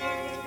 well,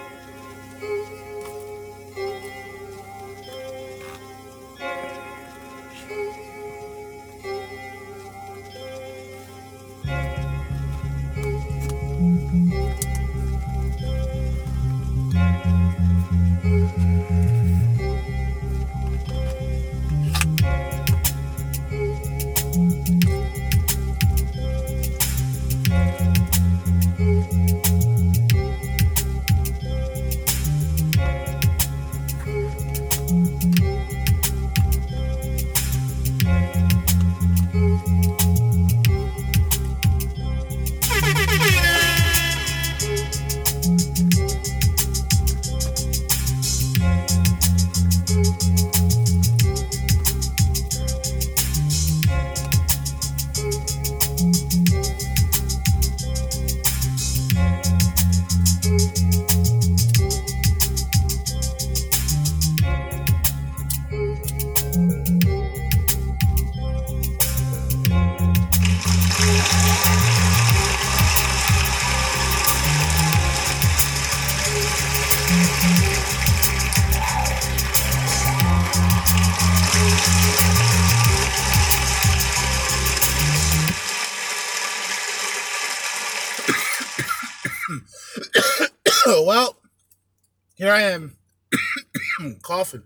I am coughing.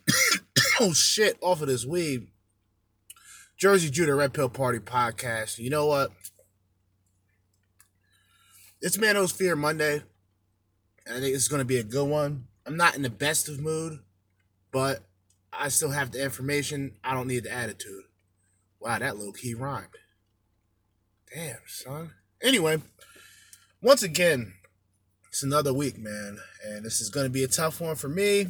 oh shit, off of this weed. Jerzee Judah Red Pill Party podcast. You know what? It's Manosphere Monday. And I think it's going to be a good one. I'm not in the best of mood, but I still have the information. I don't need the attitude. Wow, that low key rhymed. Damn, son. Anyway, once again, it's another week, man, and this is going to be a tough one for me.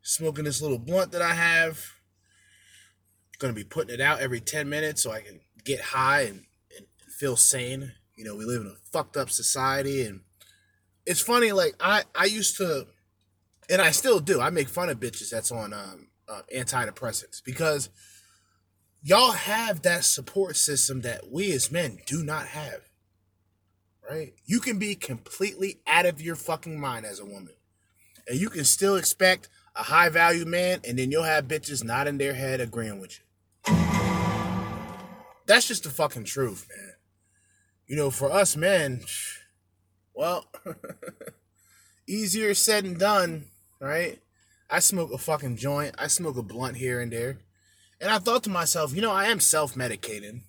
Smoking this little blunt that I have. Going to be putting it out every 10 minutes so I can get high and, and feel sane. You know, we live in a fucked up society, and it's funny. Like I, I used to, and I still do. I make fun of bitches that's on um, uh, antidepressants because y'all have that support system that we as men do not have. Right? You can be completely out of your fucking mind as a woman, and you can still expect a high value man, and then you'll have bitches nodding their head agreeing with you. That's just the fucking truth, man you know, for us men, well, easier said than done, right? I smoke a fucking joint, I smoke a blunt here and there. And I thought to myself, you know, I am self medicating,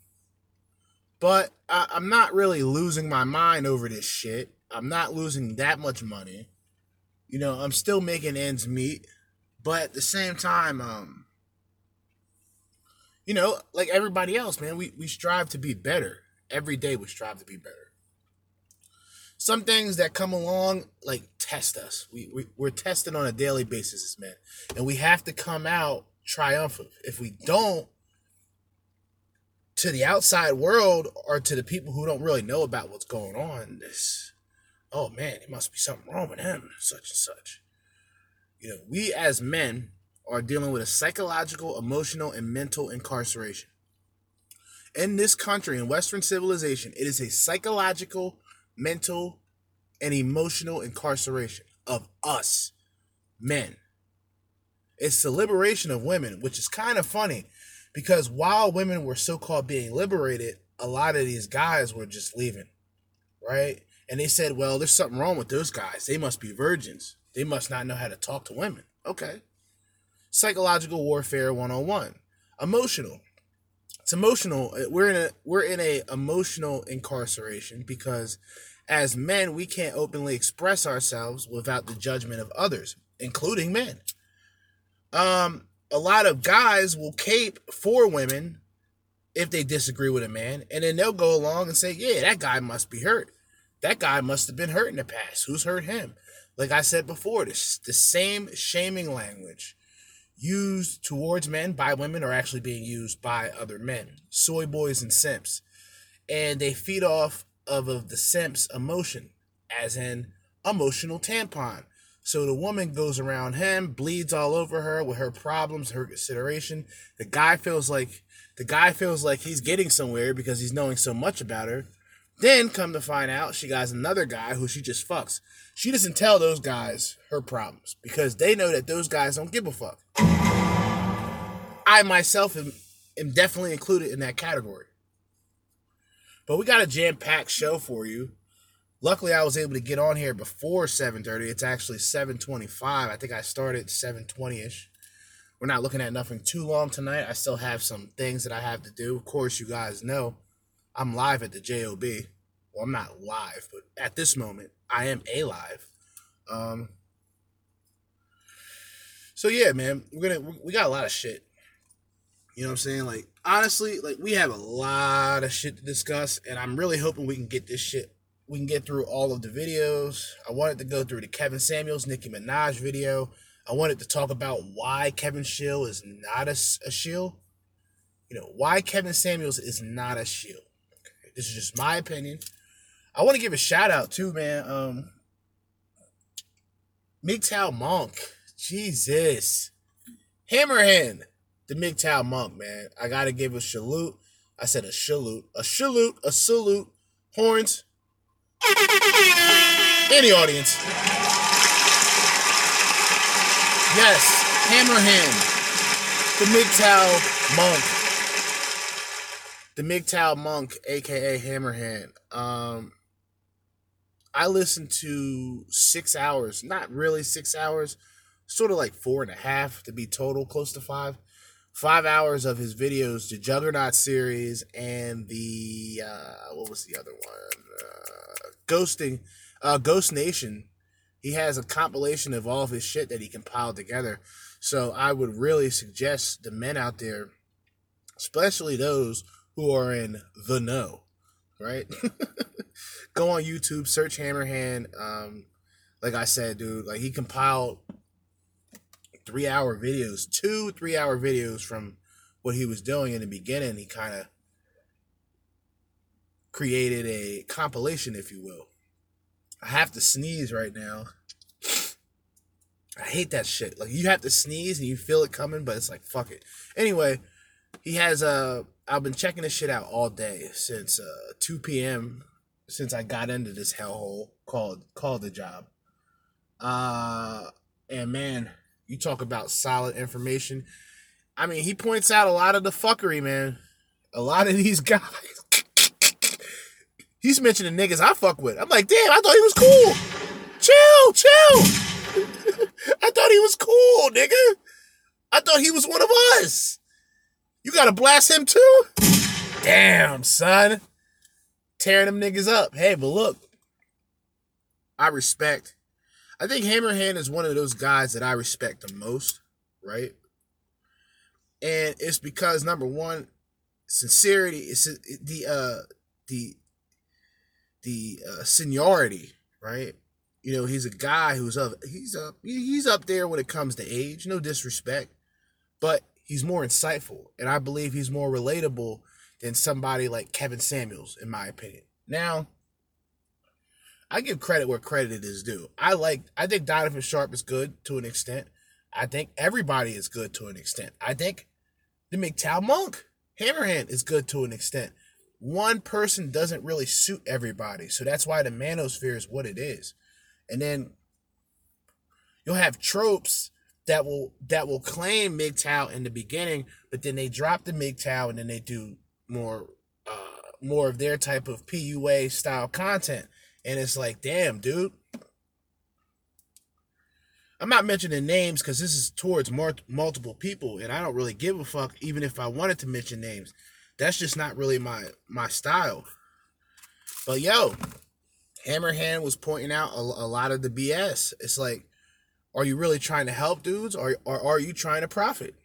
but I, I'm not really losing my mind over this shit. I'm not losing that much money. You know, I'm still making ends meet, but at the same time, um, you know, like everybody else, man, we, we strive to be better every day we strive to be better. Some things that come along like test us. We, we we're tested on a daily basis, man, and we have to come out triumphant. If we don't, to the outside world or to the people who don't really know about what's going on, this, oh man, it must be something wrong with him, such and such. You know, we as men are dealing with a psychological, emotional, and mental incarceration in this country, in Western civilization, it is a psychological, mental, and emotional incarceration of us, men. It's the liberation of women, which is kind of funny because while women were so called being liberated, a lot of these guys were just leaving, right? And they said, well, there's something wrong with those guys. They must be virgins. They must not know how to talk to women. Okay. Psychological warfare 101. Emotional it's emotional. We're in a we're in a emotional incarceration because as men we can't openly express ourselves without the judgment of others, including men. Um, a lot of guys will cape for women if they disagree with a man, and then they'll go along and say, "Yeah, that guy must be hurt. That guy must have been hurt in the past. Who's hurt him?" Like I said before, this the same shaming language used towards men by women are actually being used by other men, soy boys and simps. And they feed off of, of the simp's emotion, as in emotional tampon. So the woman goes around him, bleeds all over her with her problems, her consideration. The guy feels like the guy feels like he's getting somewhere because he's knowing so much about her. Then come to find out, she got another guy who she just fucks. She doesn't tell those guys her problems because they know that those guys don't give a fuck. I myself am, am definitely included in that category. But we got a jam-packed show for you. Luckily, I was able to get on here before 7:30. It's actually 7:25. I think I started 7:20ish. We're not looking at nothing too long tonight. I still have some things that I have to do. Of course, you guys know I'm live at the JOB. Well, I'm not live, but at this moment, I am a live. Um, so yeah, man, we're gonna we got a lot of shit. You know what I'm saying? Like honestly, like we have a lot of shit to discuss, and I'm really hoping we can get this shit. We can get through all of the videos. I wanted to go through the Kevin Samuels, Nicki Minaj video. I wanted to talk about why Kevin Shield is not a, a shield. You know, why Kevin Samuels is not a shield. Okay, this is just my opinion. I want to give a shout out too, man. Um, MGTOW Monk. Jesus. Hammerhand. The MGTOW Monk, man. I got to give a salute. I said a salute. A salute. A salute. Horns. Any audience. Yes. Hammerhand. The MGTOW Monk. The MGTOW Monk, aka Hammerhand. Um, I listened to six hours, not really six hours, sort of like four and a half to be total, close to five. Five hours of his videos, the Juggernaut series, and the uh, what was the other one? Uh, Ghosting, uh, Ghost Nation. He has a compilation of all of his shit that he compiled together. So I would really suggest the men out there, especially those who are in the know, right? Go on YouTube, search Hammerhand. Um, like I said, dude, like he compiled three hour videos, two three hour videos from what he was doing in the beginning. He kind of created a compilation, if you will. I have to sneeze right now. I hate that shit. Like you have to sneeze and you feel it coming, but it's like fuck it. Anyway, he has uh I've been checking this shit out all day since uh 2 p.m. since I got into this hellhole called called the job. Uh and man, you talk about solid information. I mean, he points out a lot of the fuckery, man. A lot of these guys. He's mentioning niggas I fuck with. I'm like, damn, I thought he was cool. Chill, chill. I thought he was cool, nigga. I thought he was one of us. You gotta blast him too? Damn, son. Tearing them niggas up. Hey, but look, I respect. I think Hammerhand is one of those guys that I respect the most, right? And it's because number one, sincerity is the uh the the uh, seniority, right? You know, he's a guy who's up he's up he's up there when it comes to age, no disrespect, but he's more insightful and I believe he's more relatable than somebody like Kevin Samuels in my opinion. Now, I give credit where credit is due. I like I think Donovan Sharpe is good to an extent. I think everybody is good to an extent. I think the MGTOW Monk Hammerhand is good to an extent one person doesn't really suit everybody. So that's why the manosphere is what it is. And then you'll have tropes that will that will claim MGTOW in the beginning, but then they drop the MGTOW and then they do more uh more of their type of PUA style content. And it's like, damn, dude. I'm not mentioning names because this is towards multiple people, and I don't really give a fuck, even if I wanted to mention names that's just not really my my style. But yo, Hammerhand was pointing out a, a lot of the BS. It's like, are you really trying to help dudes, or, or are you trying to profit?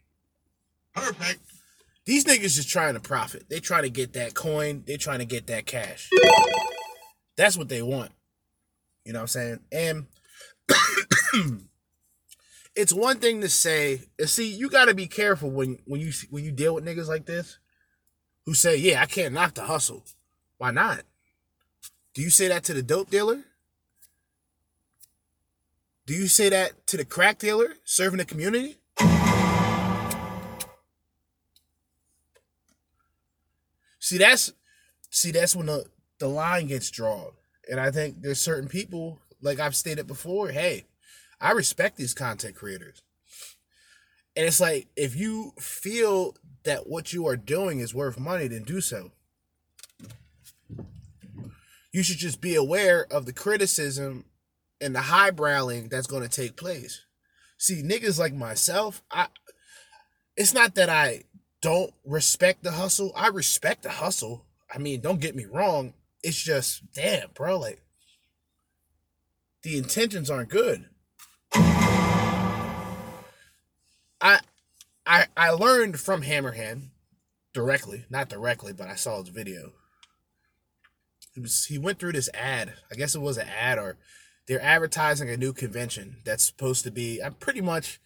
Perfect. These niggas just trying to profit. They trying to get that coin. They trying to get that cash. That's what they want. You know what I'm saying? And it's one thing to say. See, you got to be careful when when you when you deal with niggas like this who say, yeah, I can't knock the hustle. Why not? Do you say that to the dope dealer? Do you say that to the crack dealer serving the community? See, that's see, that's when the the line gets drawn. And I think there's certain people, like I've stated before, hey, I respect these content creators. And it's like if you feel that what you are doing is worth money, then do so. You should just be aware of the criticism and the highbrowing that's going to take place. See, niggas like myself, I it's not that I don't respect the hustle. I respect the hustle. I mean, don't get me wrong. It's just, damn, bro, like the intentions aren't good. I I I learned from Hammerhand directly, not directly, but I saw his video. He was he went through this ad. I guess it was an ad or they're advertising a new convention that's supposed to be I'm pretty much,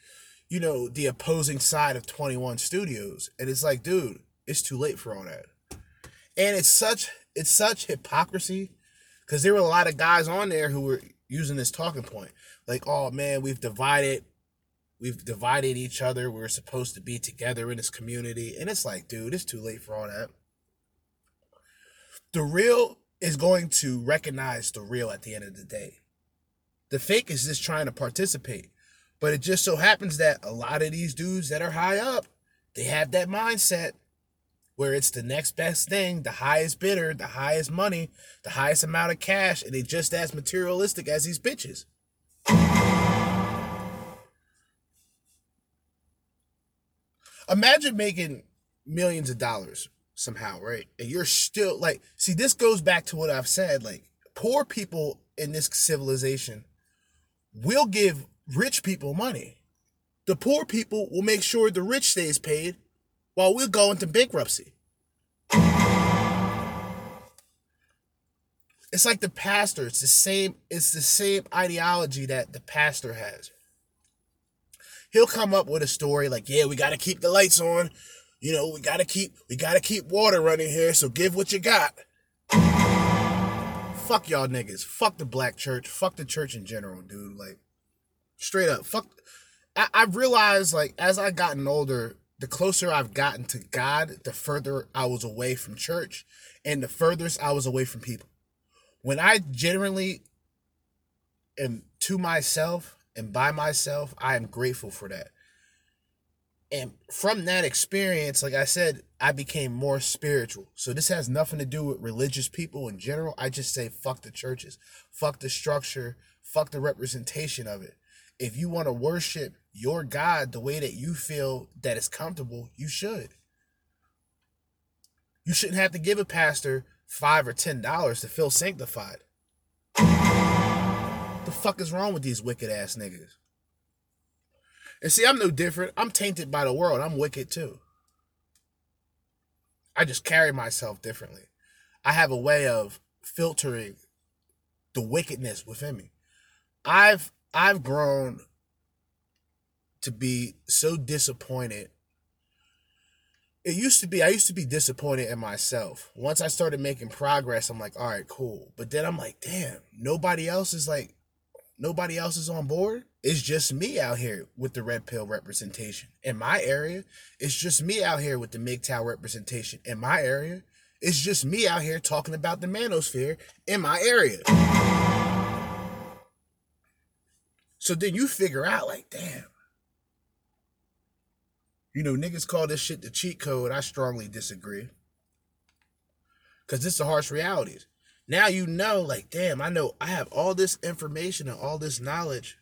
you know, the opposing side of 21 Studios. And it's like, dude, it's too late for all that. And it's such it's such hypocrisy because there were a lot of guys on there who were using this talking point. Like, oh man, we've divided we've divided each other. We're supposed to be together in this community. And it's like, dude, it's too late for all that. The real is going to recognize the real at the end of the day. The fake is just trying to participate. But it just so happens that a lot of these dudes that are high up, they have that mindset where it's the next best thing, the highest bidder, the highest money, the highest amount of cash, and they're just as materialistic as these bitches. Imagine making millions of dollars somehow, right? And you're still like, see, this goes back to what I've said. Like, poor people in this civilization will give rich people money. The poor people will make sure the rich stays paid while we'll go into bankruptcy. It's like the pastor. It's the same. It's the same ideology that the pastor has. He'll come up with a story like, "Yeah, we got to keep the lights on. You know, we got to keep we got to keep water running here. So give what you got." Fuck y'all niggas. Fuck the black church. Fuck the church in general, dude. Like, straight up. Fuck. I, I've realized like as I've gotten older, the closer I've gotten to God, the further I was away from church, and the furthest I was away from people. When I generally am to myself and by myself, I am grateful for that. And from that experience, like I said, I became more spiritual. So this has nothing to do with religious people in general. I just say fuck the churches, fuck the structure, fuck the representation of it. If you want to worship your God the way that you feel that is comfortable, you should. You shouldn't have to give a pastor five or ten dollars to feel sanctified. The fuck is wrong with these wicked ass niggas? And see, I'm no different. I'm tainted by the world. I'm wicked too. I just carry myself differently. I have a way of filtering the wickedness within me. I've I've grown to be so disappointed. It used to be, I used to be disappointed in myself. Once I started making progress, I'm like, all right, cool. But then I'm like, damn, nobody else is like, nobody else is on board. It's just me out here with the red pill representation. In my area, it's just me out here with the MGTOW representation. In my area, it's just me out here talking about the manosphere in my area. So then you figure out, like, damn, you know, niggas call this shit the cheat code. I strongly disagree. Because it's the harsh realities. Now you know, like, damn, I know I have all this information and all this knowledge.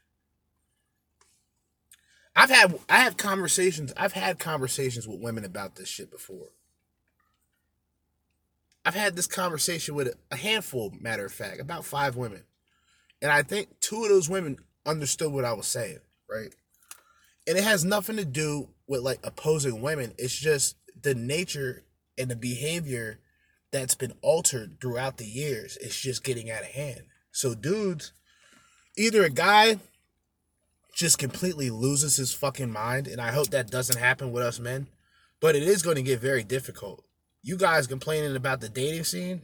I've had I have conversations, I've had conversations with women about this shit before. I've had this conversation with a handful, matter of fact, about five women. And I think two of those women understood what I was saying, right? And it has nothing to do with like opposing women. It's just the nature and the behavior that's been altered throughout the years. It's just getting out of hand. So, dudes, either a guy just completely loses his fucking mind, and I hope that doesn't happen with us men, but it is going to get very difficult. You guys complaining about the dating scene,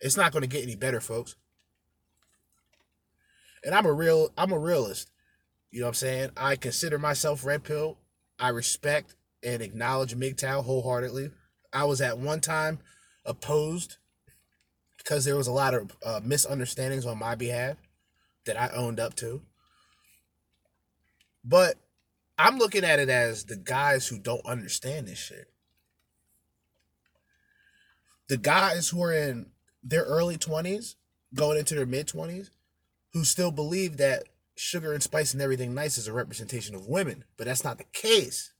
it's not going to get any better, folks. And I'm a real, I'm a realist. You know what I'm saying? I consider myself red pill. I respect and acknowledge MGTOW wholeheartedly. I was at one time opposed because there was a lot of uh, misunderstandings on my behalf that I owned up to. But I'm looking at it as the guys who don't understand this shit. The guys who are in their early 20s, going into their mid 20s, who still believe that sugar and spice and everything nice is a representation of women, but that's not the case.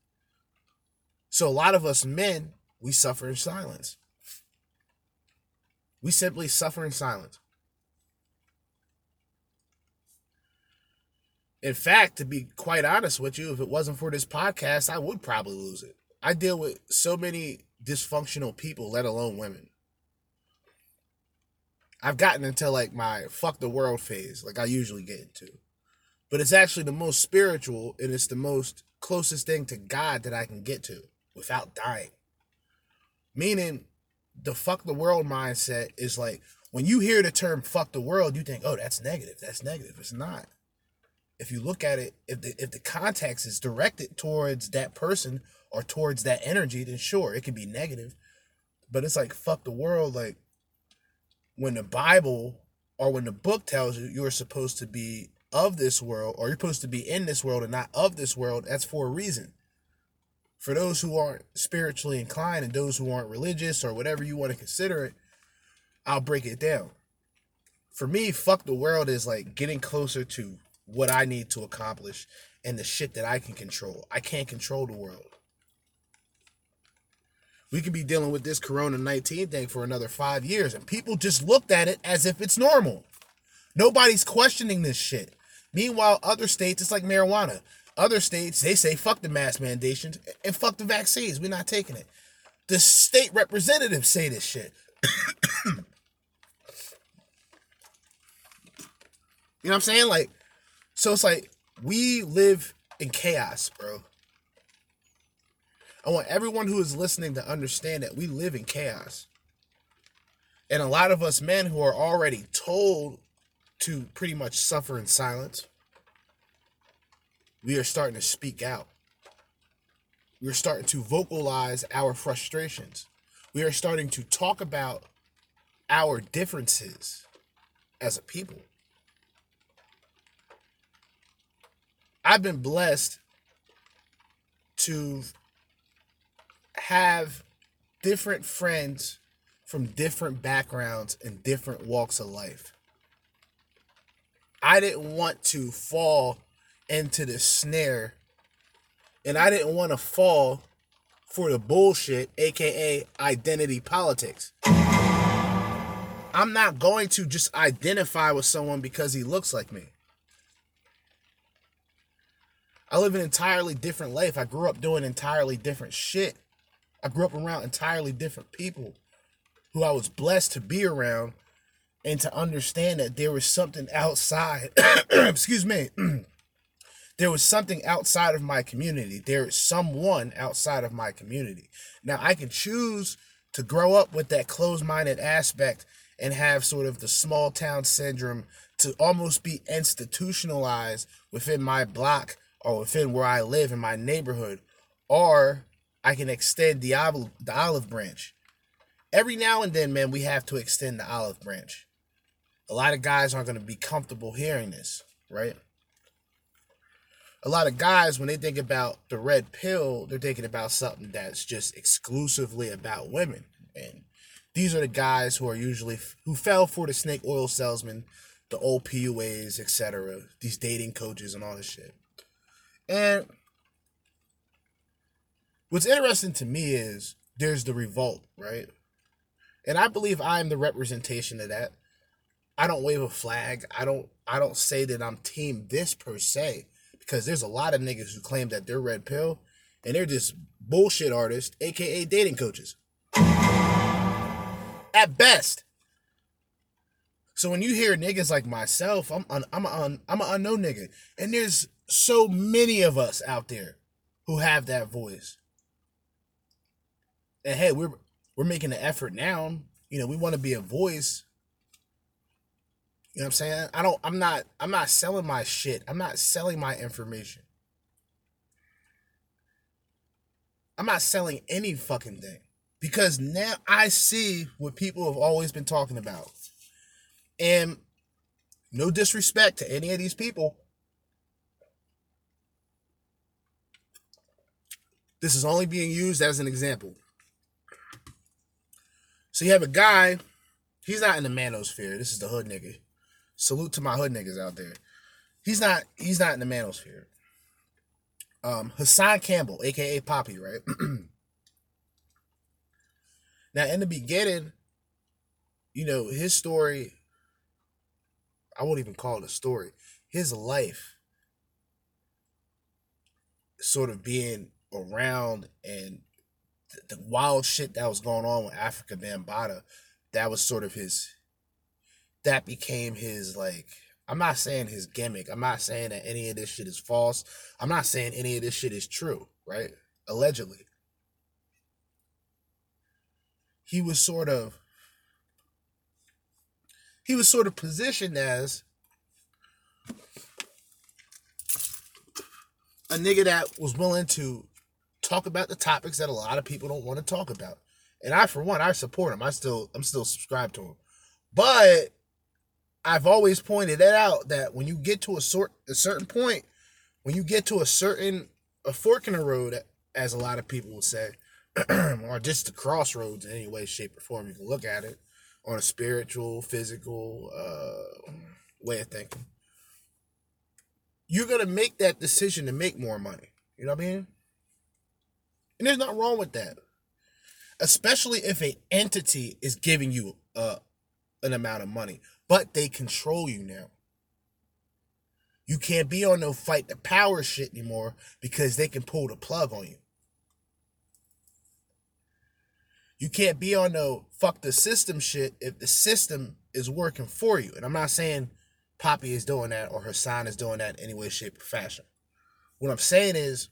So a lot of us men, we suffer in silence. We simply suffer in silence. In fact, to be quite honest with you, if it wasn't for this podcast, I would probably lose it. I deal with so many dysfunctional people, let alone women. I've gotten into like my fuck the world phase, like I usually get into. But it's actually the most spiritual and it's the most closest thing to God that I can get to without dying. Meaning, the fuck the world mindset is like when you hear the term fuck the world, you think, oh, that's negative. That's negative. It's not if you look at it, if the if the context is directed towards that person or towards that energy, then sure, it can be negative. But it's like fuck the world. Like when the Bible or when the book tells you you're supposed to be of this world or you're supposed to be in this world and not of this world, that's for a reason. For those who aren't spiritually inclined and those who aren't religious or whatever you want to consider it, I'll break it down. For me, fuck the world is like getting closer to what I need to accomplish and the shit that I can control. I can't control the world. We could be dealing with this Corona 19 thing for another five years, and people just looked at it as if it's normal. Nobody's questioning this shit. Meanwhile, other states, it's like marijuana. Other states, they say fuck the mask mandations and fuck the vaccines. We're not taking it. The state representatives say this shit. you know what I'm saying? Like, so it's like we live in chaos, bro. I want everyone who is listening to understand that we live in chaos. And a lot of us men who are already told to pretty much suffer in silence, we are starting to speak out. We're starting to vocalize our frustrations. We are starting to talk about our differences as a people. I've been blessed to have different friends from different backgrounds and different walks of life. I didn't want to fall into the snare and I didn't want to fall for the bullshit, aka identity politics. I'm not going to just identify with someone because he looks like me. I live an entirely different life. I grew up doing entirely different shit. I grew up around entirely different people who I was blessed to be around and to understand that there was something outside. excuse me. there was something outside of my community. There is someone outside of my community. Now, I can choose to grow up with that closed minded aspect and have sort of the small town syndrome to almost be institutionalized within my block or within where I live in my neighborhood, or I can extend the olive, the olive branch. Every now and then, man, we have to extend the olive branch. A lot of guys aren't going to be comfortable hearing this, right? A lot of guys, when they think about the red pill, they're thinking about something that's just exclusively about women. And these are the guys who are usually who fell for the snake oil salesman, the old PUAs, etc. These dating coaches and all this shit. And what's interesting to me is there's the revolt, right? And I believe I'm the representation of that. I don't wave a flag. I don't I don't say that I'm team this per se because there's a lot of niggas who claim that they're red pill and they're just bullshit artists, aka dating coaches. At best. So when you hear niggas like myself, I'm I'm I'm a, I'm an unknown nigga, and there's so many of us out there who have that voice. And hey, we're we're making an effort now. You know, we want to be a voice. You know what I'm saying? I don't I'm not I'm not selling my shit. I'm not selling my information. I'm not selling any fucking thing because now I see what people have always been talking about. And no disrespect to any of these people. This is only being used as an example. So you have a guy, he's not in the manosphere. This is the hood nigga. Salute to my hood niggas out there. He's not he's not in the manosphere. Um, Hassan Campbell, aka Poppy, right? now in the beginning, you know, his story, I won't even call it a story. His life sort of being around and the, wild shit that was going on with Afrika Bambaataa, that was sort of his that became his like I'm not saying his gimmick. I'm not saying that any of this shit is false. I'm not saying any of this shit is true, right? Allegedly. He was sort of he was sort of positioned as a nigga that was willing to talk about the topics that a lot of people don't want to talk about. And I for one, I support him. I still I'm still subscribed to him. But I've always pointed that out that when you get to a sort a certain point, when you get to a certain a fork in the road, as a lot of people would say, or just the crossroads in any way, shape, or form you can look at it, on a spiritual, physical uh, way of thinking, you're gonna make that decision to make more money. You know what I mean? And there's nothing wrong with that, especially if a entity is giving you uh, an amount of money but they control you now. You can't be on no fight the power shit anymore because they can pull the plug on you. You can't be on no fuck the system shit if the system is working for you. And I'm not saying Poppy is doing that or Hassan is doing that in any way, shape, or fashion. What I'm saying is,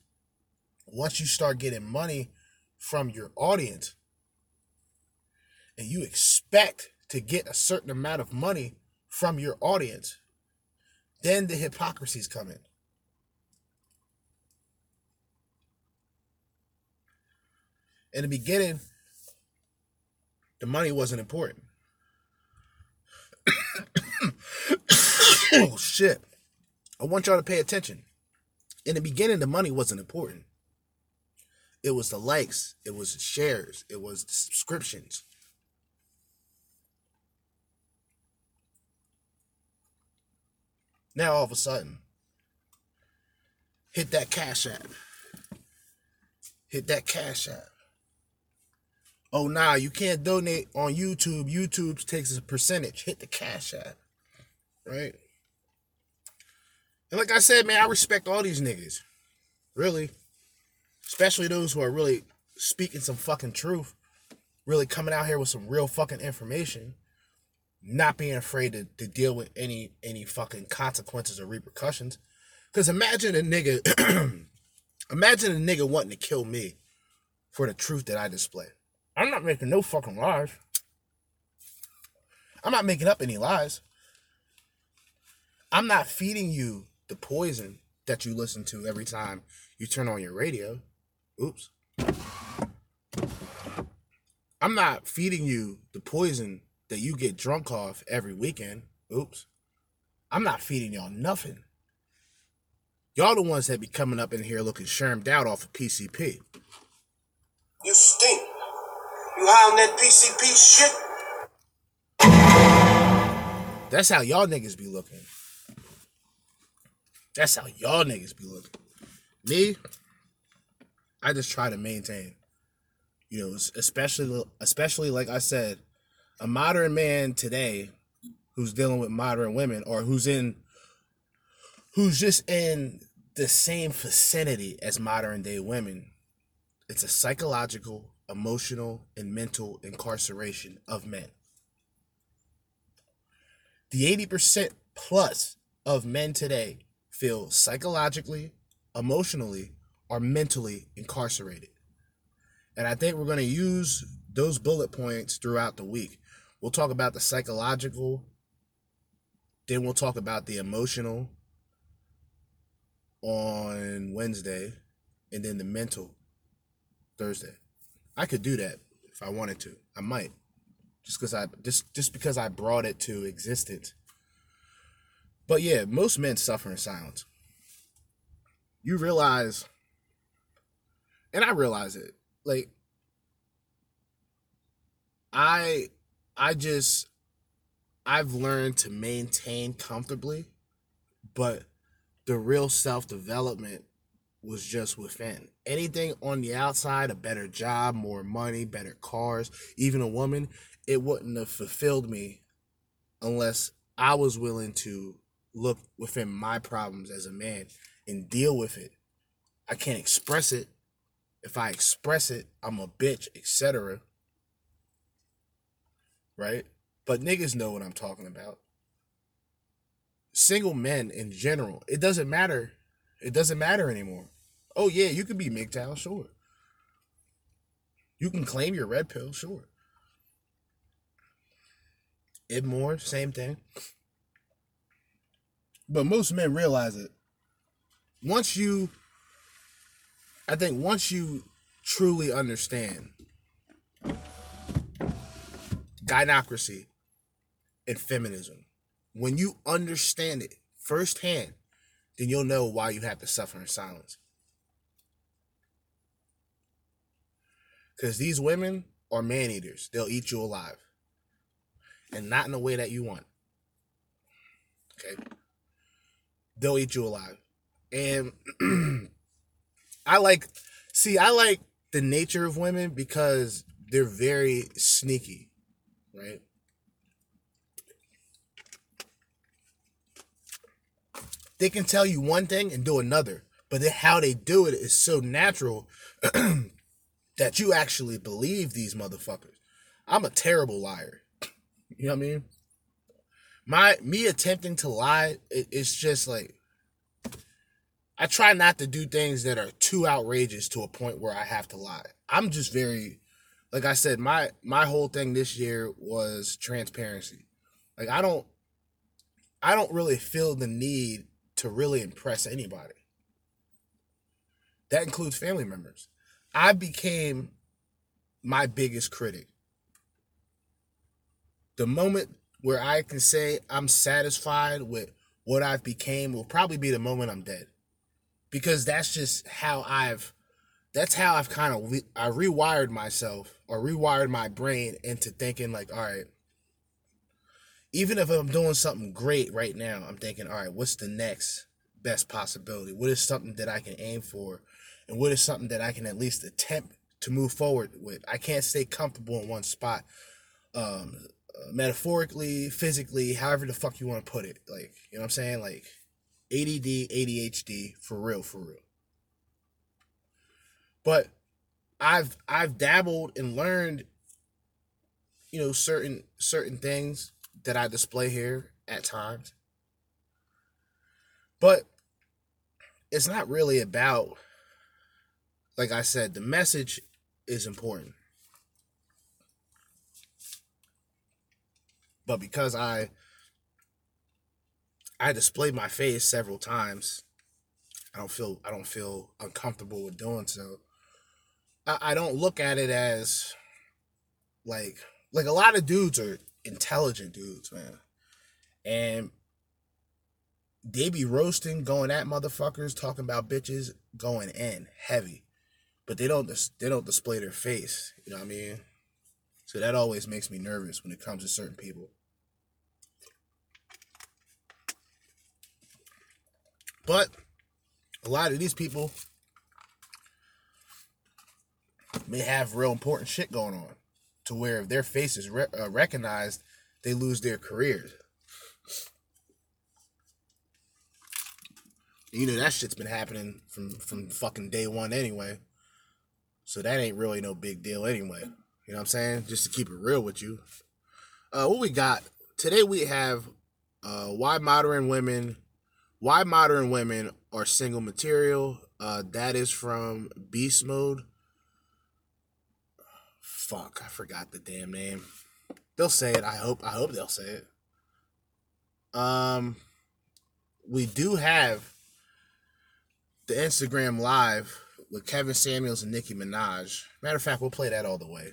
once you start getting money from your audience and you expect to get a certain amount of money from your audience, then the hypocrisies come in. In the beginning, the money wasn't important. oh shit. I want y'all to pay attention. In the beginning, the money wasn't important. It was the likes, it was the shares, it was the subscriptions. Now all of a sudden, hit that cash app. Hit that cash app. Oh nah, you can't donate on YouTube. YouTube takes a percentage. Hit the cash app. Right? And like I said, man, I respect all these niggas. Really. Especially those who are really speaking some fucking truth. Really coming out here with some real fucking information not being afraid to, to deal with any any fucking consequences or repercussions. Cause imagine a nigga imagine a nigga wanting to kill me for the truth that I display. I'm not making no fucking lies. I'm not making up any lies. I'm not feeding you the poison that you listen to every time you turn on your radio. Oops. I'm not feeding you the poison that you get drunk off every weekend. Oops. I'm not feeding y'all nothing. Y'all the ones that be coming up in here looking shermed out off of PCP. You stink. You high on that PCP shit? That's how y'all niggas be looking. That's how y'all niggas be looking. Me, I just try to maintain. You know, especially especially like I said, a modern man today who's dealing with modern women or who's in who's just in the same vicinity as modern day women it's a psychological emotional and mental incarceration of men. The 80% plus of men today feel psychologically emotionally or mentally incarcerated. And i think we're going to use those bullet points throughout the week We'll talk about the psychological, then we'll talk about the emotional on Wednesday, and then the mental Thursday. I could do that if I wanted to, I might. Just because I just just because I brought it to existence. But yeah, most men suffer in silence. You realize, and I realize it. Like, I, I just, I've learned to maintain comfortably, but the real self development was just within. Anything on the outside, a better job, more money, better cars, even a woman, it wouldn't have fulfilled me unless I was willing to look within my problems as a man and deal with it. I can't express it. If I express it, I'm a bitch, etc. Right? But niggas know what I'm talking about. Single men in general, it doesn't matter. It doesn't matter anymore. Oh yeah, you can be MGTOW, sure. You can claim your red pill, sure. It more, same thing. But most men realize it. Once you, I think, once you truly understand gynocracy and feminism, when you understand it firsthand, then you'll know why you have to suffer in silence. Because these women are man eaters, they'll eat you alive. And not in the way that you want. Okay? They'll eat you alive. And I like, see, I like the nature of women because they're very sneaky, right? They can tell you one thing and do another, but how they do it is so natural that you actually believe these motherfuckers. I'm a terrible liar. You know what I mean? My me attempting to lie, it, it's just like I try not to do things that are too outrageous to a point where I have to lie. I'm just very like I said, my my whole thing this year was transparency. Like I don't I don't really feel the need to really impress anybody. That includes family members. I became my biggest critic. The moment where I can say I'm satisfied with what I've became will probably be the moment I'm dead. Because that's just how I've that's how I've kind of re- I rewired myself or rewired my brain into thinking like, all right, even if I'm doing something great right now, I'm thinking, all right, what's the next best possibility? What is something that I can aim for? And what is something that I can at least attempt to move forward with? I can't stay comfortable in one spot. Um, metaphorically, physically, however the fuck you want to put it. Like, you know what I'm saying? Like ADD, ADHD, for real, for real. But I've I've dabbled and learned, you know, certain certain things that I display here at times. But it's not really about like I said, the message is important. But because I I displayed my face several times, I don't feel I don't feel uncomfortable with doing so. I, I don't look at it as like like a lot of dudes are intelligent dudes, man. And they be roasting, going at motherfuckers, talking about bitches, going in heavy, but they don't they don't display their face. You know what I mean? So that always makes me nervous when it comes to certain people. But a lot of these people may have real important shit going on to where if their face is re- uh, recognized, they lose their careers. You know that shit's been happening from from fucking day one anyway. So that ain't really no big deal anyway. You know what I'm saying? Just to keep it real with you. Uh, what we got today? We have uh, why modern women, why modern women are single material. Uh, that is from Beast Mode. Fuck, I forgot the damn name. They'll say it. I hope. I hope they'll say it. Um, we do have the Instagram live with Kevin Samuels and Nicki Minaj. Matter of fact, we'll play that all the way.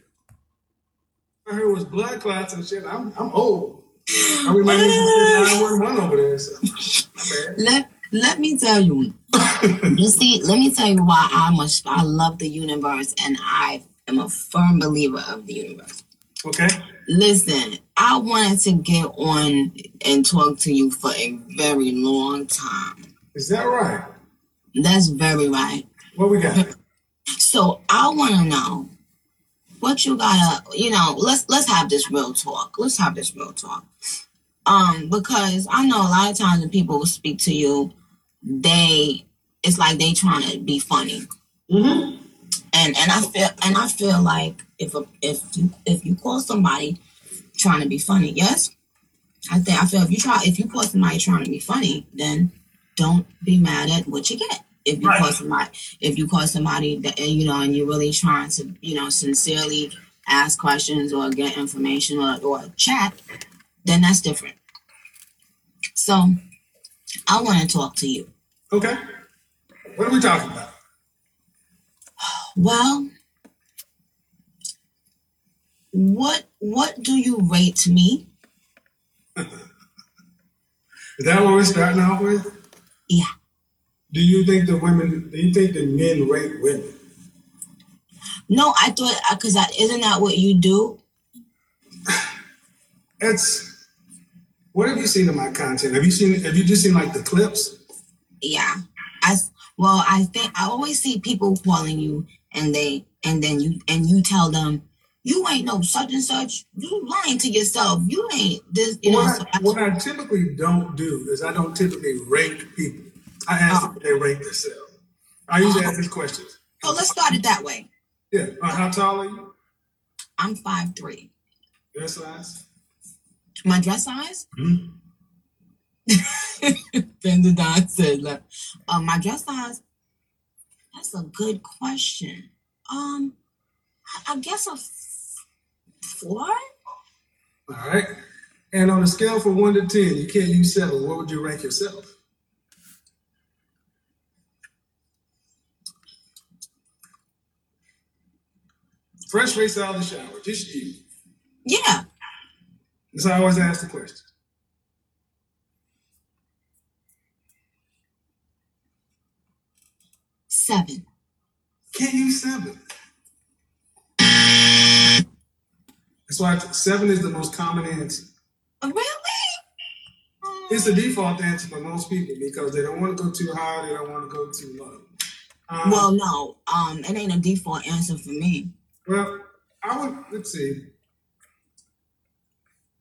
I heard it was blood clots and shit. I'm I'm old. I remember nine one one over there. So my bad. Let let me tell you. you see, let me tell you why I much I love the universe and I am a firm believer of the universe. Okay. Listen, I wanted to get on and talk to you for a very long time. Is that right? That's very right. What we got? So I want to know what you gotta, you know, let's let's have this real talk. Let's have this real talk. Um, because I know a lot of times when people will speak to you, they it's like they trying to be funny. Mm-hmm. And and I feel and I feel like if a, if you if you call somebody trying to be funny, yes, I think I feel if you try if you call somebody trying to be funny, then don't be mad at what you get. If you Right. call somebody if you call somebody that you know and you're really trying to you know sincerely ask questions or get information or, or chat, then that's different. So I want to talk to you. Okay. What are we talking about? Well, what what do you rate me? Is that what we're starting off with? Yeah. Do you think the women? Do you think the men rate women? No, I thought uh, because I isn't that what you do? It's. What have you seen in my content? Have you seen? Have you just seen like the clips? Yeah. I well, I think I always see people calling you and they and then you and you tell them you ain't no such and such. You lying to yourself. You ain't this. You know. what, So I, what I typically don't do is I don't typically rank people. I ask them if they rank themselves. I usually ask these questions. so let's start it that way. Yeah. Uh, how tall are you? I'm five three. Your size? My dress size? Mm-hmm. Benja Don said, like, uh, my dress size. That's a good question. Um, I, I guess a f- four. All right. And on a scale from one to ten, you can't use seven. What would you rank yourself? Fresh face out of the shower, just you. Yeah, That's how I always ask the question. Seven. Can't use seven. That's why seven is the most common answer. Oh, Really? It's the default answer for most people because they don't want to go too high, they don't want to go too low. Um, Well, no. Um, it ain't a default answer for me. Well, I would let's see.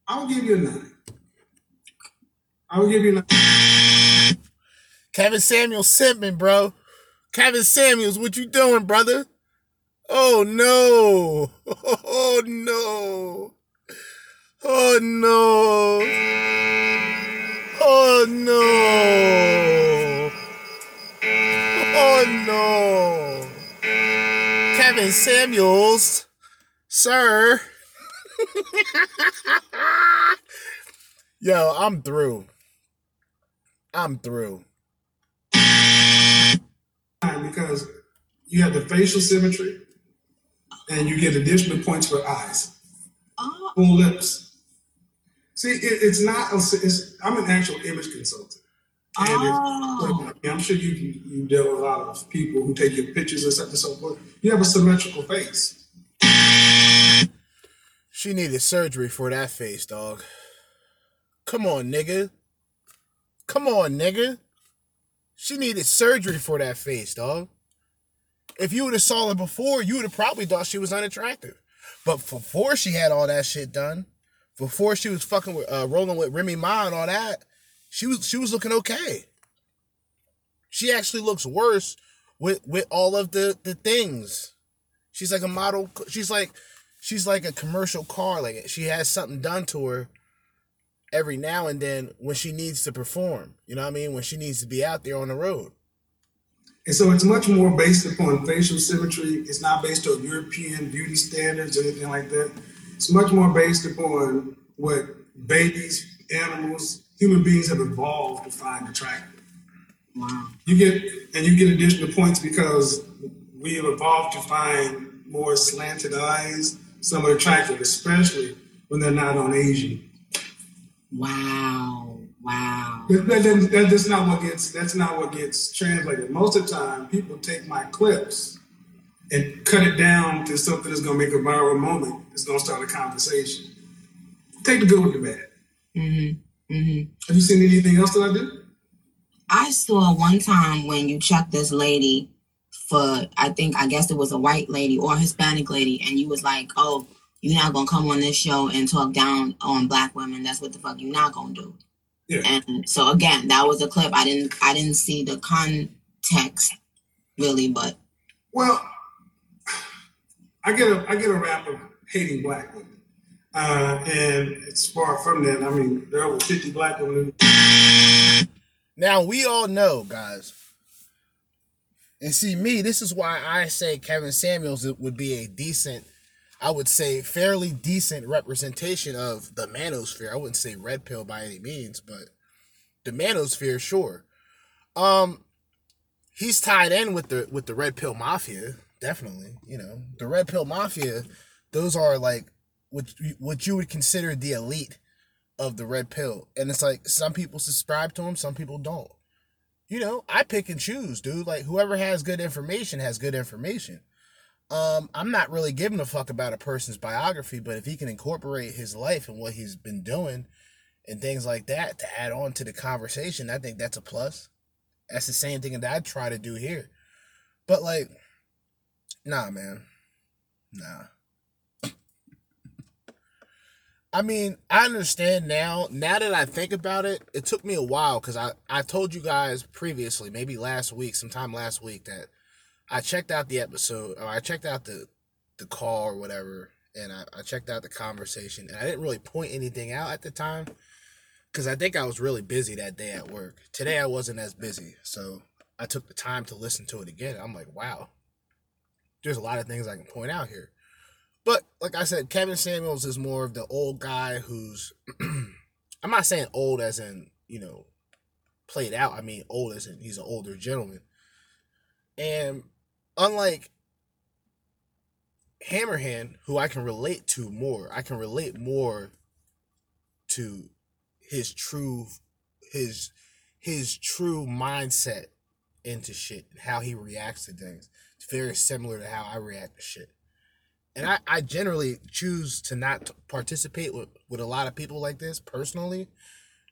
I would give you a nine. I would give you a nine. Kevin Samuels simping, bro. Kevin Samuels, what you doing, brother? Oh no. Oh no. Oh no. Oh no. Oh no. Kevin Samuels, sir. Yo, I'm through. I'm through. Because you have the facial symmetry and you get additional points for eyes, Oh, full lips. See, it, it's not. A, it's, I'm an actual image consultant. And oh. Ah. it, I'm sure you you deal with a lot of people who take your pictures and stuff and so forth. You have a symmetrical face. She needed surgery for that face, dog. Come on, nigga. Come on, nigga. She needed surgery for that face, dog. If you would have saw her before, you would have probably thought she was unattractive. But before she had all that shit done, before she was fucking with, uh, rolling with Remy Ma and all that, she was she was looking okay. She actually looks worse with with all of the the things. She's like a model. She's like she's like a commercial car. Like she has something done to her every now and then when she needs to perform. You know what I mean? When she needs to be out there on the road. And so it's much more based upon facial symmetry. It's not based on European beauty standards or anything like that. It's much more based upon what babies, animals, human beings have evolved to find attractive. Wow. You get and you get additional points because we have evolved to find more slanted eyes, some somewhat attractive, especially when they're not on Asian. Wow. Wow. But that, that, that- that's not what gets that's not what gets translated. Most of the time, people take my clips and cut it down to something that's gonna make a viral moment. It's gonna start a conversation. Take the good with the bad. Mm-hmm. Mm-hmm. Have you seen anything else that I do? I saw one time when you checked this lady for I think I guess it was a white lady or Hispanic lady, and you was like, "Oh, you're not gonna come on this show and talk down on black women. That's what the fuck you're not gonna do." Yeah. And so again, that was a clip. I didn't I didn't see the context really, but Well, I get a I get a rap of hating black women, uh, and it's far from that. I mean, there are over fifty black women. Now we all know, guys. And see me, this is why I say Kevin Samuels would be a decent, I would say fairly decent representation of the manosphere. I wouldn't say red pill by any means, but the manosphere, sure. Um he's tied in with the with the red pill mafia, definitely. You know, the red pill mafia, those are like what what you would consider the elite of the red pill. And it's like some people subscribe to them, some people don't. You know, I pick and choose, dude. Like whoever has good information has good information. Um, I'm not really giving a fuck about a person's biography, but if he can incorporate his life and what he's been doing and things like that to add on to the conversation, I think that's a plus. That's the same thing that I try to do here. But like, nah, man. Nah. I mean, I understand now. Now that I think about it, it took me a while because I, I told you guys previously, maybe last week, sometime last week, that I checked out the episode, or I checked out the the call or whatever, and I, I checked out the conversation, and I didn't really point anything out at the time because I think I was really busy that day at work. Today I wasn't as busy, so I took the time to listen to it again. I'm like, wow, there's a lot of things I can point out here. But like I said, Kevin Samuels is more of the old guy who's I'm not saying old as in, you know, played out. I mean old as in he's an older gentleman. And unlike Hammerhand, who I can relate to more, I can relate more to his true his his true mindset into shit and how he reacts to things. It's very similar to how I react to shit and I, I generally choose to not participate with, with a lot of people like this personally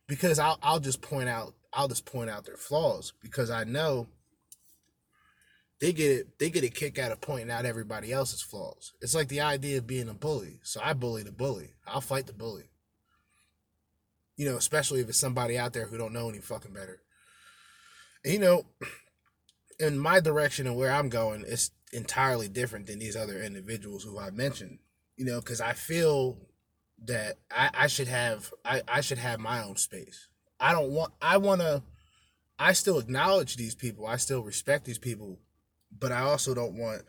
because I'll, I'll just point out I'll just point out their flaws because I know they get it they get a kick out of pointing out everybody else's flaws. It's like the idea of being a bully. So I bully the bully. I'll fight the bully. You know, especially if it's somebody out there who don't know any fucking better. And, you know, in my direction and where I'm going, it's entirely different than these other individuals who I mentioned. You know, because I feel that I, I should have I, I should have my own space. I don't want I wanna I still acknowledge these people. I still respect these people, but I also don't want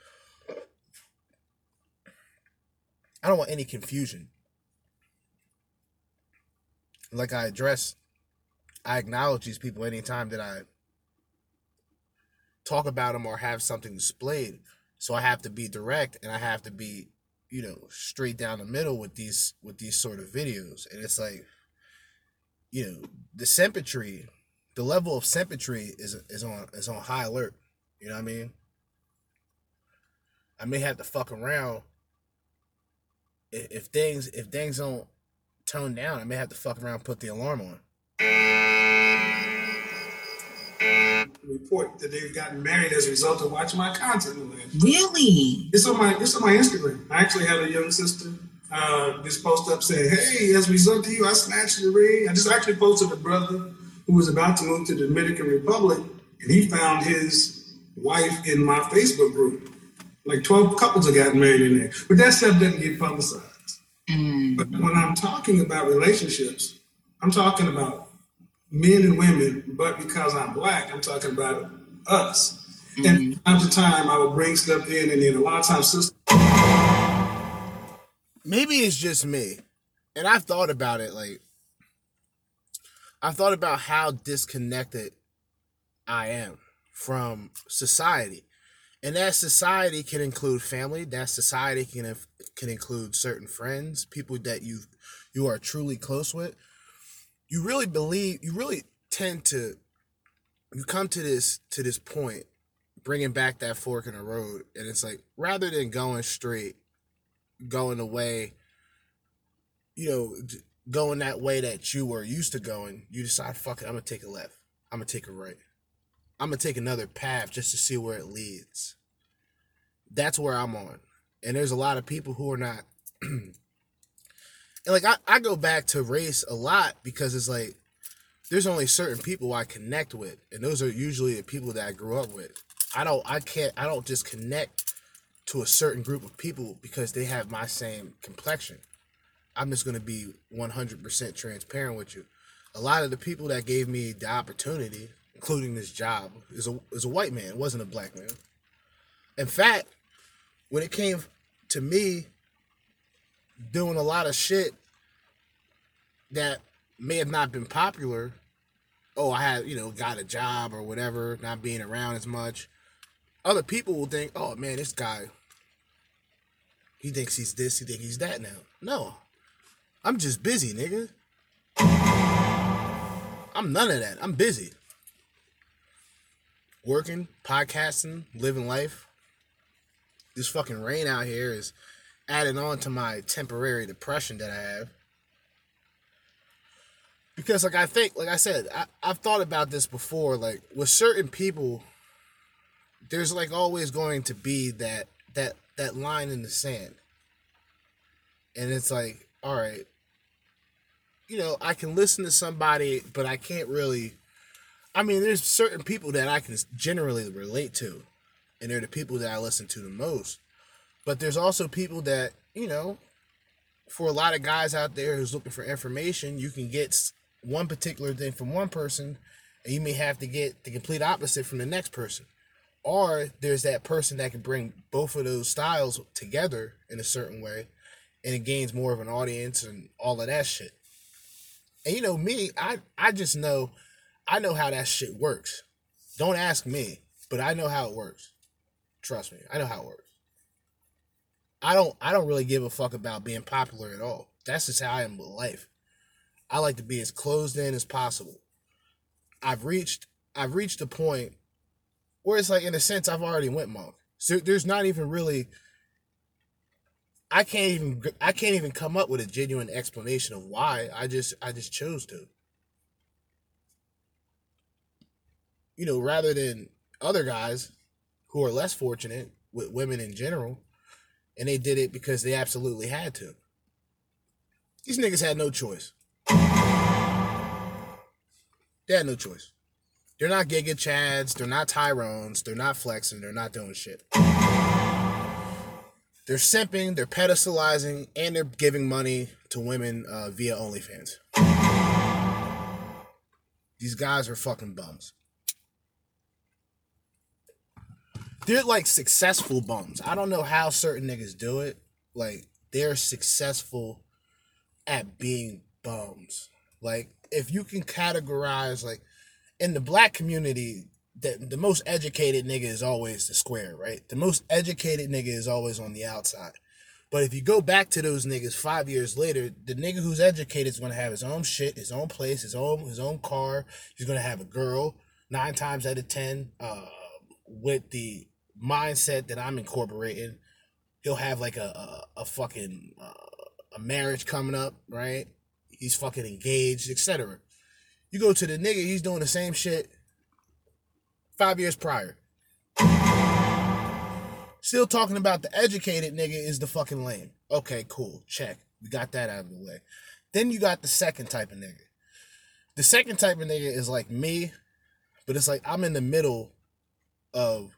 I don't want any confusion. Like I address I acknowledge these people anytime that I talk about them or have something displayed. So I have to be direct and I have to be, you know, straight down the middle with these with these sort of videos. And it's like, you know, the symmetry, the level of symmetry is is on is on high alert. You know what I mean? I may have to fuck around if, if things if things don't tone down. I may have to fuck around and put the alarm on. report that they've gotten married as a result of watching my content. really, It's on my it's on my Instagram. I actually had a young sister uh, just post up saying, "Hey, as a result of you, I snatched the ring." I just actually posted a brother who was about to move to the Dominican Republic, and he found his wife in my Facebook group. Like twelve couples have gotten married in there, but that stuff doesn't get publicized. mm, But when I'm talking about relationships, I'm talking about men and women, but because I'm black, I'm talking about us. And time to time, I will bring stuff in, and then a lot of times, sisters. maybe it's just me and i've thought about it like i've thought about how disconnected i am from society And that society can include family. That society can can include certain friends, people that you you are truly close with. You really believe. You really tend to. You come to this to this point, bringing back that fork in the road, and it's like rather than going straight, going the way. You know, going that way that you were used to going, you decide, fuck it, I'm gonna take a left. I'm gonna take a right. I'm gonna take another path just to see where it leads. That's where I'm on. And there's a lot of people who are not and like I, I go back to race a lot because it's like there's only certain people I connect with, and those are usually the people that I grew up with. I don't I can't I don't just connect to a certain group of people because they have my same complexion. I'm just gonna be 100% transparent with you. A lot of the people that gave me the opportunity including this job, is a is a white man. It wasn't a black man. In fact, when it came to me doing a lot of shit that may have not been popular, oh, I had, you know, got a job or whatever, not being around as much. Other people will think, oh man, this guy, he thinks he's this, he thinks he's that now. No. I'm just busy, nigga. I'm none of that. I'm busy working, podcasting, living life. This fucking rain out here is adding on to my temporary depression that I have. Because like I think, like I said, I, I've thought about this before, like with certain people, there's like always going to be that that that line in the sand. And it's like, all right, you know, I can listen to somebody, but I can't really I mean, there's certain people that I can generally relate to, and they're the people that I listen to the most. But there's also people that, you know, for a lot of guys out there who's looking for information, you can get one particular thing from one person, and you may have to get the complete opposite from the next person. Or there's that person that can bring both of those styles together in a certain way, and it gains more of an audience and all of that shit. And you know me, I I just know I know how that shit works. Don't ask me, but I know how it works. Trust me, I know how it works. I don't I don't really give a fuck about being popular at all. That's just how I am with life. I like to be as closed in as possible. I've reached I've reached a point where it's like in a sense I've already went monk. So there's not even really I can't even I can't even come up with a genuine explanation of why. I just I just chose to. You know, rather than other guys who are less fortunate with women in general, and they did it because they absolutely had to. These niggas had no choice. They had no choice. They're not Giga Chads, they're not Tyrones, they're not flexing, they're not doing shit. They're simping, they're pedestalizing, and they're giving money to women uh, via OnlyFans. These guys are fucking bums. They're like successful bums. I don't know how certain niggas do it. Like they're successful at being bums. Like if you can categorize like in the black community, the, the most educated nigga is always the square, right? The most educated nigga is always on the outside. But if you go back to those niggas five years later, the nigga who's educated is gonna have his own shit, his own place, his own his own car. He's gonna have a girl nine times out of ten, uh, with the mindset that I'm incorporating. He'll have like a a, a fucking uh, a marriage coming up, right? He's fucking engaged, etc. You go to the nigga, he's doing the same shit five years prior. Still talking about the educated nigga is the fucking lame. Okay, cool. Check. We got that out of the way. Then you got the second type of nigga. The second type of nigga is like me, but it's like I'm in the middle of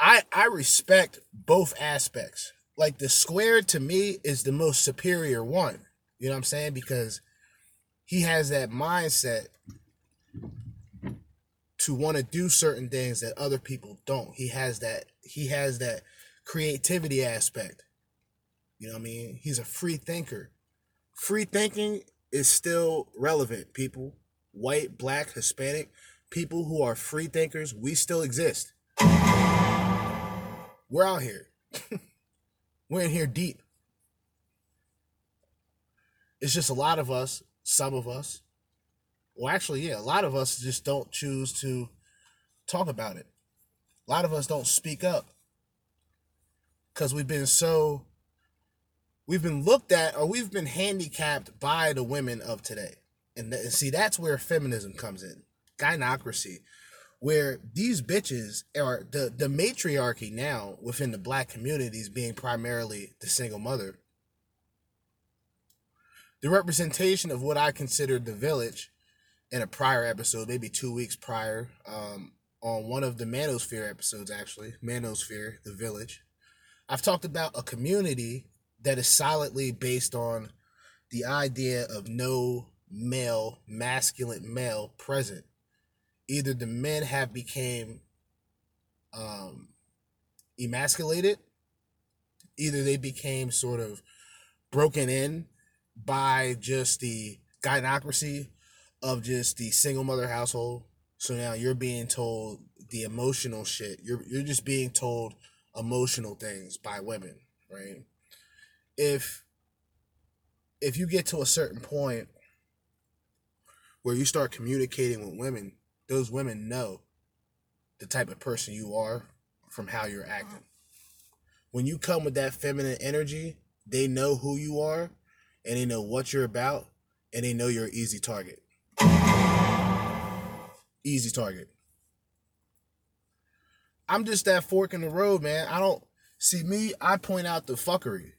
I I respect both aspects. Like the square to me is the most superior one. You know what I'm saying? Because he has that mindset to want to do certain things that other people don't. He has that he has that creativity aspect. You know what I mean? He's a free thinker. Free thinking is still relevant, people. White, black, Hispanic, people who are free thinkers, we still exist. We're out here. We're in here deep. It's just a lot of us, some of us, well, actually, yeah, a lot of us just don't choose to talk about it. A lot of us don't speak up because we've been so, we've been looked at or we've been handicapped by the women of today. And, th- and see, that's where feminism comes in gynocracy, where these bitches are the, the matriarchy now within the black communities being primarily the single mother. The representation of what I considered the village in a prior episode, maybe two weeks prior, um, on one of the Manosphere episodes, actually, Manosphere, the village. I've talked about a community that is solidly based on the idea of no male, masculine male present. Either the men have became um, emasculated, either they became sort of broken in by just the gynocracy of just the single mother household. So now you're being told the emotional shit. You're you're just being told emotional things by women, right? If if you get to a certain point where you start communicating with women, those women know the type of person you are from how you're acting. When you come with that feminine energy, they know who you are and they know what you're about and they know you're an easy target. Easy target. I'm just that fork in the road, man. I don't see me, I point out the fuckery.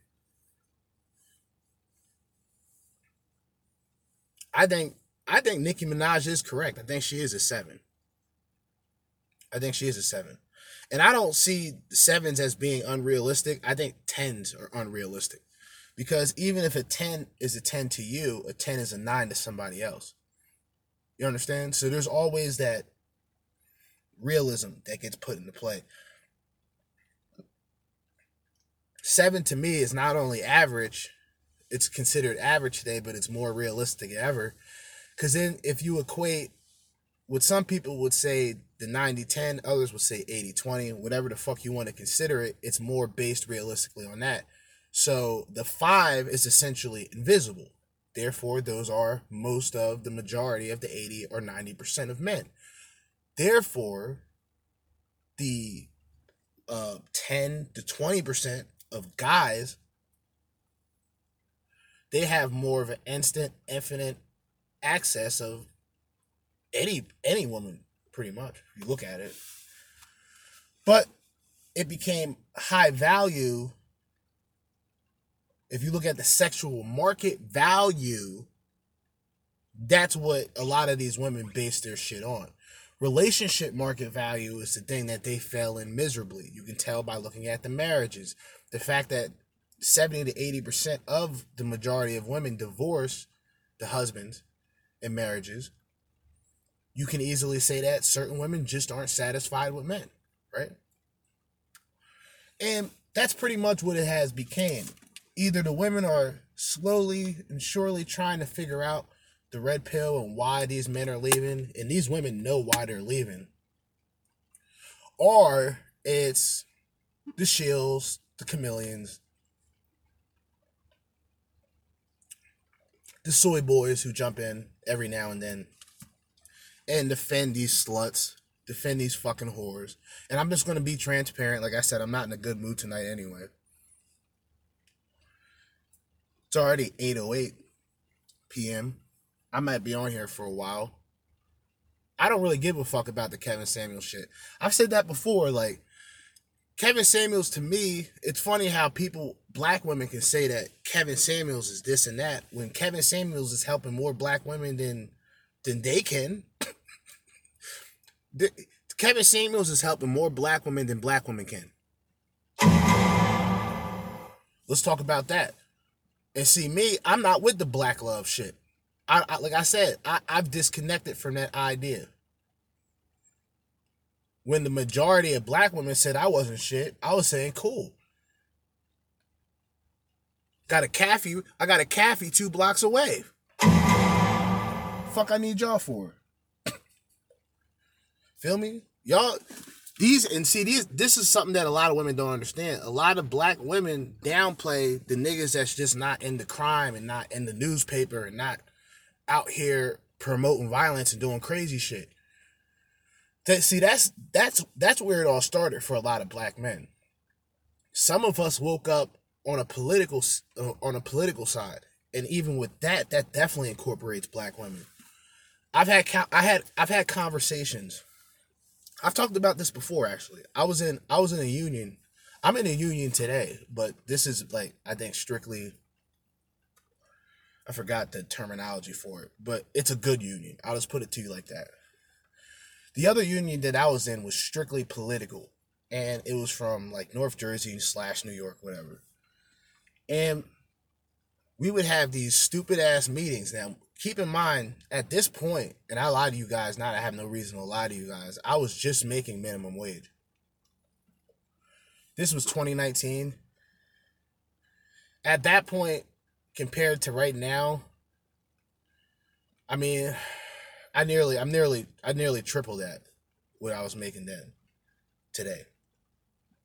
I think I think Nicki Minaj is correct. I think she is a seven. I think she is a seven. And I don't see sevens as being unrealistic. I think tens are unrealistic. Because even if a 10 is a 10 to you, a 10 is a 9 to somebody else. You understand? So there's always that realism that gets put into play. Seven to me is not only average, it's considered average today, but it's more realistic ever. Because then if you equate what some people would say the 90 10, others would say 80 20, whatever the fuck you want to consider it, it's more based realistically on that. So the five is essentially invisible. Therefore, those are most of the majority of the 80 or 90% of men. Therefore, the uh, 10 to 20% of guys, they have more of an instant, infinite access of any any woman, pretty much, if you look at it. But it became high value if you look at the sexual market value, that's what a lot of these women base their shit on. Relationship market value is the thing that they fell in miserably. You can tell by looking at the marriages. The fact that 70 to 80% of the majority of women divorce the husbands in marriages. You can easily say that certain women just aren't satisfied with men, right? And that's pretty much what it has became either the women are slowly and surely trying to figure out the red pill and why these men are leaving, and these women know why they're leaving, or it's the shills, the chameleons, the soy boys who jump in every now and then and defend these sluts, defend these fucking whores. And I'm just gonna be transparent. Like I said, I'm not in a good mood tonight anyway. It's already 8:08 p.m. I might be on here for a while. I don't really give a fuck about the Kevin Samuels shit. I've said that before. Like Kevin Samuels, to me, it's funny how people, black women, can say that Kevin Samuels is this and that when Kevin Samuels is helping more black women than than they can. the, Kevin Samuels is helping more black women than black women can. Let's talk about that. And see me, I'm not with the black love shit. I, I like I said, I, I've disconnected from that idea. When the majority of black women said I wasn't shit, I was saying cool. Got a cafe, I got a cafe two blocks away. Fuck I need y'all for. Feel me? Y'all these and see these this is something that a lot of women don't understand. A lot of black women downplay the niggas that's just not in the crime and not in the newspaper and not out here promoting violence and doing crazy shit. That see that's that's that's where it all started for a lot of black men. Some of us woke up on a political uh, on a political side, and even with that, that definitely incorporates black women. I've had I had I've had conversations I've talked about this before actually. I was in I was in a union. I'm in a union today, but this is like I think strictly I forgot the terminology for it, but it's a good union. I'll just put it to you like that. The other union that I was in was strictly political, and it was from like North Jersey slash New York, whatever. And we would have these stupid ass meetings. Now, keep in mind at this point, and I lie to you guys, not I have no reason to lie to you guys. I was just making minimum wage. This was 2019. At that point, compared to right now, I mean, I nearly, I'm nearly, I nearly tripled that what I was making then, today.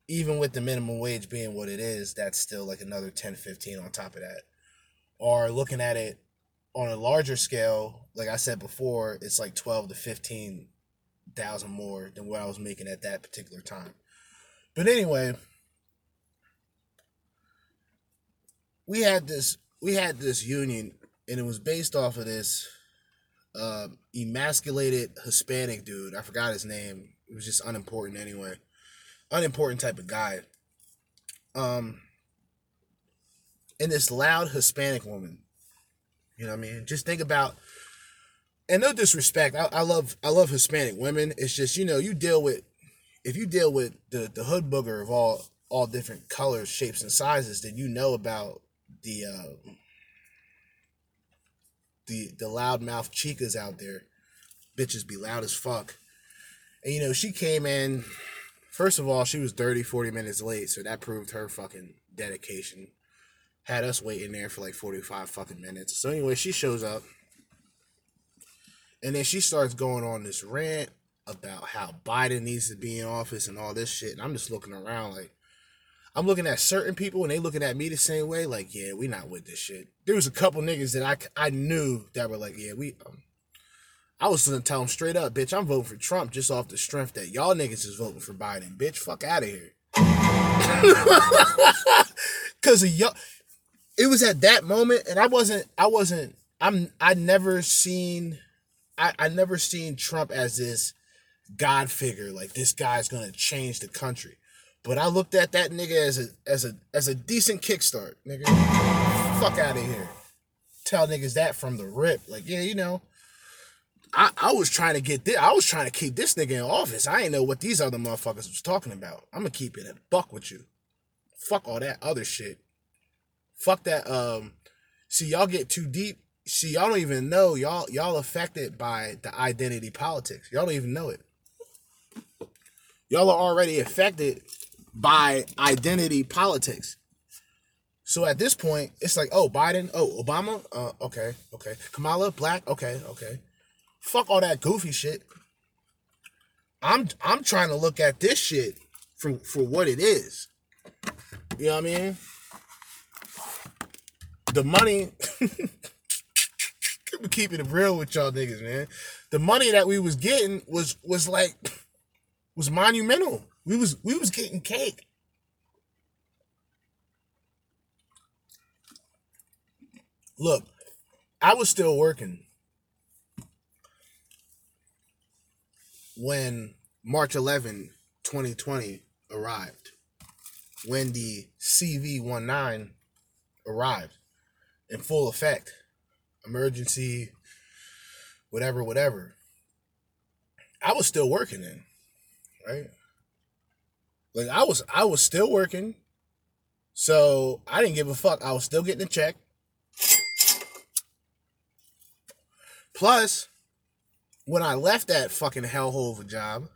Even with the minimum wage being what it is, that's still like another 10, 15 on top of that. Or looking at it on a larger scale, like I said before, it's like twelve to fifteen thousand more than what I was making at that particular time. But anyway, we had this we had this union and it was based off of this uh, emasculated Hispanic dude. I forgot his name. It was just unimportant anyway. Unimportant type of guy. Um and this loud Hispanic woman you know what I mean? Just think about and no disrespect. I, I love I love Hispanic women. It's just, you know, you deal with if you deal with the, the hood booger of all all different colors, shapes, and sizes, then you know about the uh, the the loudmouth chicas out there. Bitches be loud as fuck. And you know, she came in first of all, she was 30, 40 minutes late, so that proved her fucking dedication had us waiting there for like 45 fucking minutes. So anyway, she shows up. And then she starts going on this rant about how Biden needs to be in office and all this shit. And I'm just looking around like I'm looking at certain people and they looking at me the same way. Like, yeah, we not with this shit. There was a couple niggas that I, I knew that were like, yeah, we. Um, I was gonna tell him straight up, bitch, I'm voting for Trump just off the strength that y'all niggas is voting for Biden, bitch. Fuck out of here. Cause of y'all, it was at that moment, and I wasn't, I wasn't, I'm, I never seen, I, I never seen Trump as this God figure, like this guy's gonna change the country. But I looked at that nigga as a, as a, as a decent kickstart, nigga. Fuck out of here. Tell niggas that from the rip, like yeah, you know. I, I was trying to get this. I was trying to keep this nigga in office. I ain't know what these other motherfuckers was talking about. I'm gonna keep it a buck with you. Fuck all that other shit. Fuck that. Um, see, y'all get too deep. See, y'all don't even know y'all y'all affected by the identity politics. Y'all don't even know it. Y'all are already affected by identity politics. So at this point, it's like, oh, Biden, oh, Obama, uh, okay, okay, Kamala, black, okay, okay. Fuck all that goofy shit. I'm I'm trying to look at this shit for for what it is. You know what I mean? the money keeping it real with y'all niggas, man. The money that we was getting was was like was monumental. We was we was getting cake. Look, I was still working when March 11, 2020 arrived. When the CV19 arrived in full effect. Emergency, whatever, whatever. I was still working then, right? Like I was I was still working. So I didn't give a fuck. I was still getting a check. Plus, when I left that fucking hellhole of a job,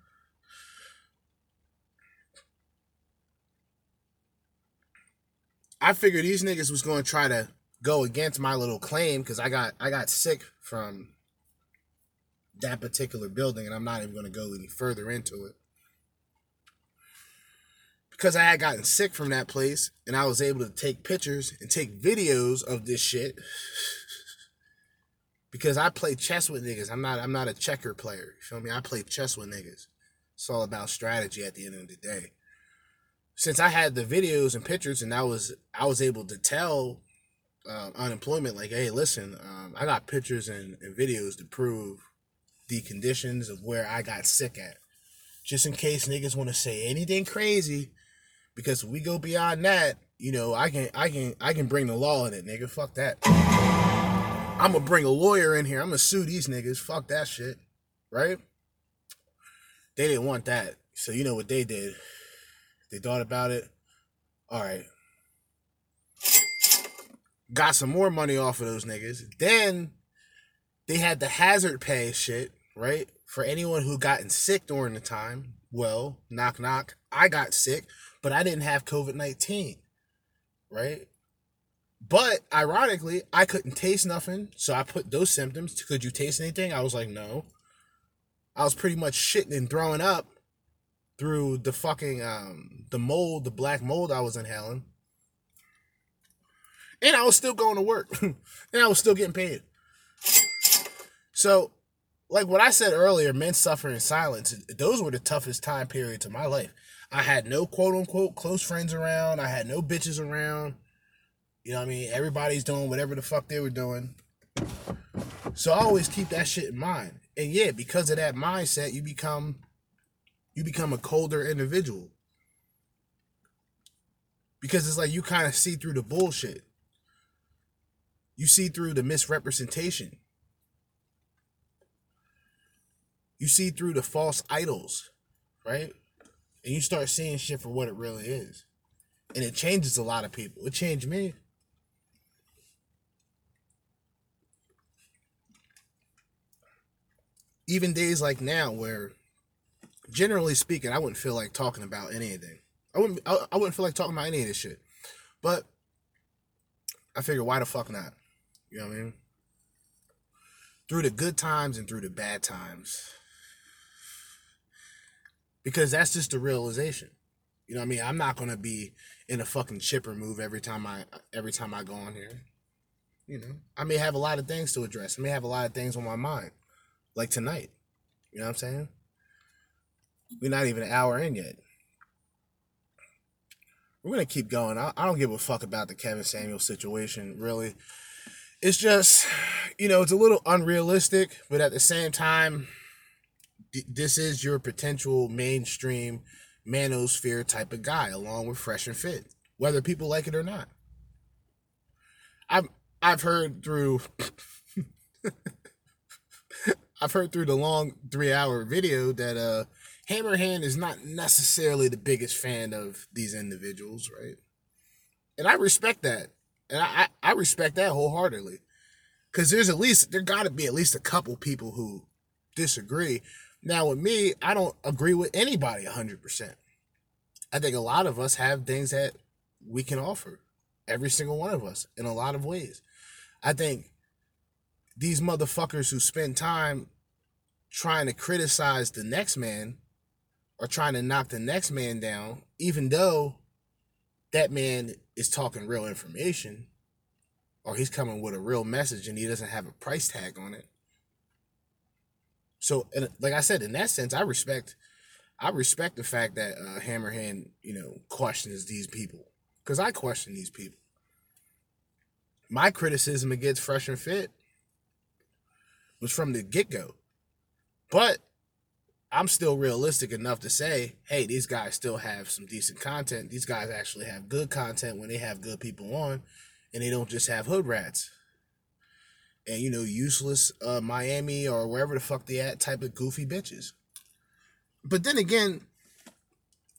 I figured these niggas was gonna try to go against my little claim because I got I got sick from that particular building, and I'm not even going to go any further into it. because I had gotten sick from that place and I was able to take pictures and take videos of this shit. Because I play chess with niggas. I'm not I'm not a checker player. You feel me? I play chess with niggas. It's all about strategy at the end of the day. Since I had the videos and pictures and I was I was able to tell uh, unemployment like, hey, listen, um, I got pictures and, and videos to prove the conditions of where I got sick at. Just in case niggas want to say anything crazy, because we go beyond that, you know, I can I can I can bring the law in it, nigga. Fuck that. I'm gonna bring a lawyer in here. I'm gonna sue these niggas. Fuck that shit. Right? They didn't want that. So you know what they did? They thought about it. All right. Got some more money off of those niggas. Then they had the hazard pay shit, right? For anyone who gotten sick during the time. Well, knock knock. I got sick, but I didn't have COVID 19. Right? But ironically, I couldn't taste nothing. So I put those symptoms. Could you taste anything? I was like, no. I was pretty much shitting and throwing up through the fucking um the mold, the black mold I was inhaling. And I was still going to work. and I was still getting paid. So, like what I said earlier, men suffer in silence. Those were the toughest time periods of my life. I had no quote unquote close friends around. I had no bitches around. You know what I mean? Everybody's doing whatever the fuck they were doing. So I always keep that shit in mind. And yeah, because of that mindset, you become you become a colder individual. Because it's like you kind of see through the bullshit. You see through the misrepresentation. You see through the false idols, right? And you start seeing shit for what it really is. And it changes a lot of people. It changed me. Even days like now where generally speaking, I wouldn't feel like talking about anything. I wouldn't I, I wouldn't feel like talking about any of this shit. But I figure why the fuck not? You know what I mean? Through the good times and through the bad times. Because that's just the realization. You know what I mean? I'm not gonna be in a fucking chipper move every time I every time I go on here. You know, I may have a lot of things to address. I may have a lot of things on my mind, like tonight. You know what I'm saying? We're not even an hour in yet. We're gonna keep going. I, I don't give a fuck about the Kevin Samuel situation, really. It's just, you know, it's a little unrealistic, but at the same time, th- this is your potential mainstream manosphere type of guy, along with Fresh and Fit, whether people like it or not. I've I've heard through I've heard through the long three hour video that uh Hammerhand is not necessarily the biggest fan of these individuals, right? And I respect that. And I, I respect that wholeheartedly. Cause there's at least there gotta be at least a couple people who disagree. Now with me, I don't agree with anybody hundred percent. I think a lot of us have things that we can offer. Every single one of us in a lot of ways. I think these motherfuckers who spend time trying to criticize the next man or trying to knock the next man down, even though that man is talking real information or he's coming with a real message and he doesn't have a price tag on it. So, and like I said, in that sense, I respect, I respect the fact that uh, Hammerhand, you know, questions these people because I question these people. My criticism against Fresh and Fit was from the get go, but I'm still realistic enough to say, hey, these guys still have some decent content. These guys actually have good content when they have good people on, and they don't just have hood rats and you know useless uh, Miami or wherever the fuck they at type of goofy bitches. But then again,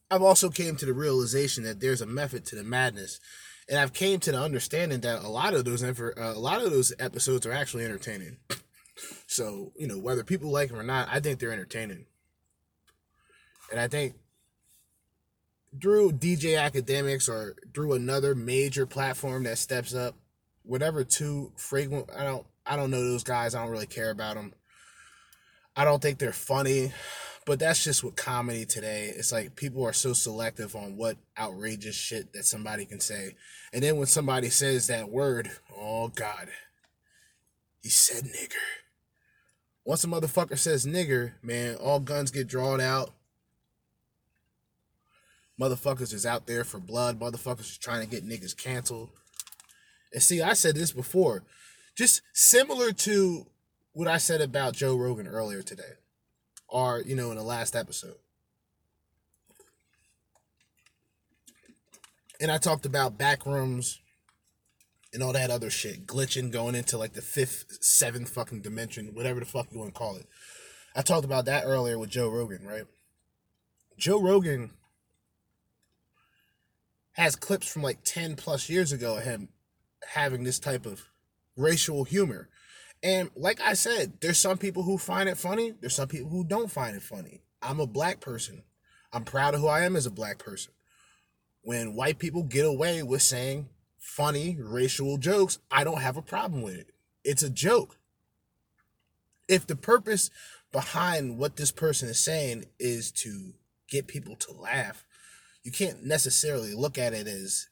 I've also came to the realization that there's a method to the madness, and I've came to the understanding that a lot of those uh, a lot of those episodes are actually entertaining. So you know whether people like them or not, I think they're entertaining, and I think through DJ Akademiks or through another major platform that steps up, whatever too frequent, I don't I don't know those guys. I don't really care about them. I don't think they're funny, But that's just with comedy today. It's like people are so selective on what outrageous shit that somebody can say. And then when somebody says that word, oh God, he said nigger. Once a motherfucker says nigger, man, all guns get drawn out. Motherfuckers is out there for blood. Motherfuckers is trying to get niggas canceled. And see, I said this before, just similar to what I said about Joe Rogan earlier today, or, you know, in the last episode. And I talked about back rooms and all that other shit, glitching, going into like the fifth, seventh fucking dimension, whatever the fuck you want to call it. I talked about that earlier with Joe Rogan, right? Joe Rogan has clips from like 10 plus years ago of him having this type of racial humor. And like I said, there's some people who find it funny, there's some people who don't find it funny. I'm a black person. I'm proud of who I am as a black person. When white people get away with saying funny racial jokes, I don't have a problem with it. It's a joke. If the purpose behind what this person is saying is to get people to laugh, you can't necessarily look at it as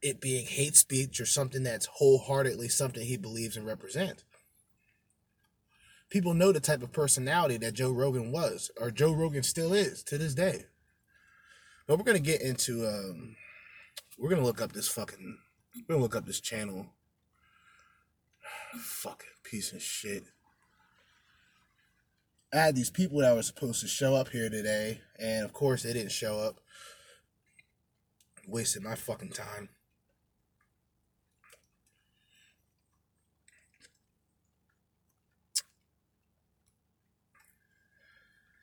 it being hate speech or something that's wholeheartedly something he believes and represents. People know the type of personality that Joe Rogan was, or Joe Rogan still is to this day. But we're gonna get into um we're gonna look up this fucking we're gonna look up this channel. Fucking piece of shit. I had these people that were supposed to show up here today, and of course they didn't show up. Wasted my fucking time.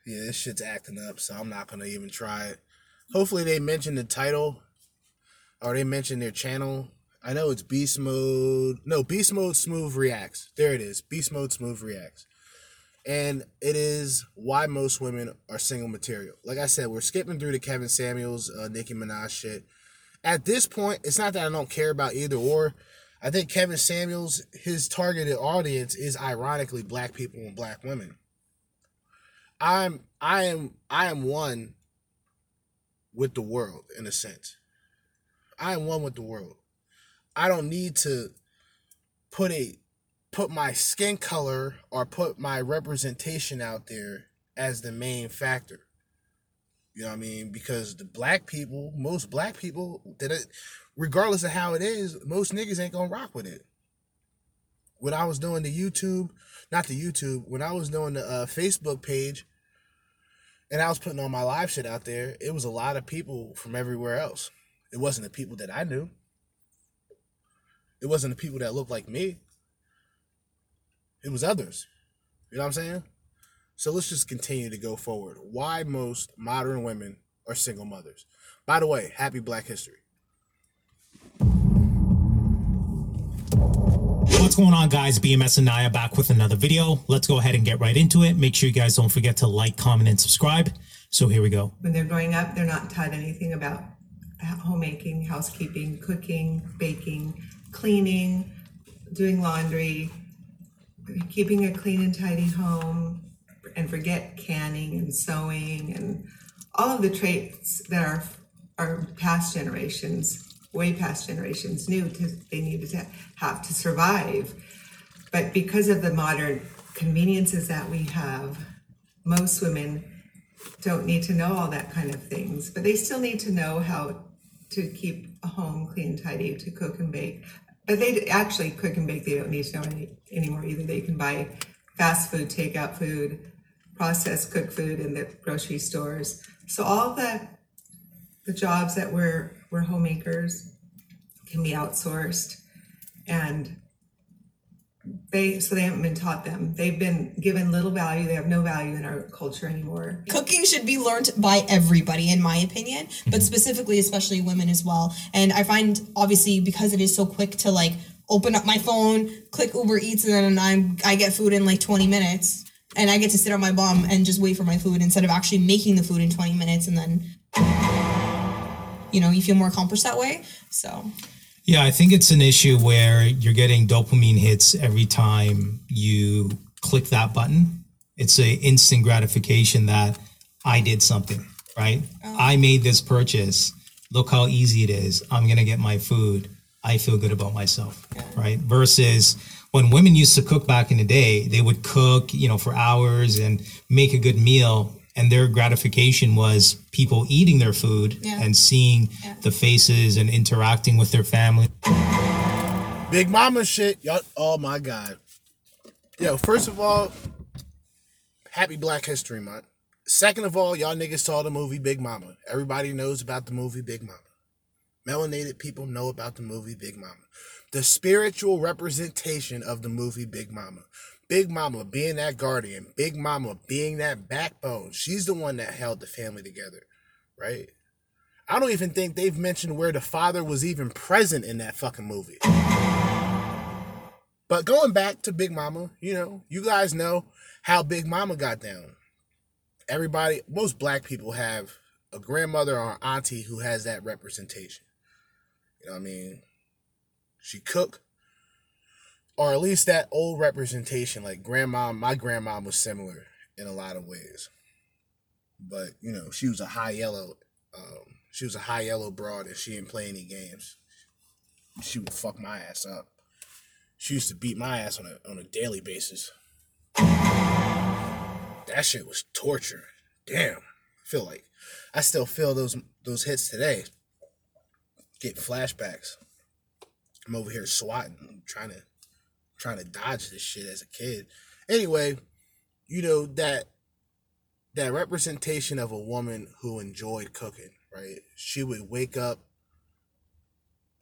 Yeah, this shit's acting up, so I'm not gonna even try it. Hopefully they mention the title or they mention their channel. I know it's Beast Mode. No, Beast Mode Smooth Reacts. There it is. Beast Mode Smooth Reacts. And it is why most women are single material. Like I said, we're skipping through the Kevin Samuels, uh, Nicki Minaj shit. At this point, it's not that I don't care about either or. I think Kevin Samuels, his targeted audience is ironically black people and black women. I'm I am I am one with the world in a sense. I am one with the world. I don't need to put a put my skin color or put my representation out there as the main factor. You know what I mean? Because the black people, most black people, that it, regardless of how it is, most niggas ain't gonna rock with it. When I was doing the YouTube, not the YouTube, when I was doing the uh, Facebook page, and I was putting all my live shit out there, it was a lot of people from everywhere else. It wasn't the people that I knew. It wasn't the people that looked like me. It was others. You know what I'm saying? So let's just continue to go forward. Why most modern women are single mothers. By the way, happy Black History. What's going on, guys? BMS and Naya back with another video. Let's go ahead and get right into it. Make sure you guys don't forget to like, comment, and subscribe. So here we go. when they're growing up, they're not taught anything about homemaking, housekeeping, cooking, baking, cleaning, doing laundry, keeping a clean and tidy home, and forget canning and sewing and all of the traits that our our past generations, way past generations, knew to, they needed to have to survive. But because of the modern conveniences that we have, most women don't need to know all that kind of things, but they still need to know how to keep a home clean, and tidy, to cook and bake. But they actually cook and bake. They don't need to know any, anymore either. They can buy fast food, takeout food, processed cooked food in the grocery stores. So all the the jobs that we're we're homemakers can be outsourced, and they so they haven't been taught them. They've been given little value. They have no value in our culture anymore. cooking should be learned by everybody in my opinion but mm-hmm. specifically especially women as well and i find obviously because it is so quick to like open up my phone click uber eats and then i'm i get food in like 20 minutes and i get to sit on my bum and just wait for my food instead of actually making the food in 20 minutes and then you know you feel more accomplished that way so Yeah, I think it's an issue where you're getting dopamine hits every time you click that button. It's a instant gratification that I did something, right? Oh. I made this purchase. Look how easy it is. I'm going to get my food. I feel good about myself, right? Versus when women used to cook back in the day, they would cook, you know, for hours and make a good meal. And their gratification was people eating their food Yeah. and seeing the faces and interacting with their family. Big Mama shit, y'all. Oh my god. Yo, first of all, happy Black History Month. Second of all, y'all niggas saw the movie Big Mama. Everybody knows about the movie Big Mama. Melanated people know about the movie Big Mama. The spiritual representation of the movie Big Mama. Big Mama being that guardian, Big Mama being that backbone. She's the one that held the family together, right? I don't even think they've mentioned where the father was even present in that fucking movie. But going back to Big Mama, you know, you guys know how Big Mama got down. Everybody, most black people have a grandmother or auntie who has that representation. You know what I mean? She cook, or at least that old representation. Like grandma, my grandma was similar in a lot of ways. But you know, she was a high yellow. Um, she was a high yellow broad, and she didn't play any games. She would fuck my ass up. She used to beat my ass on a on a daily basis. That shit was torture. Damn. I feel like I still feel those those hits today. Get flashbacks. I'm over here swatting, trying to trying to dodge this shit as a kid. Anyway, you know that that representation of a woman who enjoyed cooking, right? She would wake up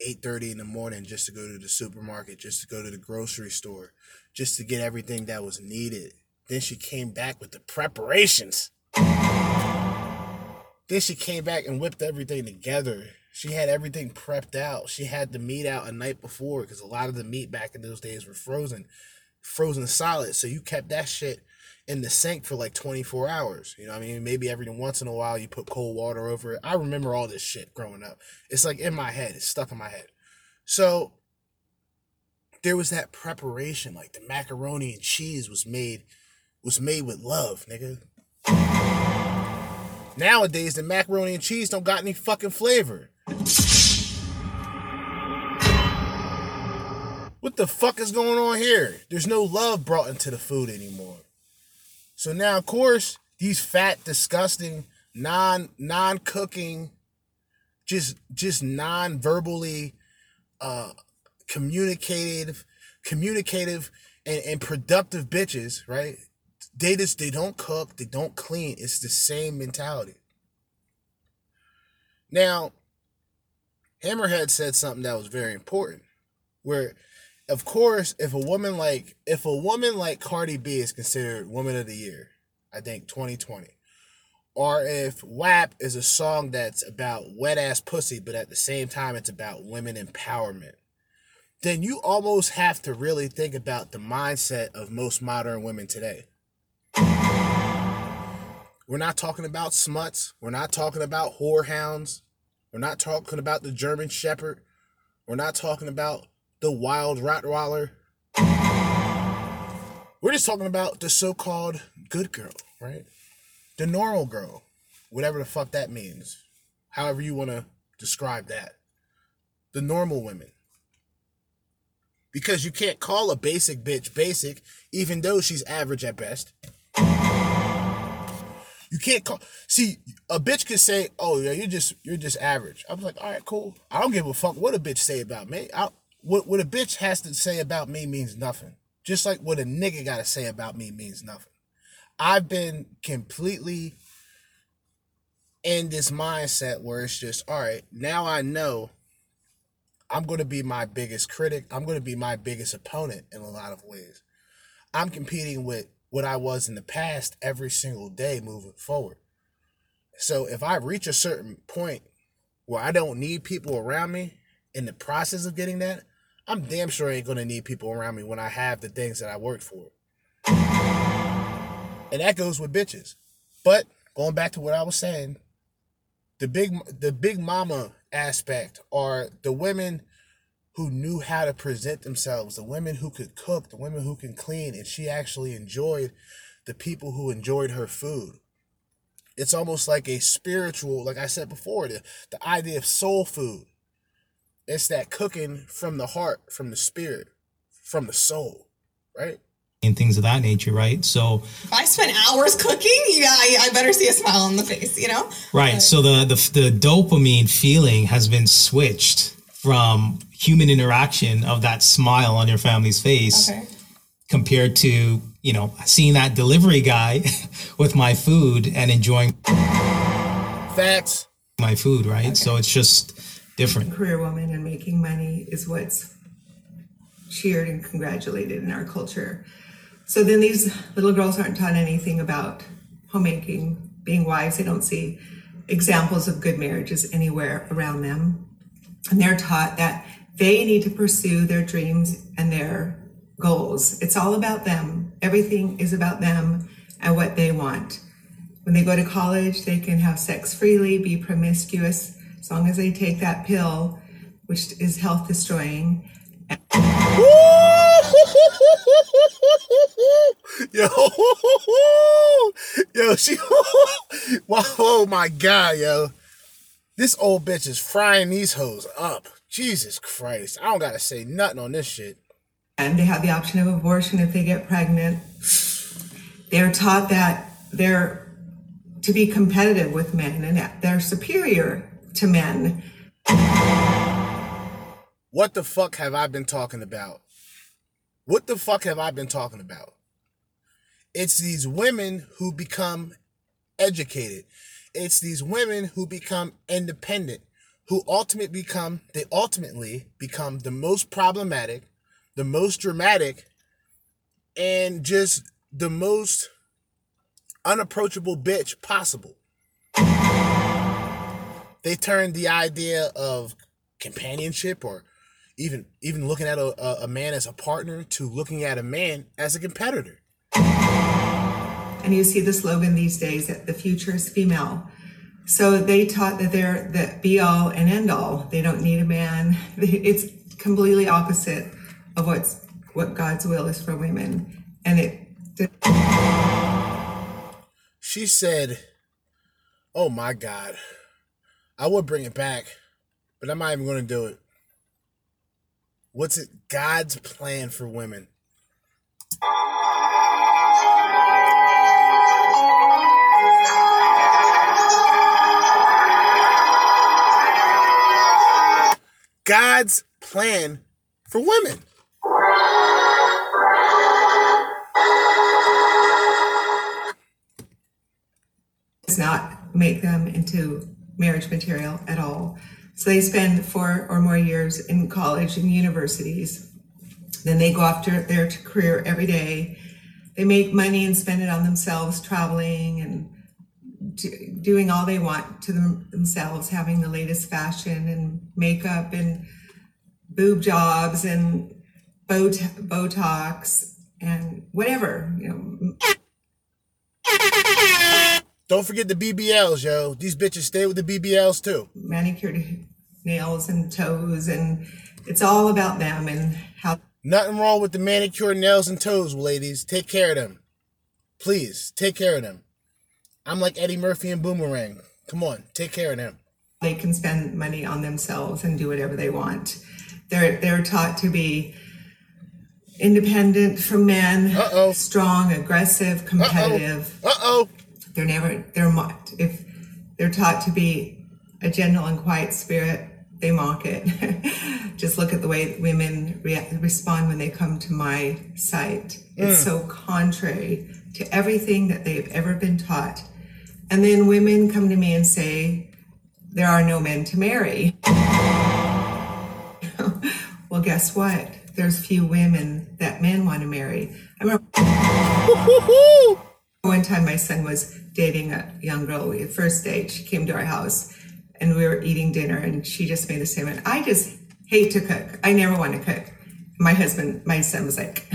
8:30 in the morning just to go to the supermarket, just to go to the grocery store, just to get everything that was needed. Then she came back with the preparations. Then she came back and whipped everything together. She had everything prepped out. She had the meat out a night before because a lot of the meat back in those days were frozen, frozen solid. So you kept that shit in the sink for like 24 hours. You know what I mean? Maybe every once in a while you put cold water over it. I remember all this shit growing up. It's like in my head, it's stuck in my head. So there was that preparation, like the macaroni and cheese was made was made with love, nigga. Nowadays the macaroni and cheese don't got any fucking flavor. What the fuck is going on here? There's no love brought into the food anymore. So now, of course, these fat, disgusting, non non cooking, just just non verbally uh communicative, communicative and, and productive bitches, right? They just they don't cook, they don't clean. It's the same mentality. Now, Hammerhead said something that was very important, where of course, if a woman like if a woman like Cardi B is considered Woman of the Year, I think 2020, or if WAP is a song that's about wet ass pussy, but at the same time it's about women empowerment, then you almost have to really think about the mindset of most modern women today. We're not talking about smuts. We're not talking about whorehounds. We're not talking about the German Shepherd. We're not talking about the wild Rottweiler. We're just talking about the so called good girl, right? The normal girl, whatever the fuck that means. However, you want to describe that. The normal women. Because you can't call a basic bitch basic, even though she's average at best. You can't call. See, a bitch can say, "Oh yeah, you're just you're just average." I was like, "All right, cool. I don't give a fuck what a bitch say about me. I, what what a bitch has to say about me means nothing. Just like what a nigga got to say about me means nothing. I've been completely in this mindset where it's just, all right, now I know I'm going to be my biggest critic. I'm going to be my biggest opponent in a lot of ways. I'm competing with what I was in the past every single day moving forward. So if I reach a certain point where I don't need people around me in the process of getting that, I'm damn sure I ain't gonna need people around me when I have the things that I worked for. And that goes with bitches. But going back to what I was saying, the big the big mama aspect are the women who knew how to present themselves, the women who could cook, the women who can clean, and she actually enjoyed the people who enjoyed her food. It's almost like a spiritual, like I said before, the, the idea of soul food. It's that cooking from the heart, from the spirit, from the soul, right? and things of that nature, right? So, If I spend hours cooking, yeah, I, I better see a smile on the face, you know? right. So the, the the dopamine feeling has been switched from human interaction of that smile on your family's face Okay. compared to you know seeing that delivery guy with my food and enjoying Facts. my food, right? So it's just different. career woman and making money is what's cheered and congratulated in our culture. So then these little girls aren't taught anything about homemaking, being wives. They don't see examples of good marriages anywhere around them. And they're taught that they need to pursue their dreams and their goals. It's all about them. Everything is about them and what they want. When they go to college, they can have sex freely, be promiscuous, as long as they take that pill, which is health destroying. yo, yo, she, oh my god, yo, this old bitch is frying these hoes up. Jesus Christ, I don't gotta say nothing on this shit. And they have the option of abortion if they get pregnant. They're taught that they're to be competitive with men and that they're superior to men. What the fuck have I been talking about? What the fuck have I been talking about? It's these women who become educated. It's these women who become independent, who ultimately become they ultimately become the most problematic, the most dramatic, and just the most unapproachable bitch possible. They turn the idea of companionship or even even looking at a, a, man as a partner to looking at a man as a competitor. And you see the slogan these days that the future is female. So they taught that they're the be all and end all. They don't need a man. It's completely opposite of what's what God's will is for women. And it She said, "Oh my God, I would bring it back, but I'm not even going to do it." What's it? God's plan for women. God's plan for women. does not make them into marriage material at all. So they spend four or more years in college and universities. Then they go after their career every day. They make money and spend it on themselves, traveling and do, doing all they want to them, themselves, having the latest fashion and makeup and boob jobs and bot- Botox and whatever, you know, Don't forget the BBLs, yo. These bitches stay with the BBLs too. manicured nails and toes and it's all about them and how Nothing wrong with the manicured nails and toes, ladies. Take care of them. Please, take care of them. I'm like Eddie Murphy and Boomerang. Come on, take care of them. they can spend money on themselves and do whatever they want they're they're taught to be independent from men Uh-oh. strong aggressive competitive Uh oh. they're never they're mocked if they're taught to be a gentle and quiet spirit they mock it just look at the way women react, respond when they come to my site it's so contrary to everything that they've ever been taught and then women come to me and say there are no men to marry. Well guess what? There's few women that men want to marry. I remember one time my son was dating a young girl. At first date. She came to our house and we were eating dinner and she just made the statement i just hate to cook. I never want to cook. My husband my son was like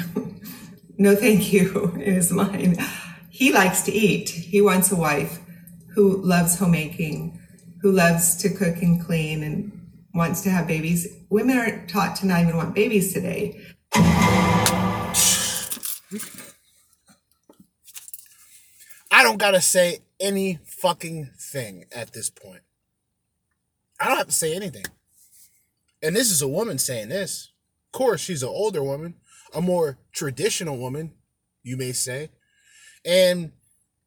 no thank you. It is mine. He likes to eat. He wants a wife who loves homemaking who loves to cook and clean and wants to have babies women are taught to not even want babies today I don't gotta say any fucking thing at this point. I don't have to say anything. And this is a woman saying this. Of course, she's an older woman, a more traditional woman, you may say. And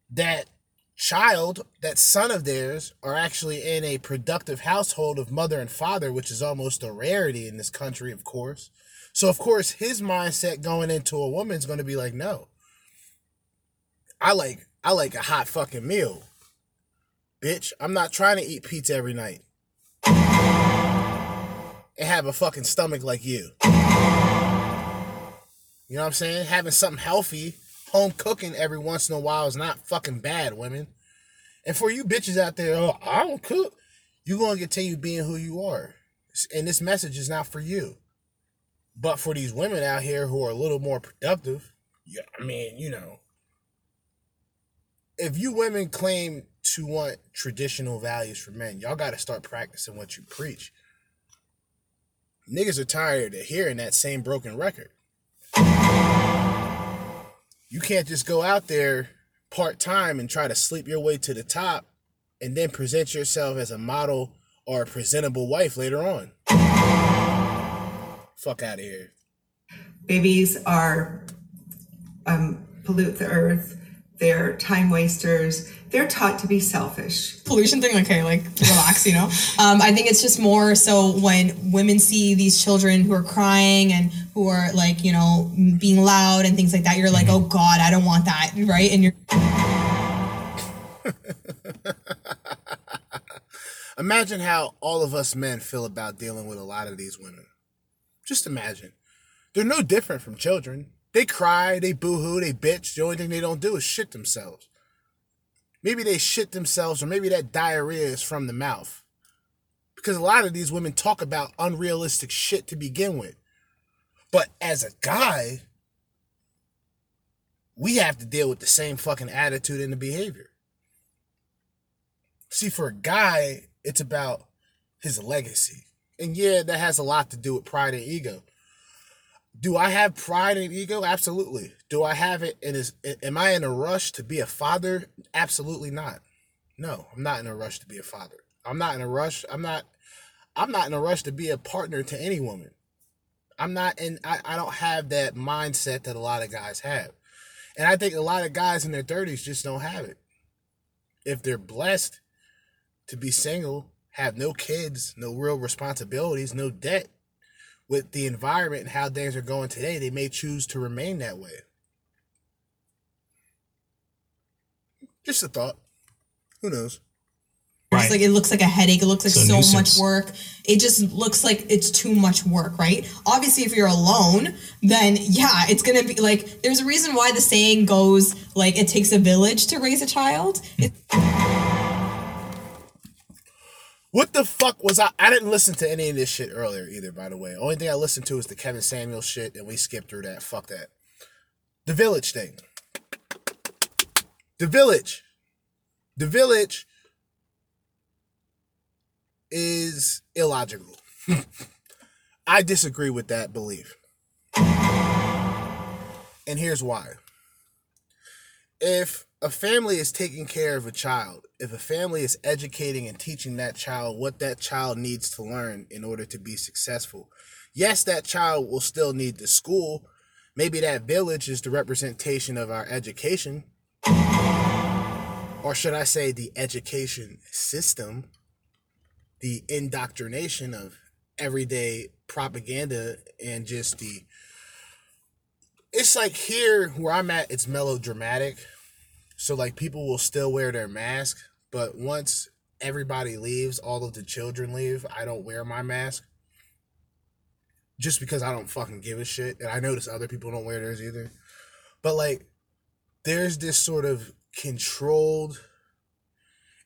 that child, that son of theirs, are actually in a productive household of mother and father, which is almost a rarity in this country, of course. So, of course, his mindset going into a woman is going to be like, no. I like I like a hot fucking meal. Bitch, I'm not trying to eat pizza every night. And have a fucking stomach like you. You know what I'm saying? Having something healthy, home cooking every once in a while is not fucking bad, women. And for you bitches out there, oh, I don't cook. You're going to continue being who you are. And this message is not for you. But for these women out here who are a little more productive, yeah, I mean, you know, if you women claim to want traditional values for men, y'all got to start practicing what you preach. Niggas are tired of hearing that same broken record. You can't just go out there part time and try to sleep your way to the top and then present yourself as a model or a presentable wife later on. Fuck out of here. Babies are um, pollute the earth. They're time wasters. They're taught to be selfish. pollution thing okay like relax you know um, i think it's just more so when women see these children who are crying and who are like you know being loud and things like that you're like oh god i don't want that right and you're Imagine how all of us men feel about dealing with a lot of these women. Just imagine. They're no different from children. They cry, they boo-hoo, they bitch. The only thing they don't do is shit themselves. Maybe they shit themselves, or maybe that diarrhea is from the mouth. Because a lot of these women talk about unrealistic shit to begin with. But as a guy, we have to deal with the same fucking attitude and the behavior. See, for a guy, it's about his legacy. And yeah, that has a lot to do with pride and ego. Do I have pride and ego? Absolutely. Do I have it? And is am I in a rush to be a father? Absolutely not. No, I'm not in a rush to be a father. I'm not in a rush. I'm not I'm not in a rush to be a partner to any woman. I'm not in I, I don't have that mindset that a lot of guys have. And I think a lot of guys in their 30s just don't have it. If they're blessed to be single, have no kids, no real responsibilities, no debt, with the environment and how things are going today, they may choose to remain that way. Just a thought. Who knows? It's like it looks like a headache. It looks like It's so much work. It just looks like it's too much work, right? Obviously, if you're alone, then yeah, it's gonna be like. There's a reason why the saying goes like it takes a village to raise a child. Hmm. It, What the fuck was I? I didn't listen to any of this shit earlier either, by the way. Only thing I listened to is the Kevin Samuel shit, and we skipped through that. Fuck that. The Village thing. The Village. The Village is illogical. I disagree with that belief. And here's why. If a family is taking care of a child, if a family is educating and teaching that child what that child needs to learn in order to be successful, yes, that child will still need the school. Maybe that village is the representation of our education. Or should I say the education system, the indoctrination of everyday propaganda and just the it's like here where I'm at, it's melodramatic. So like people will still wear their mask, but once everybody leaves, all of the children leave, I don't wear my mask. Just because I don't fucking give a shit. And I notice other people don't wear theirs either. But like there's this sort of controlled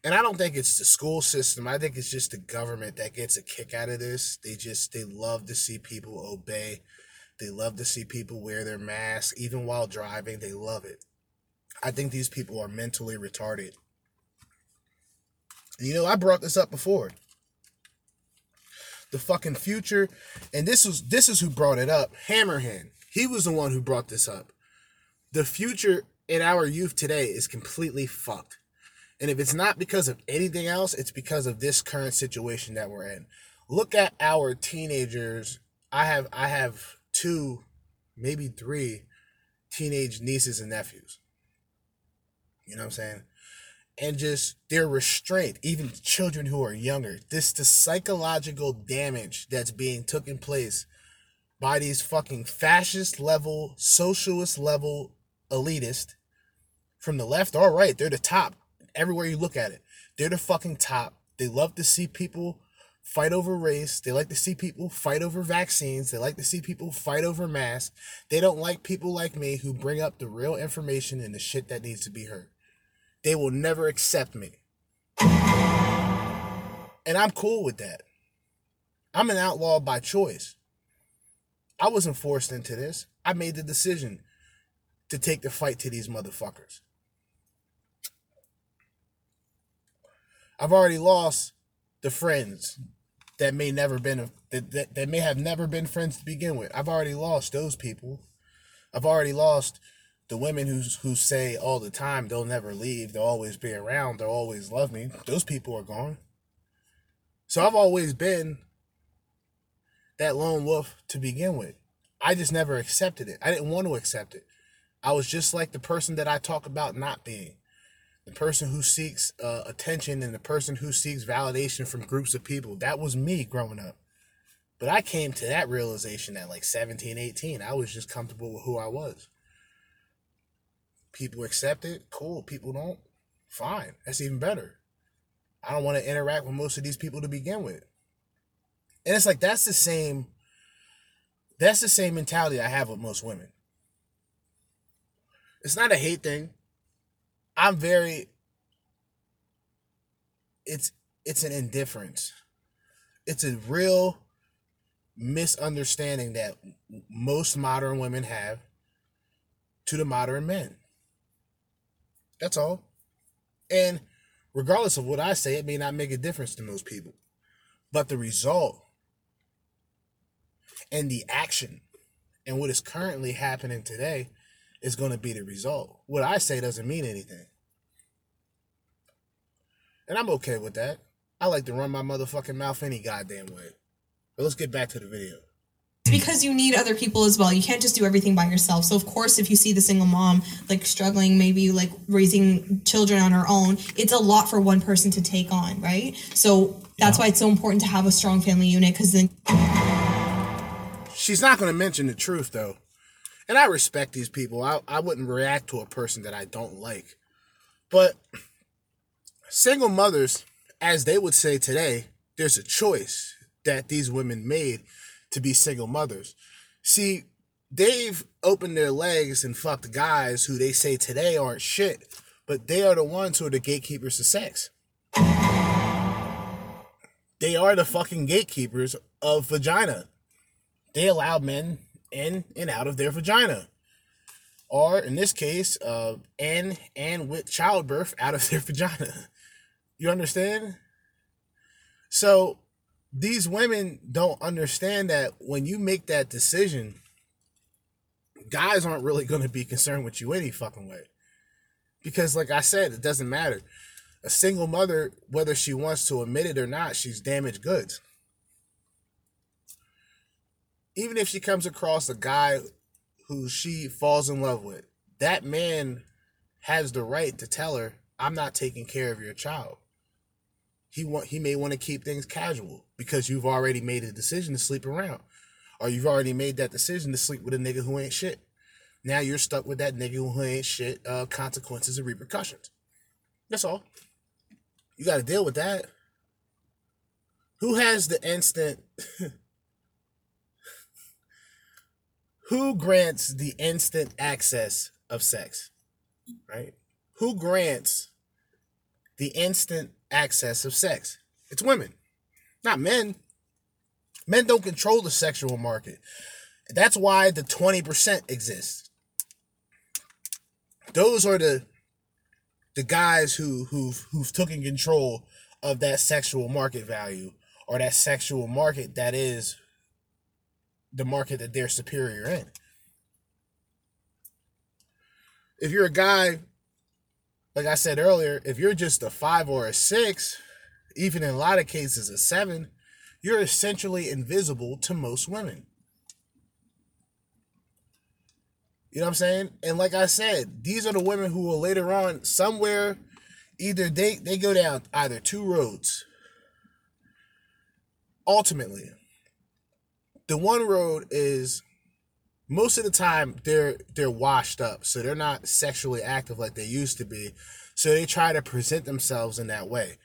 and I don't think it's the school system. I think it's just the government that gets a kick out of this. They just they love to see people obey. They love to see people wear their masks even while driving. They love it. I think these people are mentally retarded. You know, I brought this up before. The fucking future, and this was this is who brought it up. Hammerhand. He was the one who brought this up. The future in our youth today is completely fucked. And if it's not because of anything else, it's because of this current situation that we're in. Look at our teenagers. I have I have two, maybe three teenage nieces and nephews. You know what I'm saying? And just their restraint, even children who are younger, this the psychological damage that's being taken place by these fucking fascist level, socialist level elitist from the left or right. They're the top everywhere you look at it. They're the fucking top. They love to see people fight over race. They like to see people fight over vaccines. They like to see people fight over masks. They don't like people like me who bring up the real information and the shit that needs to be heard. They will never accept me. And I'm cool with that. I'm an outlaw by choice. I wasn't forced into this. I made the decision to take the fight to these motherfuckers. I've already lost the friends that may never been that, that, that may have never been friends to begin with. I've already lost those people. I've already lost the women who who say all the time they'll never leave, they'll always be around, they'll always love me. Those people are gone. So I've always been that lone wolf to begin with. I just never accepted it. I didn't want to accept it. I was just like the person that I talk about not being the person who seeks uh, attention and the person who seeks validation from groups of people. That was me growing up. But I came to that realization at like 17, 18. I was just comfortable with who I was. People accept it, cool. People don't, fine. That's even better. I don't want to interact with most of these people to begin with. And it's like that's the same that's the same mentality I have with most women. It's not a hate thing. I'm very it's it's an indifference. It's a real misunderstanding that most modern women have to the modern men. That's all. And regardless of what I say, it may not make a difference to most people. But the result and the action and what is currently happening today is going to be the result. What I say doesn't mean anything. And I'm okay with that. I like to run my motherfucking mouth any goddamn way. But let's get back to the video. It's because you need other people as well. You can't just do everything by yourself. So of course, if you see the single mom like struggling, maybe like raising children on her own, it's a lot for one person to take on, right? So that's why it's so important to have a strong family unit because then She's not going to mention the truth, though. And I respect these people. I, I wouldn't react to a person that I don't like. But single mothers, as they would say today, there's a choice that these women made to be single mothers. See, they've opened their legs and fucked guys who they say today aren't shit, but they are the ones who are the gatekeepers of sex. They are the fucking gatekeepers of vagina. They allow men in and out of their vagina. Or in this case, uh, in and with childbirth out of their vagina. You understand? So these women don't understand that when you make that decision, guys aren't really going to be concerned with you any fucking way. Because, like I said, it doesn't matter. A single mother, whether she wants to admit it or not, she's damaged goods. Even if she comes across a guy who she falls in love with, that man has the right to tell her, I'm not taking care of your child. He want he may want to keep things casual because you've already made a decision to sleep around. Or you've already made that decision to sleep with a nigga who ain't shit. Now you're stuck with that nigga who ain't shit, uh, consequences and repercussions. That's all. You got to deal with that. Who has the instant? who grants the instant access of sex? Right? Who grants the instant access of sex? It's women, not men. Men don't control the sexual market. That's why the 20% exists. Those are the the guys who who've who've taken control of that sexual market value or that sexual market that is the market that they're superior in. If you're a guy like I said earlier, if you're just a five or a six, even in a lot of cases a seven, you're essentially invisible to most women. You know what I'm saying? And like I said, these are the women who will later on somewhere either they they go down either two roads. Ultimately, the one road is most of the time they're they're washed up, so they're not sexually active like they used to be. So they try to present themselves in that way.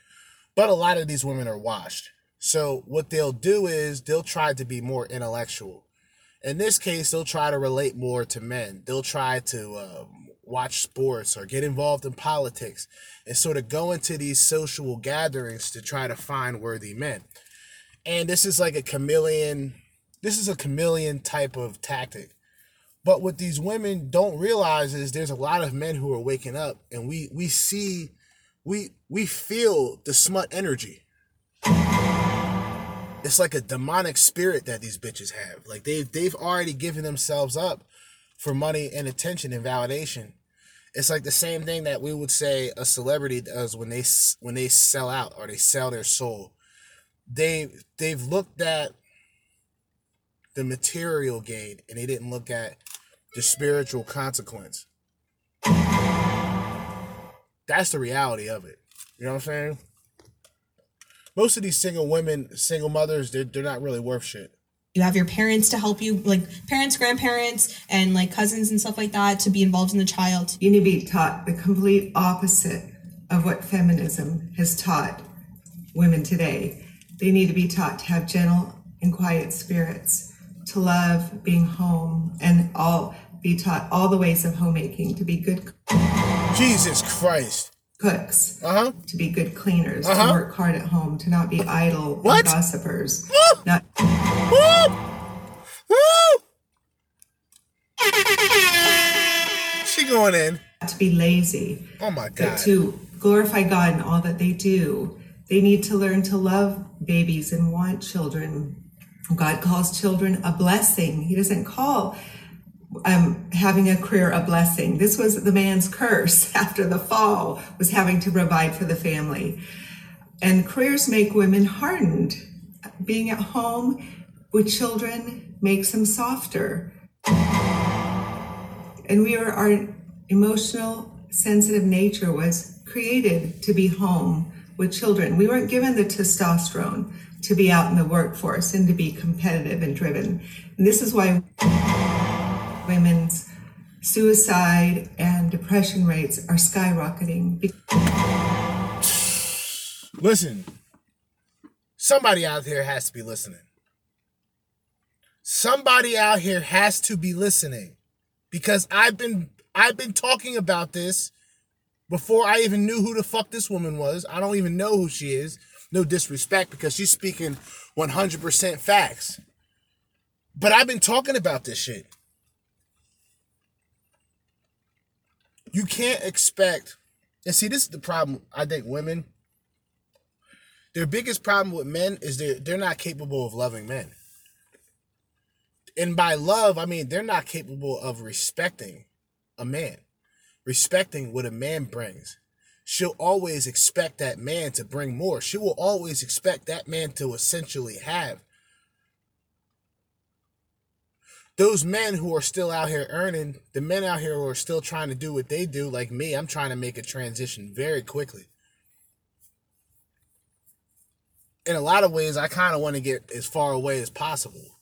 But a lot of these women are washed. So what they'll do is they'll try to be more intellectual. In this case, they'll try to relate more to men. They'll try to um, watch sports or get involved in politics and sort of go into these social gatherings to try to find worthy men. And this is like a chameleon, this is a chameleon type of tactic. But what these women don't realize is there's a lot of men who are waking up and we we see we we feel the smut energy. It's like a demonic spirit that these bitches have. Like they've they've already given themselves up for money and attention and validation. It's like the same thing that we would say a celebrity does when they when they sell out or they sell their soul. They they've looked at the material gain and they didn't look at the spiritual consequence. That's the reality of it. You know what I'm saying? Most of these single women, single mothers, they're, they're not really worth shit. You have your parents to help you, like parents, grandparents, and like cousins and stuff like that to be involved in the child. You need to be taught the complete opposite of what feminism has taught women today. They need to be taught to have gentle and quiet spirits, to love being home, and all be taught all the ways of homemaking, to be good Jesus Christ. cooks, Uh-huh. to be good cleaners, Uh-huh. to work hard at home, to not be idle What? gossipers, Woo! not Woo! Woo! She going in. to be lazy, Oh my god. to glorify God in all that they do. They need to learn to love babies and want children. God calls children a blessing. He doesn't call um, having a career a blessing. This was the man's curse after the fall was having to provide for the family. And careers make women hardened. Being at home with children makes them softer. And we are our emotional, sensitive nature was created to be home with children. We weren't given the testosterone to be out in the workforce and to be competitive and driven. And this is why women's suicide and depression rates are skyrocketing. Listen. Somebody out there has to be listening. Somebody out here has to be listening. Because I've been I've been talking about this before I even knew who the fuck this woman was. I don't even know who she is. No disrespect because she's speaking 100% facts. But I've been talking about this shit. You can't expect and see this is the problem I think women their biggest problem with men is they're they're not capable of loving men. And by love, I mean they're not capable of respecting a man, respecting what a man brings. She'll always expect that man to bring more. She will always expect that man to essentially have. Those men who are still out here earning, the men out here who are still trying to do what they do, like me, I'm trying to make a transition very quickly. in a lot of ways, I kind of want to get as far away as possible.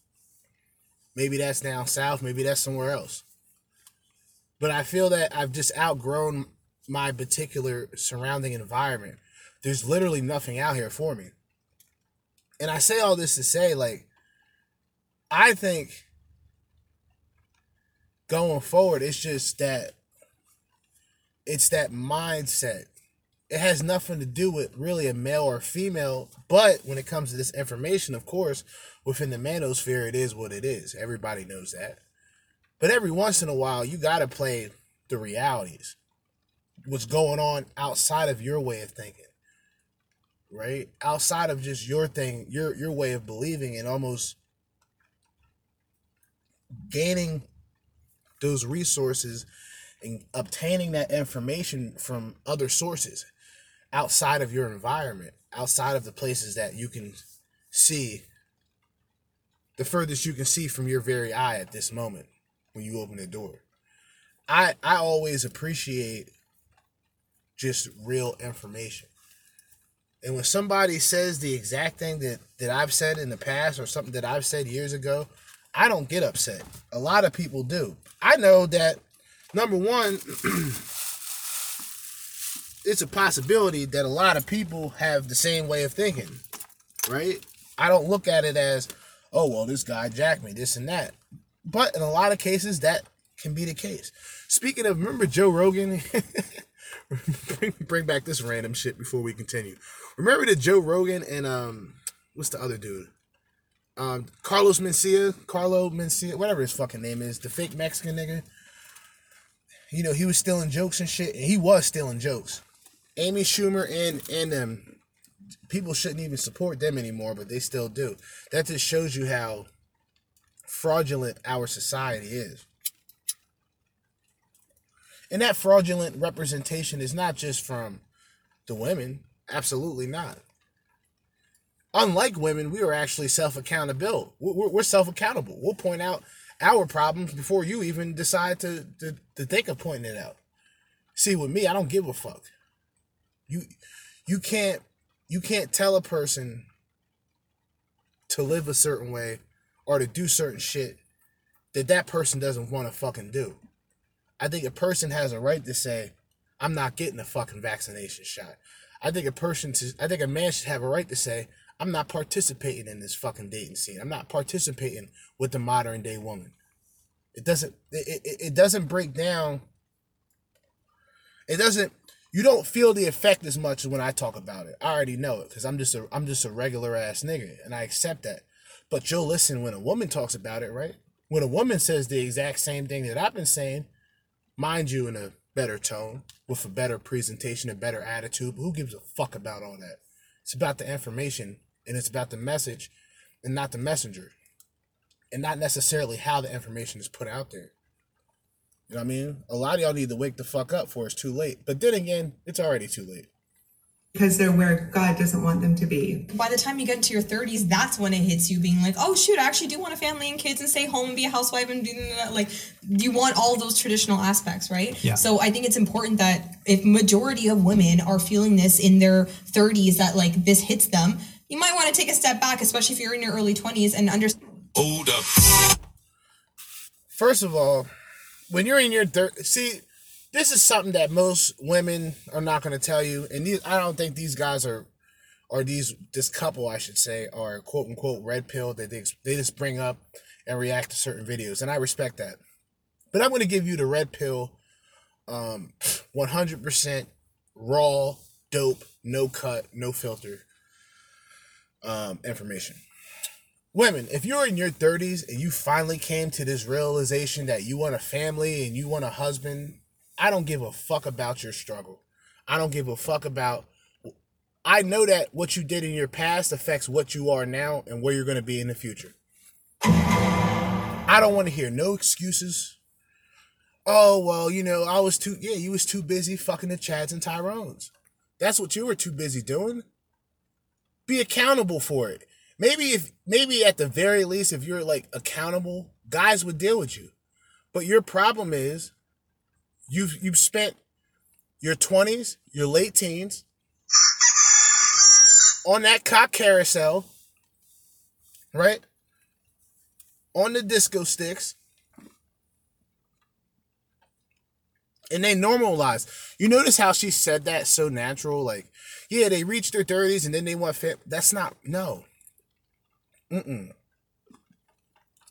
Maybe that's down south, maybe that's somewhere else. But I feel that I've just outgrown my particular surrounding environment. There's literally nothing out here for me. And I say all this to say, like, I think going forward, it's just that it's that mindset it has nothing to do with really a male or female. But when it comes to this information, of course, within the manosphere, it is what it is. Everybody knows that. But every once in a while, you got to play the realities. What's going on outside of your way of thinking, right? Outside of just your thing, your your way of believing, and almost gaining those resources and obtaining that information from other sources outside of your environment, outside of the places that you can see, the furthest you can see from your very eye at this moment when you open the door. I I always appreciate just real information. And when somebody says the exact thing that, that I've said in the past or something that I've said years ago, I don't get upset. A lot of people do. I know that number one, it's a possibility that a lot of people have the same way of thinking, right? I don't look at it as, oh, well, this guy jacked me, this and that. But in a lot of cases, that can be the case. Speaking of, remember Joe Rogan? bring, bring back this random shit before we continue. Remember the Joe Rogan and um, what's the other dude? Um, Carlos Mencia, Carlo Mencia, whatever his fucking name is, the fake Mexican nigga. You know, he was stealing jokes and shit, and he was stealing jokes. Amy Schumer and and them people shouldn't even support them anymore, but they still do. That just shows you how fraudulent our society is. And that fraudulent representation is not just from the women, absolutely not. Unlike women, we are actually self accountable. We're, self accountable. We'll point out our problems before you even decide to, to, to think of pointing it out. See, with me, I don't give a fuck. You you can't you can't tell a person to live a certain way or to do certain shit that that person doesn't want to fucking do. I think a person has a right to say, I'm not getting a fucking vaccination shot. I think a person to, I think a man should have a right to say, I'm not participating in this fucking dating scene. I'm not participating with the modern day woman. It doesn't it, it, it doesn't break down. It doesn't you don't feel the effect as much as when I talk about it. I already know it because I'm just a I'm just a regular ass nigga and I accept that. But you'll listen when a woman talks about it, right? When a woman says the exact same thing that I've been saying, mind you, in a better tone, with a better presentation, a better attitude. But who gives a fuck about all that? It's about the information and it's about the message and not the messenger. And not necessarily how the information is put out there. You know what I mean? A lot of y'all need to wake the fuck up for it's too late. But then again, it's already too late. Because they're where God doesn't want them to be. by the time you get into your 30s, that's when it hits you being like, oh shoot, I actually do want a family and kids and stay home and be a housewife and do that. like you want all those traditional aspects, right? Yeah. So I think it's important that if majority of women are feeling this in their 30s that like this hits them, you might want to take a step back, especially if you're in your early 20s and understand Hold up. First of all, when you're in your thir- see, this is something that most women are not going to tell you, and these, I don't think these guys are, or these this couple I should say are quote unquote red pill that they they just bring up and react to certain videos, and I respect that. But I'm going to give you the red pill, um, 100% raw, dope, no cut, no filter, um, information women, if you're in your 30s and you finally came to this realization that you want a family and you want a husband, I don't give a fuck about your struggle. I don't give a fuck about. I know that what you did in your past affects what you are now and where you're going to be in the future. I don't want to hear no excuses. Oh, well, you know, I was too, yeah, you was too busy fucking the Chads and Tyrones. That's what you were too busy doing. Be accountable for it. Maybe if maybe at the very least, if you're like accountable, guys would deal with you. But your problem is you've you've spent your twenties, your late teens on that cock carousel, right? On the disco sticks. And they normalize. You notice how she said that so natural? Like, yeah, they reached their 30s and then they want fit. That's not, no. Mm-mm.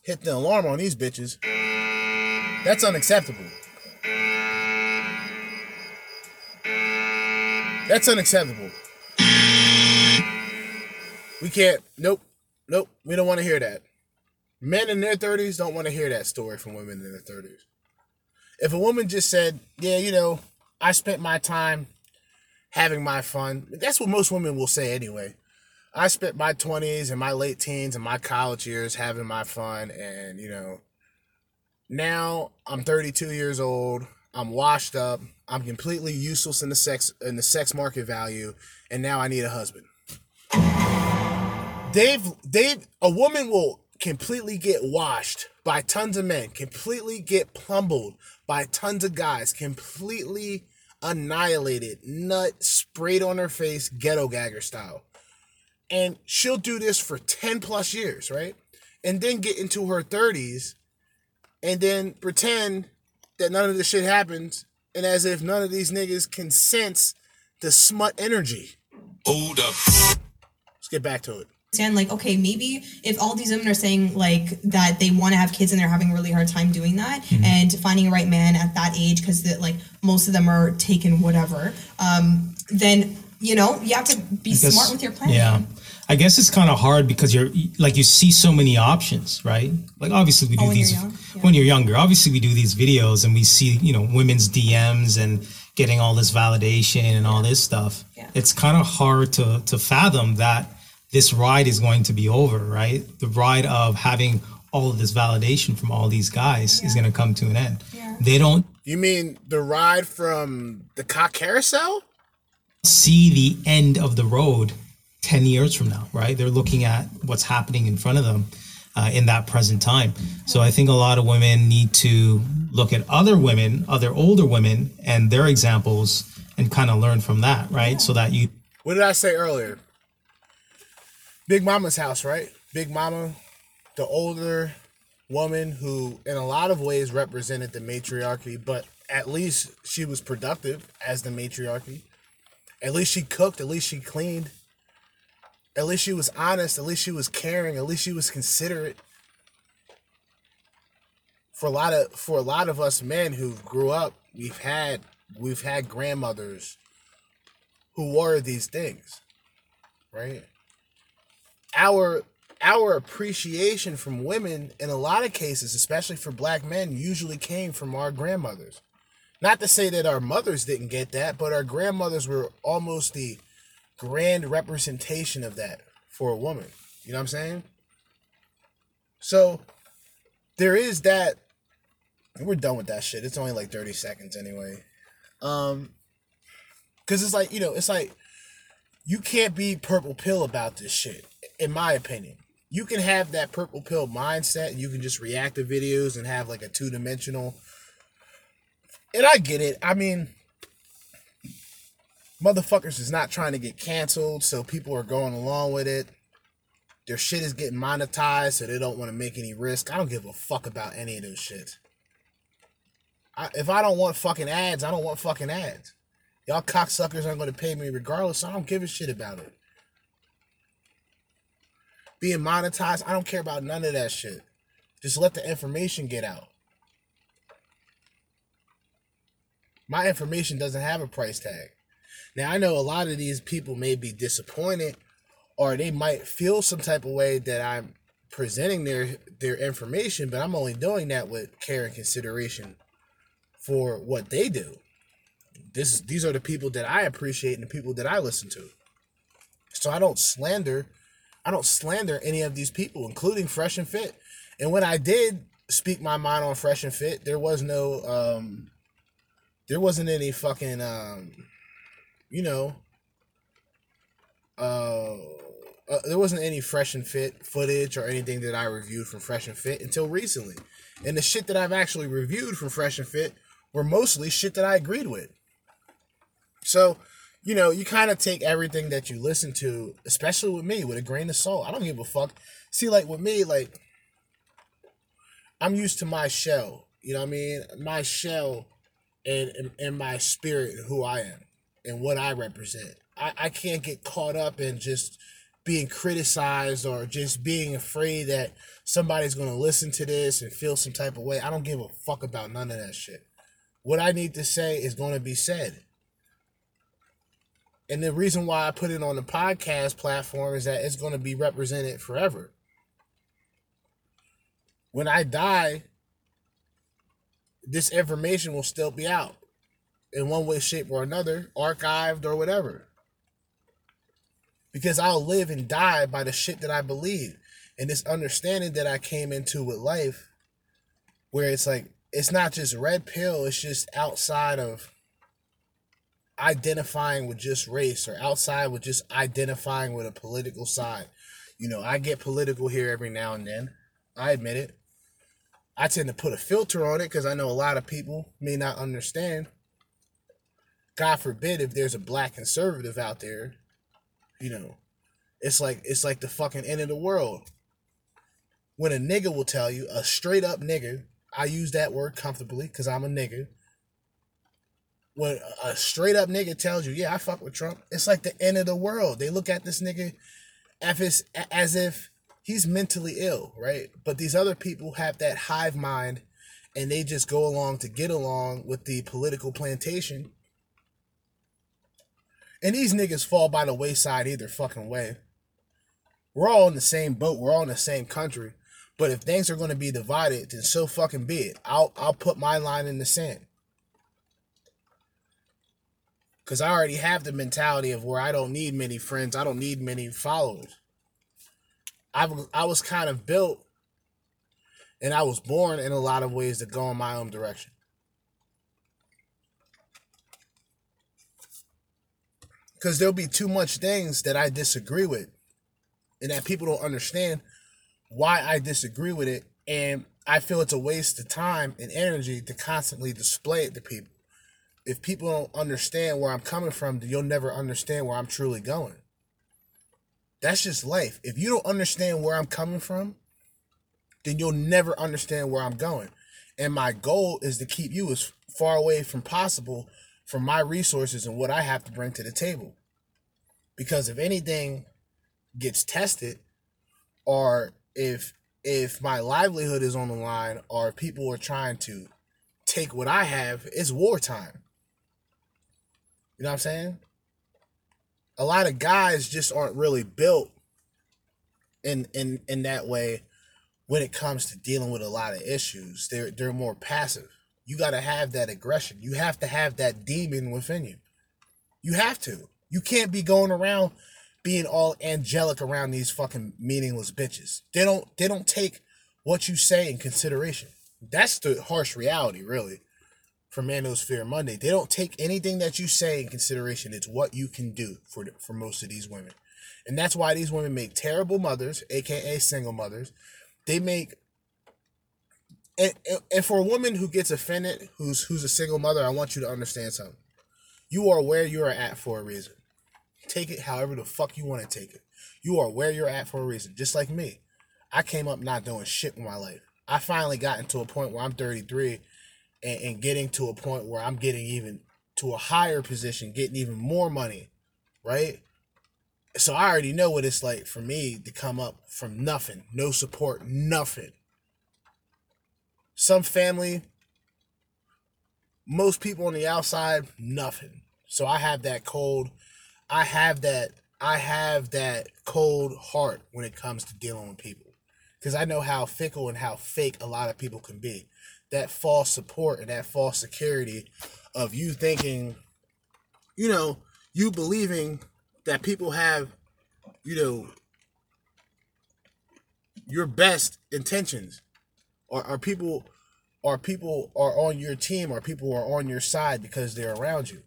Hit the alarm on these bitches. That's unacceptable. That's unacceptable. We can't. Nope. Nope. We don't want to hear that. Men in their 30s don't want to hear that story from women in their 30s. If a woman just said, yeah, you know, I spent my time having my fun, that's what most women will say anyway. I spent my 20s and my late teens and my college years having my fun. And, you know, now I'm 32 years old. I'm washed up. I'm completely useless in the sex in the sex market value, and now I need a husband. Dave, Dave, a woman will completely get washed by tons of men, completely get plumbled by tons of guys, completely annihilated, nut sprayed on her face, ghetto gagger style. And she'll do this for 10 plus years, right? And then get into her 30s and then pretend that none of this shit happens and as if none of these niggas can sense the smut energy. Hold up. Let's get back to it. understand like okay maybe if all these women are saying like that they want to have kids and they're having a really hard time doing that and finding a right man at that age because that like most of them are taken whatever um then you know you have to be guess- smart with your planning Yeah. I guess it's kind of hard because you're like you see so many options, right? Like obviously we do Oh, when you're these? Yeah. when you're younger. Obviously we do these videos and we see, you know, women's DMs and getting all this validation and all this stuff. Yeah. It's kind of hard to to fathom that this ride is going to be over, right? The ride of having all of this validation from all these guys is going to come to an end. Yeah. They don't You mean the ride from the cock carousel? see the end of the road 10 years from now, right? They're looking at what's happening in front of them uh, in that present time. So I think a lot of women need to look at other women, other older women, and their examples and kind of learn from that, right? So that you What did I say earlier? Big Mama's house, right? Big Mama, the older woman who, in a lot of ways, represented the matriarchy, but at least she was productive as the matriarchy. At least she cooked, at least she cleaned. At least she was honest, at least she was caring, at least she was considerate. For a lot of for a lot of us men who grew up, we've had we've had grandmothers who were these things, right? Our our appreciation from women in a lot of cases, especially for black men, usually came from our grandmothers. Not to say that our mothers didn't get that, but our grandmothers were almost the grand representation of that for a woman. You know what I'm saying? So there is that we're done with that shit. It's only like 30 seconds anyway. Um Cause it's like, you know, it's like you can't be purple pill about this shit, in my opinion. You can have that purple pill mindset and you can just react to videos and have like a two dimensional. And I get it. I mean, motherfuckers is not trying to get canceled, so people are going along with it. Their shit is getting monetized, so they don't want to make any risk. I don't give a fuck about any of those shit. I, if I don't want fucking ads, I don't want fucking ads. Y'all cocksuckers aren't going to pay me regardless. So I don't give a shit about it. Being monetized, I don't care about none of that shit. Just let the information get out. My information doesn't have a price tag. Now I know a lot of these people may be disappointed or they might feel some type of way that I'm presenting their their information, but I'm only doing that with care and consideration for what they do this these are the people that I appreciate and the people that I listen to. So I don't slander I don't slander any of these people, including Fresh and Fit. And when I did speak my mind on Fresh and Fit, there was no um there wasn't any fucking um you know uh, uh there wasn't any Fresh and Fit footage or anything that I reviewed from Fresh and Fit until recently. And the shit that I've actually reviewed from Fresh and Fit were mostly shit that I agreed with. So, you know, you kind of take everything that you listen to, especially with me, with a grain of salt. I don't give a fuck. See, like with me, like I'm used to my shell. You know what I mean? My shell and and, and my spirit, who I am, and what I represent. I, I can't get caught up in just being criticized or just being afraid that somebody's gonna listen to this and feel some type of way. I don't give a fuck about none of that shit. What I need to say is gonna be said. And the reason why I put it on the podcast platform is that it's going to be represented forever. When I die, this information will still be out in one way, shape, or another, archived or whatever. Because I'll live and die by the shit that I believe. And this understanding that I came into with life, where it's like, it's not just red pill, it's just outside of identifying with just race or outside with just identifying with a political side. You know, I get political here every now and then. I admit it. I tend to put a filter on it because I know a lot of people may not understand. God forbid if there's a black conservative out there, you know, it's like it's like the fucking end of the world. When a nigga will tell you, a straight up nigga, I use that word comfortably because I'm a nigga. When a straight up nigga tells you, yeah, I fuck with Trump, it's like the end of the world. They look at this nigga as if, as if he's mentally ill, right? But these other people have that hive mind and they just go along to get along with the political plantation. And these niggas fall by the wayside either fucking way. We're all in the same boat. We're all in the same country. But if things are going to be divided, then so fucking be it. I'll I'll put my line in the sand. Cause I already have the mentality of where I don't need many friends. I don't need many followers. I I was kind of built, and I was born in a lot of ways to go in my own direction. Cause there'll be too much things that I disagree with, and that people don't understand why I disagree with it, and I feel it's a waste of time and energy to constantly display it to people. If people don't understand where I'm coming from, then you'll never understand where I'm truly going. That's just life. If you don't understand where I'm coming from, then you'll never understand where I'm going. And my goal is to keep you as far away from possible from my resources and what I have to bring to the table. Because if anything gets tested, or if if my livelihood is on the line, or people are trying to take what I have, it's wartime. You know what I'm saying? A lot of guys just aren't really built in in in that way when it comes to dealing with a lot of issues. They're they're more passive. You got to have that aggression. You have to have that demon within you. You have to. You can't be going around being all angelic around these fucking meaningless bitches. They don't they don't take what you say in consideration. That's the harsh reality, really, for Manosphere Monday. They don't take anything that you say in consideration. It's what you can do for for most of these women, and that's why these women make terrible mothers, aka single mothers. They make and, and for a woman who gets offended, who's who's a single mother, I want you to understand something. You are where you are at for a reason. Take it however the fuck you want to take it. You are where you're at for a reason. Just like me. I came up not doing shit with my life. I finally got into a point where I'm 33 and, and getting to a point where I'm getting even to a higher position, getting even more money, right? So I already know what it's like for me to come up from nothing, no support, nothing. Some family, most people on the outside, nothing. So I have that cold, I have that, I have that cold heart when it comes to dealing with people. Because I know how fickle and how fake a lot of people can be. That false support and that false security of you thinking, you know, you believing that people have, you know, your best intentions or are people are people are on your team? Or people are on your side because they're around you?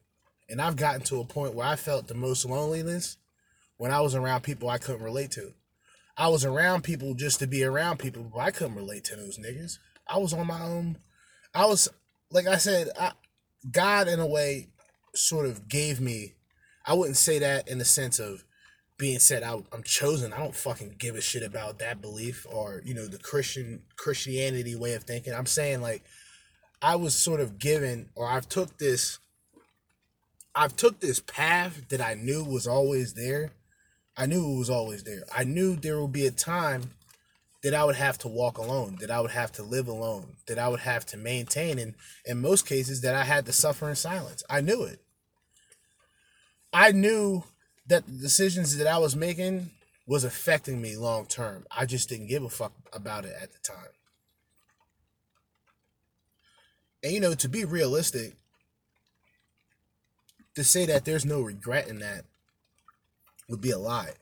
And i've gotten to a point where i felt the most loneliness when i was around people i couldn't relate to. I was around people just to be around people but i couldn't relate to those niggas. I was on my own. I was like i said I, god in a way sort of gave me i wouldn't say that in the sense of being said I, i'm chosen. I don't fucking give a shit about that belief or you know the christian christianity way of thinking. I'm saying like i was sort of given or i've took this i've took this path that i knew was always there. I knew it was always there. I knew there would be a time that i would have to walk alone that i would have to live alone that i would have to maintain and in most cases that i had to suffer in silence. I knew it. I knew that the decisions that I was making was affecting me long term. I just didn't give a fuck about it at the time. And you know, to be realistic, to say that there's no regret in that would be a lie.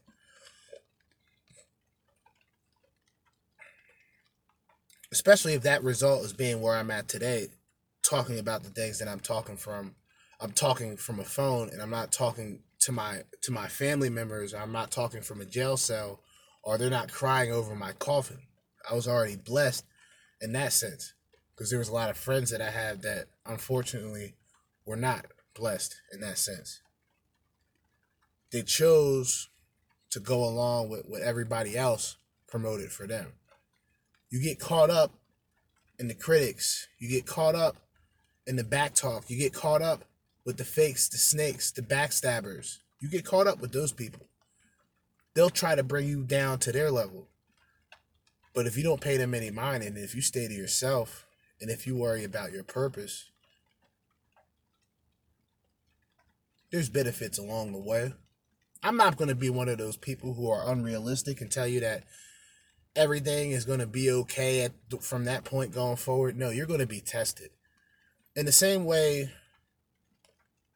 especially if that result is being where I'm at today, talking about the things that I'm talking from. I'm talking from a phone, and I'm not talking to my to my family members. I'm not talking from a jail cell, or they're not crying over my coffin. I was already blessed in that sense, because there was a lot of friends that I had that unfortunately were not blessed in that sense. They chose to go along with what everybody else promoted for them. You get caught up in the critics, you get caught up in the back talk, you get caught up with the fakes, the snakes, the backstabbers. You get caught up with those people. They'll try to bring you down to their level. But if you don't pay them any mind and if you stay to yourself and if you worry about your purpose, there's benefits along the way. I'm not going to be one of those people who are unrealistic and tell you that everything is going to be okay at, from that point going forward. No, you're going to be tested. In the same way,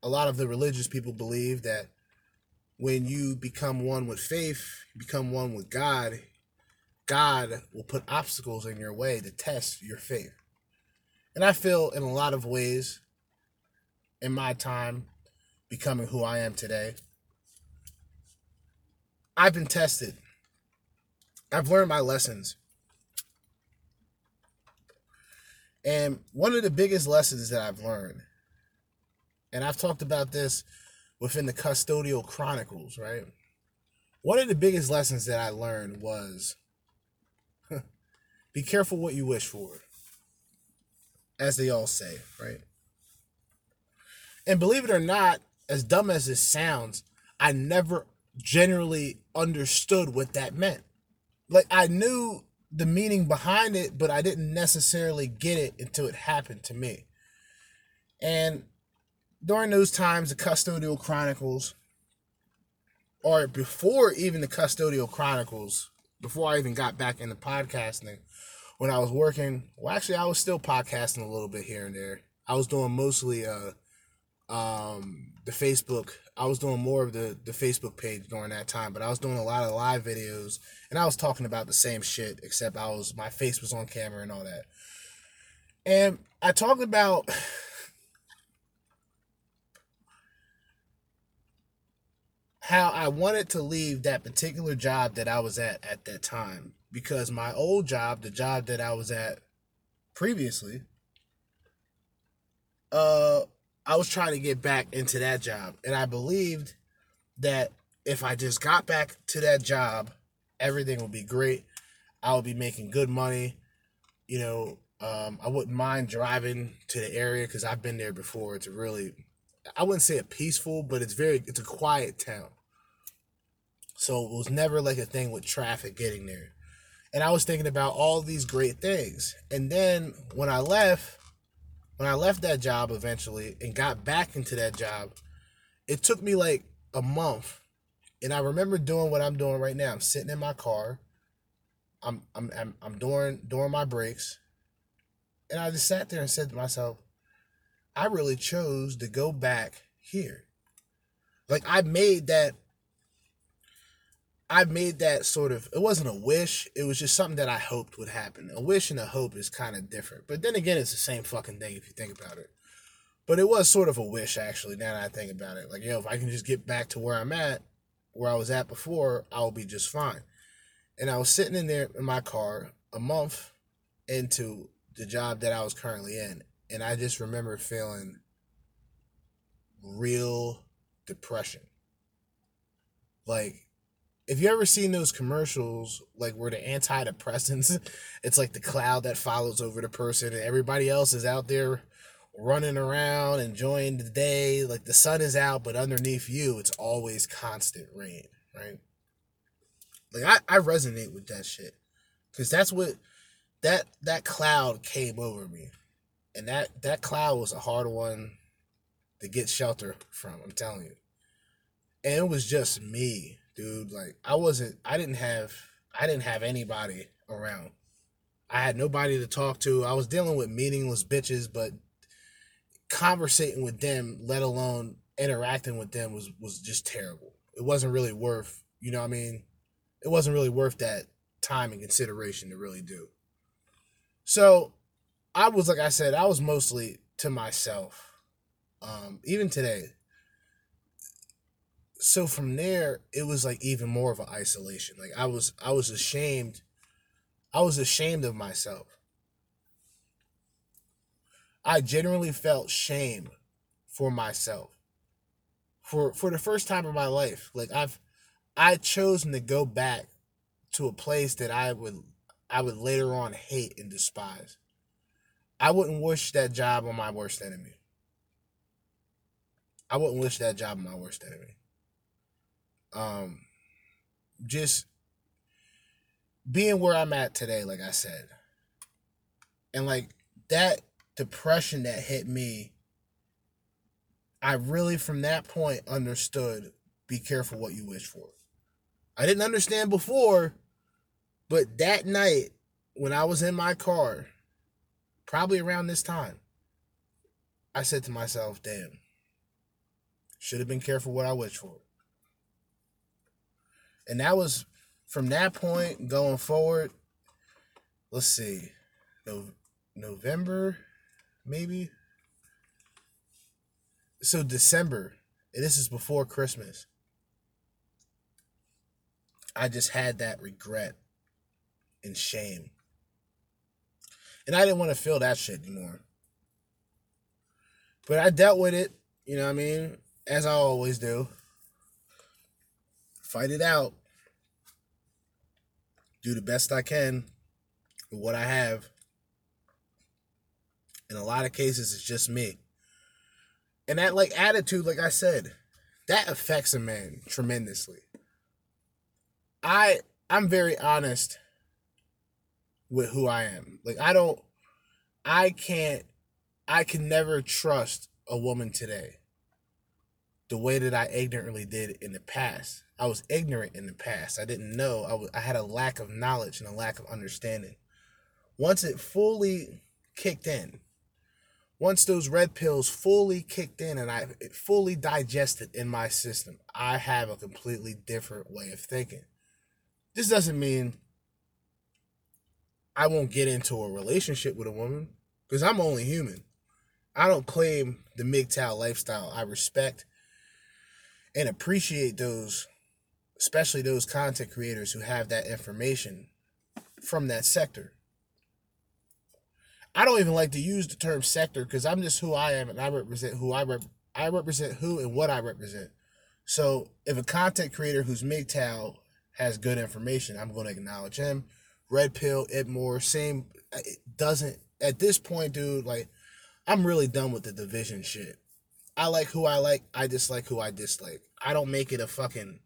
a lot of the religious people believe that when you become one with faith, become one with God, God will put obstacles in your way to test your faith. And I feel in a lot of ways, in my time becoming who I am today, I've been tested. I've learned my lessons. And one of the biggest lessons that I've learned, and I've talked about this within the custodial chronicles, right? One of the biggest lessons that I learned was be careful what you wish for, as they all say, right? And believe it or not, as dumb as this sounds, I never generally understood what that meant. Like I knew the meaning behind it, but I didn't necessarily get it until it happened to me. And during those times, the custodial chronicles, or before even the custodial chronicles, before I even got back into podcasting, when I was working, well, actually, I was still podcasting a little bit here and there. I was doing mostly uh, um, the Facebook. I was doing more of the the Facebook page during that time, but I was doing a lot of live videos, and I was talking about the same shit, except I was my face was on camera and all that. And I talked about how I wanted to leave that particular job that I was at at that time because my old job, the job that I was at previously, uh I was trying to get back into that job and I believed that if I just got back to that job, everything would be great. I would be making good money. You know, um, I wouldn't mind driving to the area because I've been there before. It's really, I wouldn't say a peaceful, but it's very, it's a quiet town. So it was never like a thing with traffic getting there. And I was thinking about all these great things. And then when I left, when I left that job eventually and got back into that job, it took me like a month. And I remember doing what I'm doing right now. I'm sitting in my car. I'm I'm I'm, I'm doing doing my breaks. And I just sat there and said to myself, I really chose to go back here. Like I made that I made that sort of it wasn't a wish, it was just something that I hoped would happen. A wish and a hope is kind of different. But then again, it's the same fucking thing if you think about it. But it was sort of a wish actually, now that I think about it. Like, yo, if I can just get back to where I'm at, where I was at before, I'll be just fine. And I was sitting in there in my car a month into the job that I was currently in, and I just remember feeling real depression. Like if you ever seen those commercials like where the antidepressants it's like the cloud that follows over the person and everybody else is out there running around enjoying the day like the sun is out but underneath you it's always constant rain right? Like i, I resonate with that shit because that's what that that cloud came over me. And that that cloud was a hard one to get shelter from i'm telling you. And it was just me dude. Like I wasn't I didn't have I didn't have anybody around. I had nobody to talk to. I was dealing with meaningless bitches, but conversating with them, let alone interacting with them was was just terrible. It wasn't really worth, you know what I mean? It wasn't really worth that time and consideration to really do. So I was like I said, I was mostly to myself. Um, even today. So from there, it was like even more of an isolation. Like I was I was ashamed. I was ashamed of myself. I genuinely felt shame for myself. For for the first time in my life. Like I've I chosen to go back to a place that I would I would later on hate and despise. I wouldn't wish that job on my worst enemy. I wouldn't wish that job on my worst enemy. Um just being where I'm at today, like I said. And like that depression that hit me, I really from that point understood be careful what you wish for. I didn't understand before, but that night when I was in my car, probably around this time, I said to myself, damn, should have been careful what I wish for. And that was from that point going forward. Let's see, no, November, maybe. So December, and this is before Christmas. I just had that regret and shame. And I didn't want to feel that shit anymore. But I dealt with it, you know what I mean? As I always do. Fight it out. Do the best I can with what I have. In a lot of cases, it's just me. And that like attitude, like I said, that affects a man tremendously. I I'm very honest with who I am. Like I don't I can't I can never trust a woman today the way that I ignorantly did in the past. I was ignorant in the past. I didn't know. I had a lack of knowledge and a lack of understanding. Once it fully kicked in, once those red pills fully kicked in and I fully digested in my system, I have a completely different way of thinking. This doesn't mean I won't get into a relationship with a woman because I'm only human. I don't claim the MGTOW lifestyle. I respect and appreciate those, especially those content creators who have that information from that sector. I don't even like to use the term sector because I'm just who I am and I represent who I rep. I represent who and what I represent. So if a content creator who's MGTOW has good information, I'm going to acknowledge him. Red Pill, Edmore, same. It doesn't at this point, dude. Like, I'm really done with the division shit. I like who I like. I dislike who I dislike. I don't make it a fucking.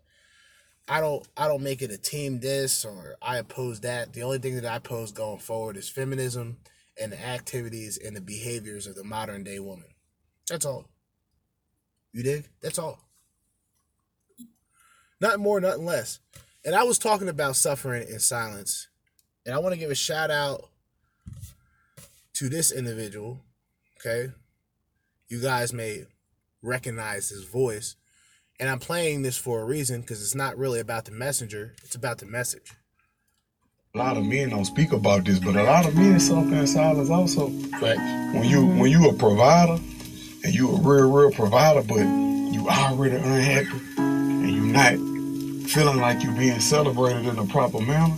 I don't. I don't make it a team this or I oppose that. The only thing that I oppose going forward is feminism and the activities and the behaviors of the modern day woman. That's all. You dig? That's all. Nothing more, nothing less. And I was talking about suffering in silence. And I want to give a shout out to this individual. Okay. You guys may recognize his voice. And I'm playing this for a reason because it's not really about the messenger, it's about the message. A lot of men don't speak about this, but a lot of men suffer in silence also. Right. When you when you a provider and you a real real provider, but you already unhappy and you're not feeling like you're being celebrated in a proper manner,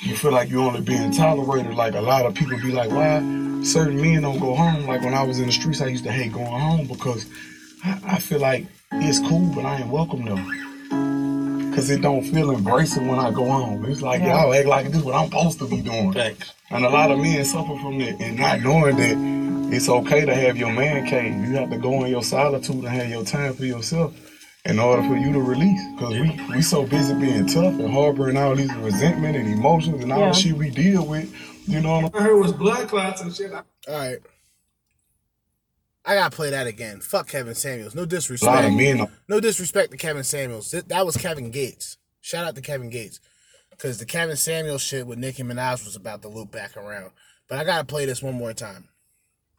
you feel like you're only being tolerated. Like a lot of people be like, why certain men don't go home? Like when I was in the streets, I used to hate going home because I, I feel like it's cool, but I ain't welcome though. Cause it don't feel embracing when I go home. It's like y'all act like this is what I'm supposed to be doing. Thanks. And a lot of men suffer from that and not knowing that it's okay to have your man cave. You have to go in your solitude and have your time for yourself in order for you to release. Because we, we so busy being tough and harboring all these resentment and emotions and all the shit we deal with. You know what I'm I heard was blood clots and shit. All right. I gotta play that again. Fuck Kevin Samuels. No A lot of disrespect. men No disrespect to Kevin Samuels. That was Kevin Gates. Shout out to Kevin Gates. Because the Kevin Samuels shit with Nicki Minaj was about to loop back around. But I gotta play this one more time.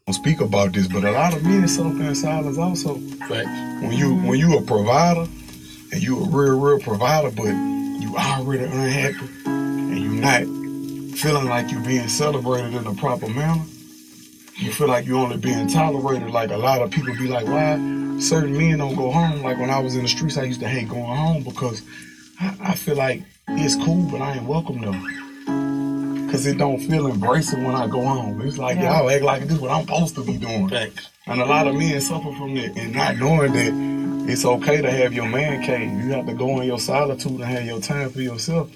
Don't speak about this, but a lot of men suffer in silence also. Right. When you when you a provider and you a real real provider, but you already unhappy and you not feeling like you're being celebrated in a proper manner. You feel like you're only being tolerated. Like a lot of people be like, why certain men don't go home? Like when I was in the streets, I used to hate going home because I, I feel like it's cool, but I ain't welcome though. Cause it don't feel embracing when I go home. It's like y'all act like this is what I'm supposed to be doing. Thanks. And a lot of men suffer from that and not knowing that it's okay to have your man cave. You have to go in your solitude and have your time for yourself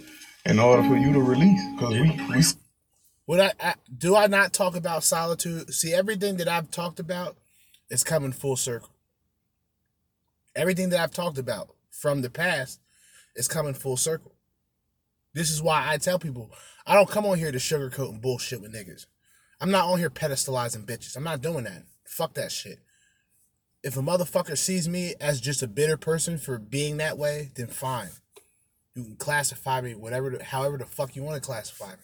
in order for you to mm. release. Cause we, we Would I, I do I not talk about solitude? See, everything that I've talked about is coming full circle. Everything that I've talked about from the past is coming full circle. This is why I tell people I don't come on here to sugarcoat and bullshit with niggas. I'm not on here pedestalizing bitches. I'm not doing that. Fuck that shit. If a motherfucker sees me as just a bitter person for being that way, then fine. You can classify me whatever, however the fuck you want to classify me.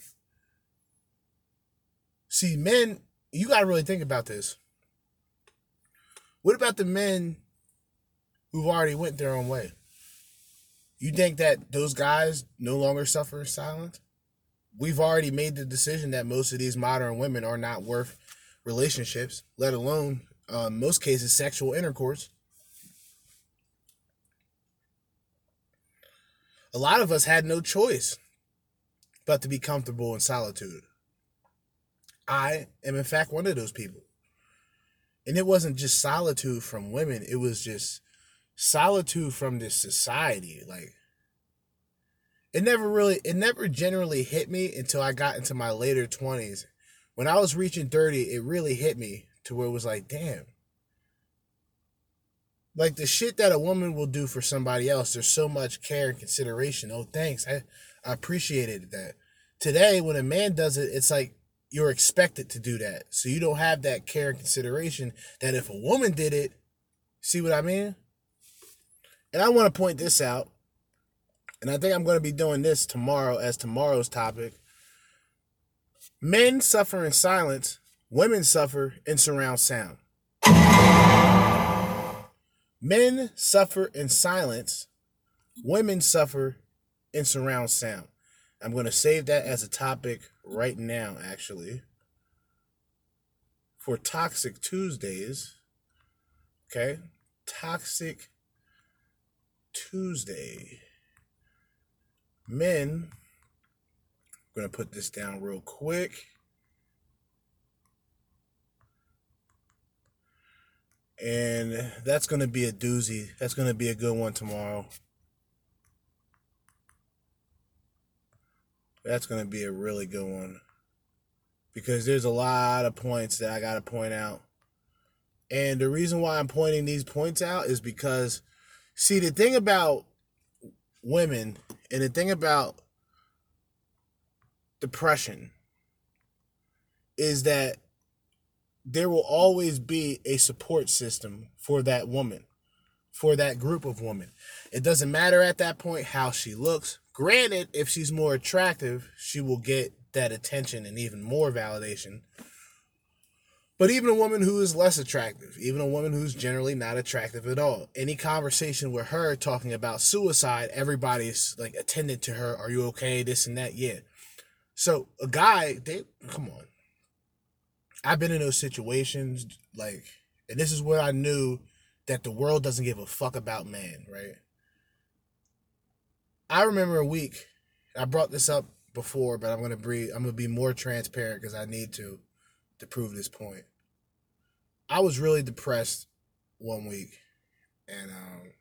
See, men, you got to really think about this. What about the men who've already went their own way? You think that those guys no longer suffer silence? We've already made the decision that most of these modern women are not worth relationships, let alone, uh, most cases, sexual intercourse. A lot of us had no choice but to be comfortable in solitude. I am, in fact, one of those people. And it wasn't just solitude from women, it was just solitude from this society. Like, it never really, it never generally hit me until I got into my later 20s. When I was reaching 30, it really hit me to where it was like, damn. Like the shit that a woman will do for somebody else, there's so much care and consideration. Oh, thanks. I, I appreciated that. Today, when a man does it, it's like you're expected to do that. So you don't have that care and consideration that if a woman did it, see what I mean? And I want to point this out. And I think I'm going to be doing this tomorrow as tomorrow's topic. Men suffer in silence, women suffer in surround sound. Men suffer in silence, women suffer in surround sound. I'm going to save that as a topic right now, actually, for Toxic Tuesdays. Okay? Toxic Tuesday. Men, I'm going to put this down real quick. And that's going to be a doozy. That's going to be a good one tomorrow. That's going to be a really good one. Because there's a lot of points that I got to point out. And the reason why I'm pointing these points out is because, see, the thing about women and the thing about depression is that there will always be a support system for that woman, for that group of women. It doesn't matter at that point how she looks. Granted, if she's more attractive, she will get that attention and even more validation. But even a woman who is less attractive, even a woman who's generally not attractive at all, any conversation with her talking about suicide, everybody's like attended to her. Are you okay? This and that. Yeah. So a guy, they come on. I've been in those situations, like, and this is where I knew that the world doesn't give a fuck about man, right? I remember a week. I brought this up before, but I'm gonna be I'm gonna be more transparent because I need to to prove this point. I was really depressed one week, and um,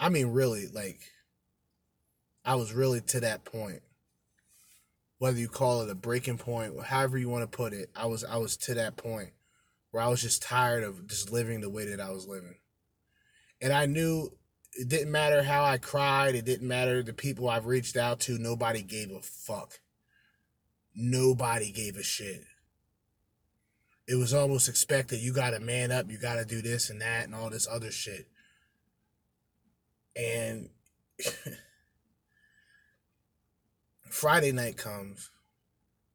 I mean, really, like, I was really to that point. Whether you call it a breaking point, however you want to put it, I was I was to that point where I was just tired of just living the way that I was living, and I knew it didn't matter how I cried. It didn't matter the people I've reached out to. Nobody gave a fuck. Nobody gave a shit. It was almost expected. You got to man up. You got to do this and that and all this other shit. And Friday night comes.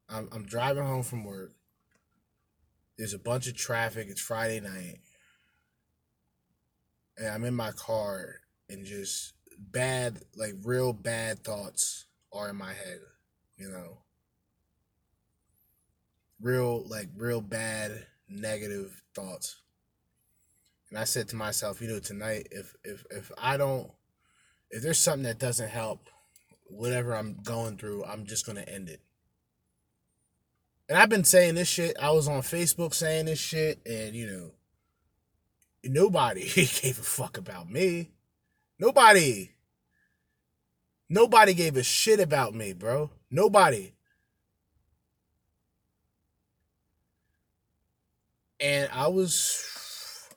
I'm, I'm driving home from work. There's a bunch of traffic. It's Friday night. And I'm in my car and just bad, like real bad thoughts are in my head. you know. Real like real bad negative thoughts. And I said to myself, you know, tonight if if if I don't if there's something that doesn't help whatever I'm going through, I'm just going to end it. And I've been saying this shit. I was on Facebook saying this shit and you know, nobody gave a fuck about me. Nobody. Nobody gave a shit about me, bro. Nobody. And I was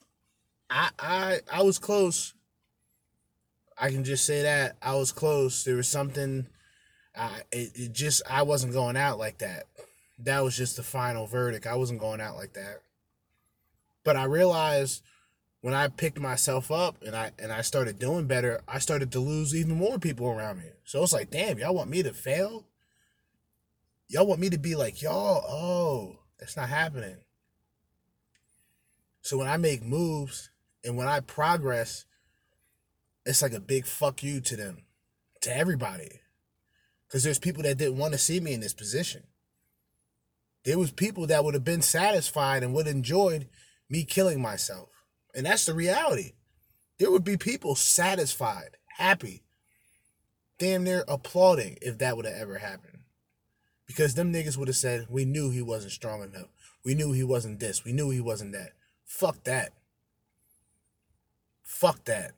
I I I was close. I can just say that I was close. There was something I it, it just I wasn't going out like that. That was just the final verdict. I wasn't going out like that. But I realized when I picked myself up and I and I started doing better, I started to lose even more people around me. So it's like, damn, y'all want me to fail? Y'all want me to be like y'all? Oh, that's not happening. So when I make moves and when I progress, it's like a big fuck you to them, to everybody. Cause there's people that didn't want to see me in this position. There was people that would have been satisfied and would have enjoyed me killing myself. And that's the reality. There would be people satisfied, happy, damn near applauding if that would have ever happened. Because them niggas would have said, we knew he wasn't strong enough. We knew he wasn't this. We knew he wasn't that. Fuck that. Fuck that.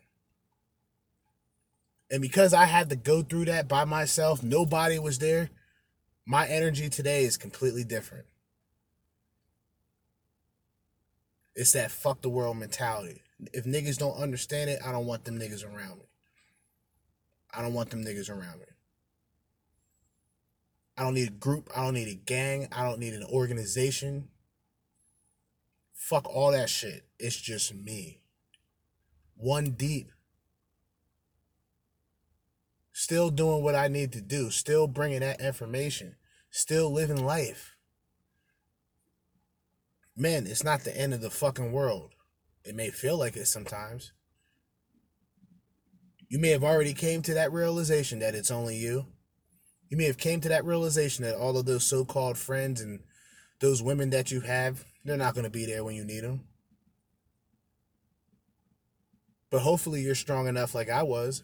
And because I had to go through that by myself, nobody was there, my energy today is completely different. It's that fuck the world mentality. If niggas don't understand it, I don't want them niggas around me. I don't want them niggas around me. I don't need a group. I don't need a gang. I don't need an organization. Fuck all that shit. It's just me. One deep. Still doing what I need to do. Still bringing that information. Still living life. Man, it's not the end of the fucking world. It may feel like it sometimes. You may have already came to that realization that it's only you. You may have came to that realization that all of those so-called friends and those women that you have, they're not going to be there when you need them. But hopefully you're strong enough like I was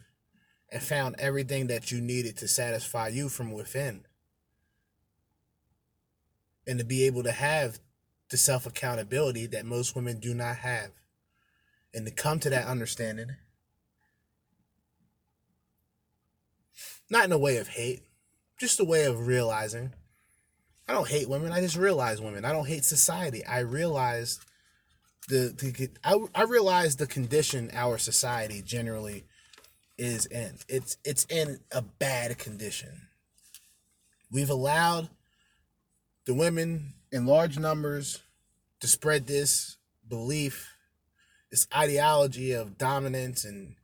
and found everything that you needed to satisfy you from within. And to be able to have the self accountability that most women do not have. And to come to that understanding, not in a way of hate, just a way of realizing. I don't hate women. I just realize women. I don't hate society. I realize the, the I, I realize the condition our society generally is in. It's it's in a bad condition. We've allowed the women in large numbers to spread this belief, this ideology of dominance and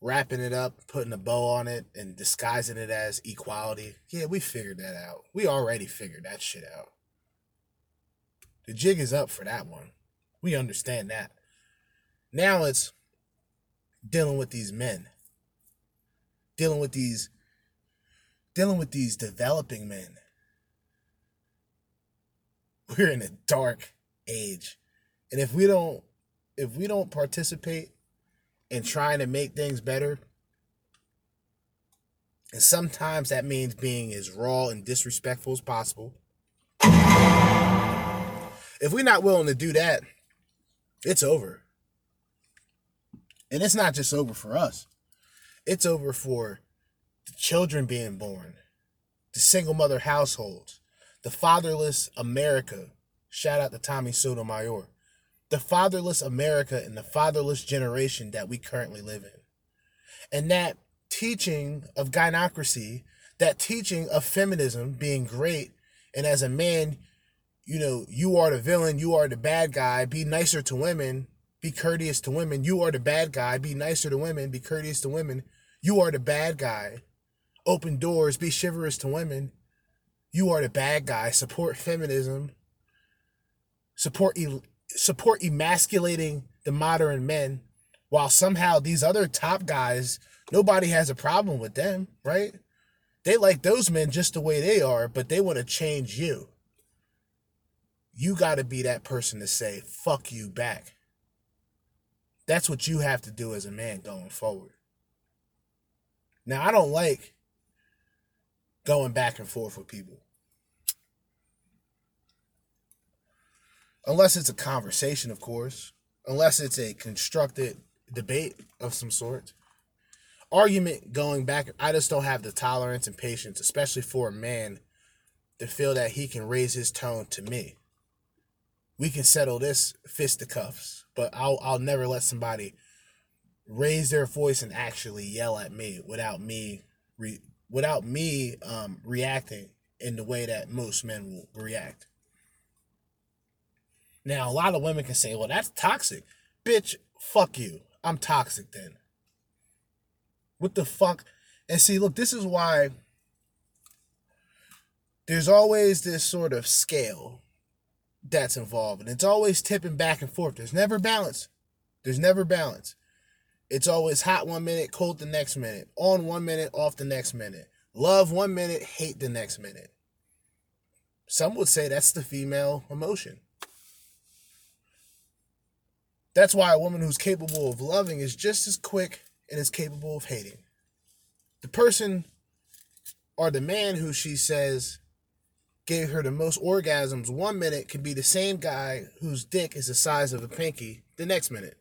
wrapping it up, putting a bow on it, and disguising it as equality. Yeah, we figured that out. We already figured that shit out. The jig is up for that one. We understand that. Now it's dealing with these men. Dealing with these dealing with these developing men. We're in a dark age. And if we don't if we don't participate in trying to make things better, and sometimes that means being as raw and disrespectful as possible. If we're not willing to do that, it's over. And it's not just over for us. It's over for the children being born, the single mother households, the fatherless America. Shout out to Tommy Sotomayor. The fatherless America and the fatherless generation that we currently live in. And that teaching of gynocracy, that teaching of feminism being great, and as a man, you know, you are the villain, you are the bad guy, be nicer to women, be courteous to women. You are the bad guy, be nicer to women, be courteous to women. You are the bad guy. Open doors, be chivalrous to women. You are the bad guy. Support feminism. Support support emasculating the modern men while somehow these other top guys nobody has a problem with them, right? They like those men just the way they are, but they want to change you. You got to be that person to say, fuck you back. That's what you have to do as a man going forward. Now, I don't like going back and forth with people. Unless it's a conversation, of course. Unless it's a constructed debate of some sort. Argument going back, I just don't have the tolerance and patience, especially for a man, to feel that he can raise his tone to me. We can settle this fisticuffs, but I'll I'll never let somebody raise their voice and actually yell at me without me re, without me um, reacting in the way that most men will react. Now, a lot of women can say, well, that's toxic. Bitch, fuck you. I'm toxic then. What the fuck? And see, look, this is why there's always this sort of scale that's involved, and it's always tipping back and forth. There's never balance. There's never balance. It's always hot one minute, cold the next minute, on one minute, off the next minute, love one minute, hate the next minute. Some would say that's the female emotion. That's why a woman who's capable of loving is just as quick and is capable of hating. The person or the man who she says gave her the most orgasms one minute can be the same guy whose dick is the size of a pinky the next minute.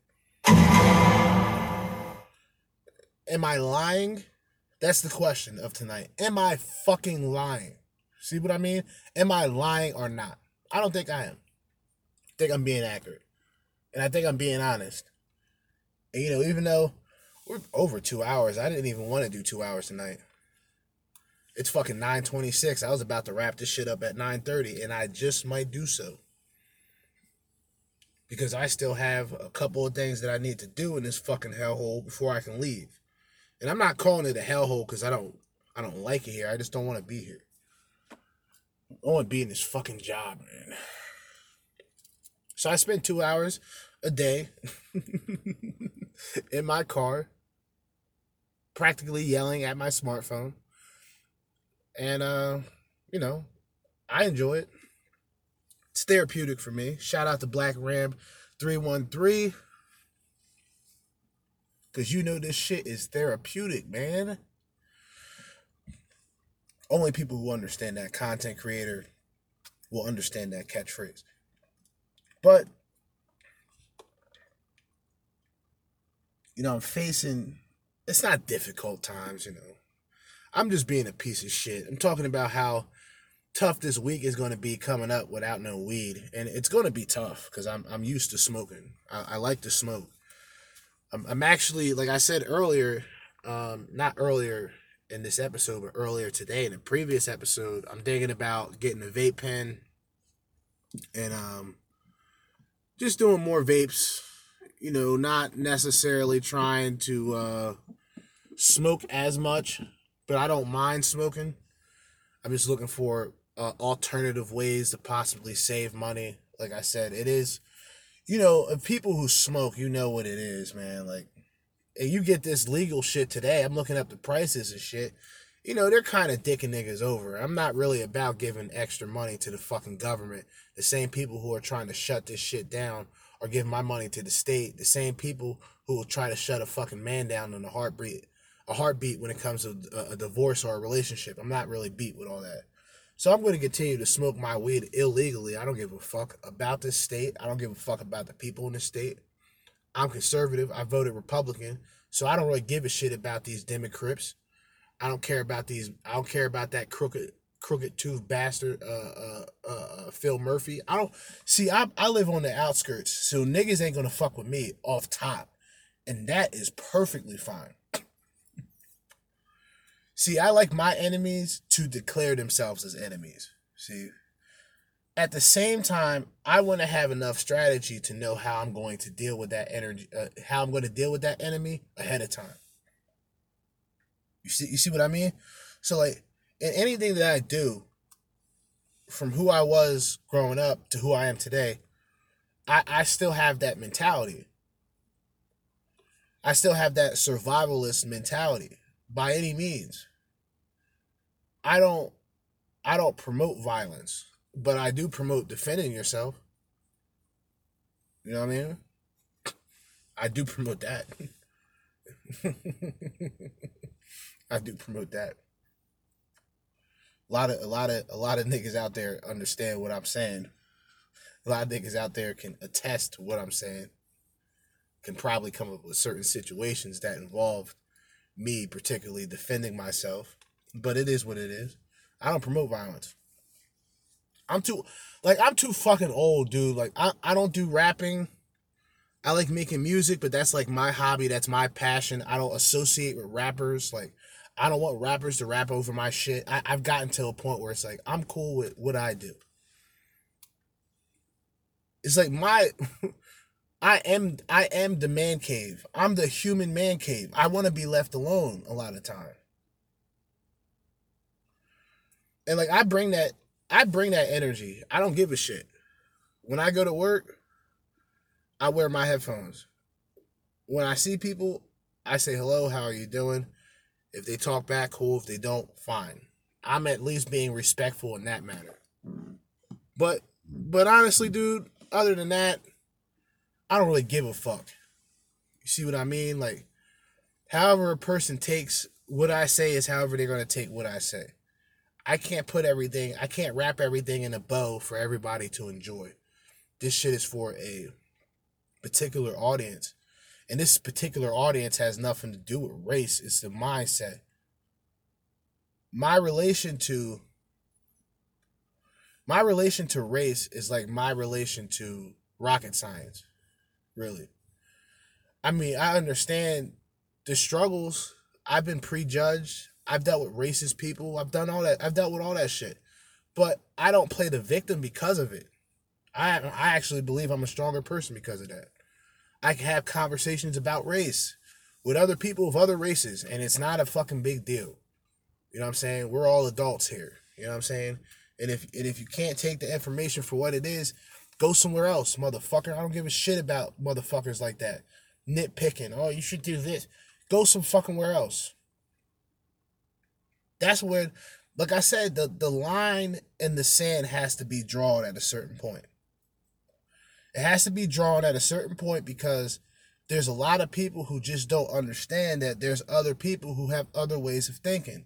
Am I lying? That's the question of tonight. Am I fucking lying? See what I mean? Am I lying or not? I don't think I am. I think I'm being accurate. And I think I'm being honest. And you know, even though we're over two hours, I didn't even want to do two hours tonight. It's fucking 926. I was about to wrap this shit up at 930, and I just might do so. Because I still have a couple of things that I need to do in this fucking hellhole before I can leave. And I'm not calling it a hellhole because I don't I don't like it here. I just don't want to be here. I want to be in this fucking job, man. So I spend two hours a day in my car, practically yelling at my smartphone. And uh, you know, I enjoy it. It's therapeutic for me. Shout out to Black Ram 313. Cause you know this shit is therapeutic, man. Only people who understand that content creator will understand that catchphrase. But you know, I'm facing it's not difficult times, you know. I'm just being a piece of shit. I'm talking about how tough this week is going to be coming up without no weed, and it's going to be tough because I'm I'm used to smoking. I, I like to smoke. I'm, I'm actually like I said earlier, um, not earlier in this episode, but earlier today in a previous episode, I'm thinking about getting a vape pen and um just doing more vapes, you know, not necessarily trying to uh, smoke as much, but I don't mind smoking. I'm just looking for uh, alternative ways to possibly save money. Like I said, it is, you know, people who smoke, you know what it is, man. Like, and you get this legal shit today. I'm looking up the prices and shit. You know, they're kind of dicking niggas over. I'm not really about giving extra money to the fucking government. The same people who are trying to shut this shit down are giving my money to the state. The same people who will try to shut a fucking man down on a heartbeat, a heartbeat when it comes to a, a divorce or a relationship. I'm not really beat with all that. So I'm going to continue to smoke my weed illegally. I don't give a fuck about this state. I don't give a fuck about the people in the state. I'm conservative. I voted Republican, so I don't really give a shit about these Democrats. I don't care about these. I don't care about that crooked, crooked tooth bastard, uh, uh, uh, Phil Murphy. I don't see. I I live on the outskirts, so niggas ain't gonna fuck with me off top, and that is perfectly fine. See, I like my enemies to declare themselves as enemies. See, at the same time, I want to have enough strategy to know how I'm going to deal with that energy, uh, how I'm going to deal with that enemy ahead of time. You see, you see what I mean? So like in anything that I do, from who I was growing up to who I am today, I, I still have that mentality. I still have that survivalist mentality by any means. I don't I don't promote violence, but I do promote defending yourself. You know what I mean? I do promote that. I do promote that. A lot of a lot of a lot of niggas out there understand what I'm saying. A lot of niggas out there can attest to what I'm saying. Can probably come up with certain situations that involve me particularly defending myself. But it is what it is. I don't promote violence. I'm too like I'm too fucking old, dude. Like I, I don't do rapping. I like making music, but that's like my hobby. That's my passion. I don't associate with rappers. Like, I don't want rappers to rap over my shit. I, I've gotten to a point where it's like, I'm cool with what I do. It's like my I am I am the man cave. I'm the human man cave. I want to be left alone a lot of time. And like I bring that I bring that energy. I don't give a shit. When I go to work, I wear my headphones. When I see people, I say hello, how are you doing? If they talk back, cool. If they don't, fine. I'm at least being respectful in that manner. But but honestly, dude, other than that, I don't really give a fuck. You see what I mean? Like, however a person takes what I say is however they're gonna take what I say. I can't put everything, I can't wrap everything in a bow for everybody to enjoy. This shit is for a particular audience. And this particular audience has nothing to do with race, it's the mindset. My relation to my relation to race is like my relation to rocket science. Really. I mean, I understand the struggles. I've been prejudged. I've dealt with racist people. I've done all that. I've dealt with all that shit. But I don't play the victim because of it. I I actually believe I'm a stronger person because of that. I can have conversations about race with other people of other races, and it's not a fucking big deal. You know what I'm saying? We're all adults here. You know what I'm saying? And if and if you can't take the information for what it is, go somewhere else, motherfucker. I don't give a shit about motherfuckers like that. Nitpicking. Oh, you should do this. Go some fucking where else. That's where, like I said, the, the line in the sand has to be drawn at a certain point. It has to be drawn at a certain point because there's a lot of people who just don't understand that there's other people who have other ways of thinking.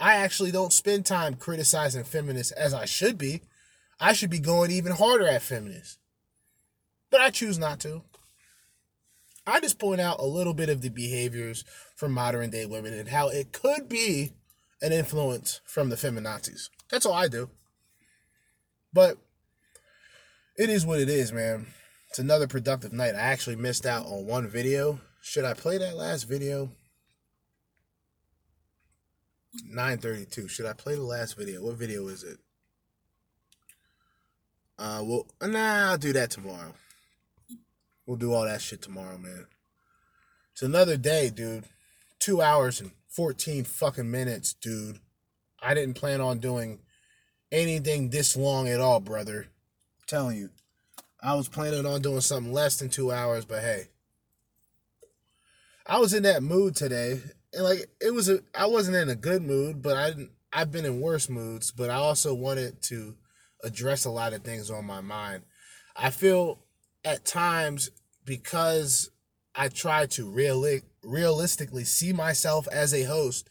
I actually don't spend time criticizing feminists as I should be. I should be going even harder at feminists. But I choose not to. I just point out a little bit of the behaviors from modern day women and how it could be an influence from the feminazis. That's all I do. But it is what it is, man. It's another productive night. I actually missed out on one video. Should I play that last video? 932. Should I play the last video? What video is it? Uh well nah, I'll do that tomorrow. We'll do all that shit tomorrow, man. It's another day, dude. Two hours and 14 fucking minutes, dude. I didn't plan on doing anything this long at all, brother. I'm telling you. I was planning on doing something less than two hours, but hey. I was in that mood today. And like it was a I wasn't in a good mood, but I didn't I've been in worse moods, but I also wanted to address a lot of things on my mind. I feel at times because I try to reali- realistically see myself as a host,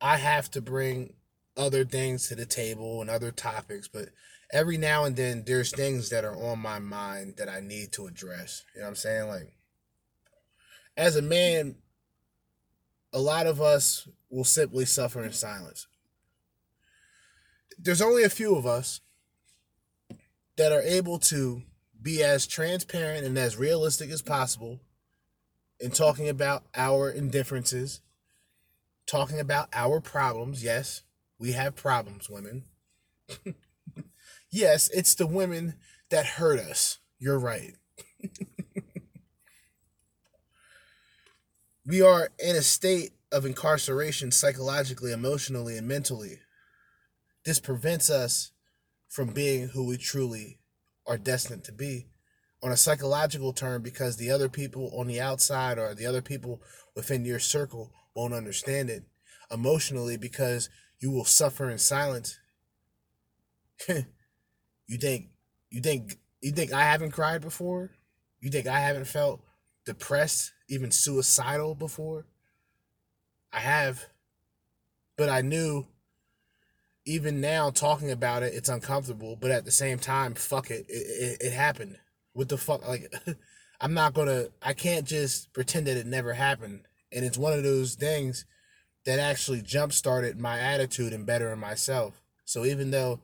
I have to bring other things to the table and other topics, but every now and then there's things that are on my mind that I need to address. You know what I'm saying? Like as a man, a lot of us will simply suffer in silence. There's only a few of us that are able to be as transparent and as realistic as possible in talking about our indifferences, talking about our problems. Yes, we have problems, women. yes, it's the women that hurt us. You're right. we are in a state of incarceration psychologically, emotionally, and mentally. This prevents us from being who we truly are destined to be on a psychological term because the other people on the outside or the other people within your circle won't understand it emotionally because you will suffer in silence. you think you think you think I haven't cried before? You think I haven't felt depressed, even suicidal before? I have. But I knew even now talking about it, it's uncomfortable, but at the same time, fuck it. It, it, it happened. What the fuck? Like, I'm not gonna, I can't just pretend that it never happened. And it's one of those things that actually jump started my attitude and bettering myself. So even though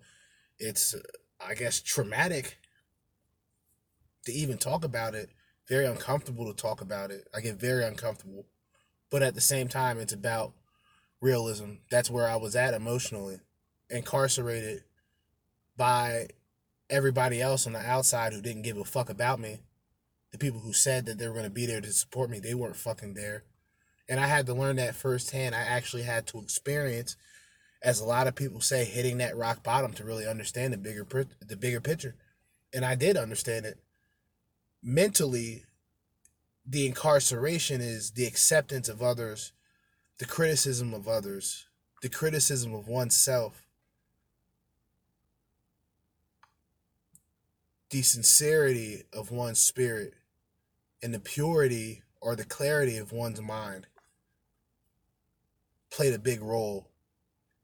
it's, uh, I guess, traumatic to even talk about it, very uncomfortable to talk about it. I get very uncomfortable. But at the same time, it's about realism. That's where I was at emotionally, incarcerated by everybody else on the outside who didn't give a fuck about me. The people who said that they were going to be there to support me, they weren't fucking there. And I had to learn that firsthand. I actually had to experience, as a lot of people say, hitting that rock bottom to really understand the bigger the bigger picture. And I did understand it. Mentally, the incarceration is the acceptance of others, the criticism of others, the criticism of oneself, the sincerity of one's spirit, and the purity or the clarity of one's mind played a big role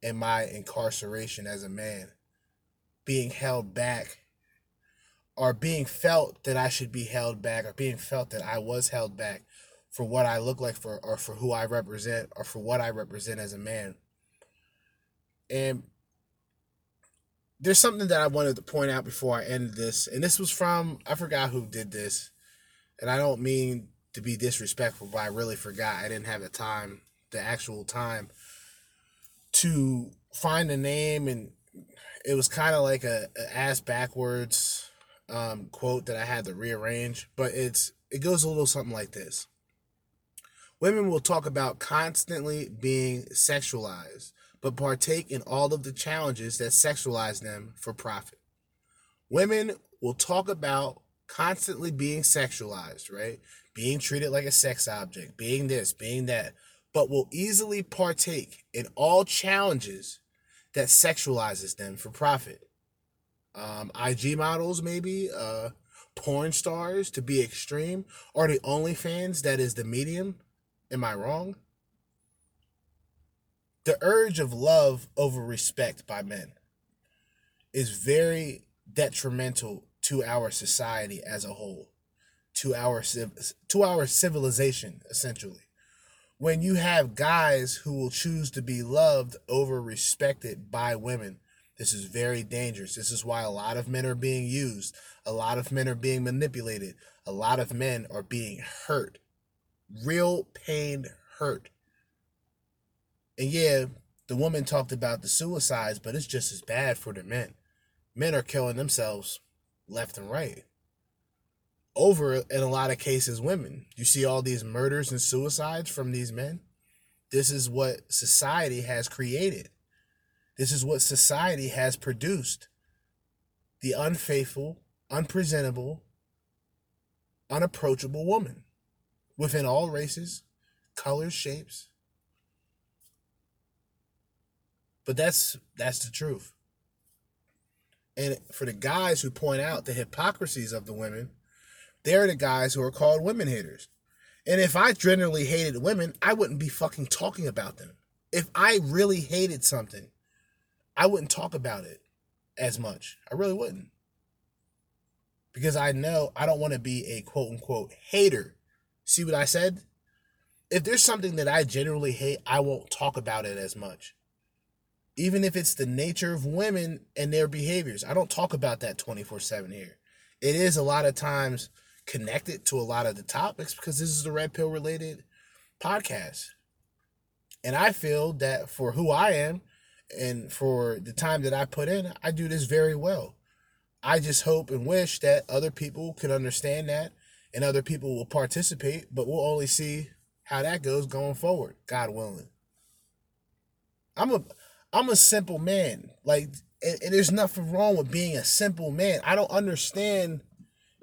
in my incarceration as a man, being held back or being felt that I should be held back or being felt that I was held back for what I look like for or for who I represent or for what I represent as a man. And there's something that I wanted to point out before I end this, and this was from I forgot who did this, and I don't mean to be disrespectful, but I really forgot. I didn't have the time, the actual time, to find a name, and it was kind of like a, a ass backwards um, quote that I had to rearrange, but it's it goes a little something like this. Women will talk about constantly being sexualized, but partake in all of the challenges that sexualize them for profit. Women will talk about constantly being sexualized, right? Being treated like a sex object, being this, being that, but will easily partake in all challenges that sexualizes them for profit. Um, IG models, maybe, uh, porn stars to be extreme, or the OnlyFans that is the medium Am I wrong? The urge of love over respect by men is very detrimental to our society as a whole, to our to our civilization essentially. When you have guys who will choose to be loved over respected by women, this is very dangerous. This is why a lot of men are being used. A lot of men are being manipulated. A lot of men are being hurt real pain hurt. And yeah, the woman talked about the suicides, but it's just as bad for the men. Men are killing themselves left and right. Over in a lot of cases, women. You see all these murders and suicides from these men. This is what society has created. This is what society has produced. The unfaithful, unpresentable, unapproachable woman within all races, colors, shapes. But that's that's the truth. And for the guys who point out the hypocrisies of the women, they're the guys who are called women haters. And if I generally hated women, I wouldn't be fucking talking about them. If I really hated something, I wouldn't talk about it as much. I really wouldn't. Because I know I don't want to be a quote unquote hater See what I said? If there's something that I generally hate, I won't talk about it as much. Even if it's the nature of women and their behaviors, I don't talk about that 24 7 here. It is a lot of times connected to a lot of the topics because this is the red pill related podcast. And I feel that for who I am and for the time that I put in, I do this very well. I just hope and wish that other people could understand that and other people will participate, but we'll only see how that goes going forward, God willing. I'm a I'm a simple man. Like and, and there's nothing wrong with being a simple man. I don't understand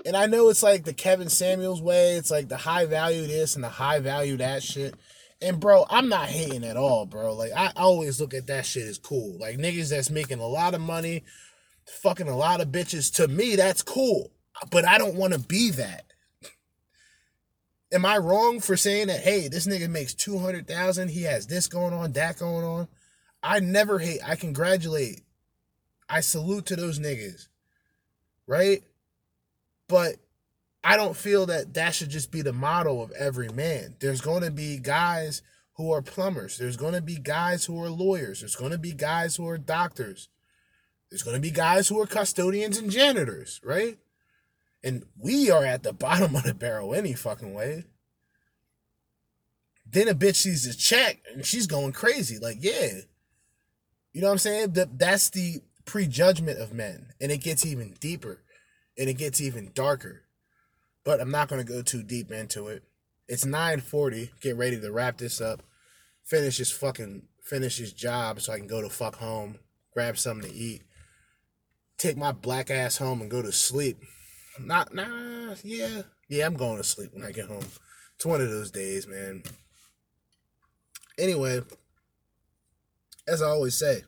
and I know it's like the Kevin Samuels way, it's like the high value this and the high value that shit. And bro, I'm not hating at all, bro. Like I always look at that shit as cool. Like niggas that's making a lot of money, fucking a lot of bitches. To me, that's cool. But I don't want to be that. Am I wrong for saying that? Hey, this nigga makes two hundred thousand. He has this going on, that going on. I never hate. I congratulate. I salute to those niggas, right? But I don't feel that that should just be the model of every man. There's going to be guys who are plumbers. There's going to be guys who are lawyers. There's going to be guys who are doctors. There's going to be guys who are custodians and janitors, right? And we are at the bottom of the barrel any fucking way. Then a bitch sees a check and she's going crazy. Like, yeah. You know what I'm saying? That that's the prejudgment of men. And it gets even deeper. And it gets even darker but I'm not going to go too deep into it. It's 9:40. Get ready to wrap this up. Finish his fucking finish his job so I can go to fuck home, grab something to eat, take my black ass home and go to sleep. Not nah, yeah. Yeah, I'm going to sleep when I get home. It's one of those days, man. Anyway, as I always say,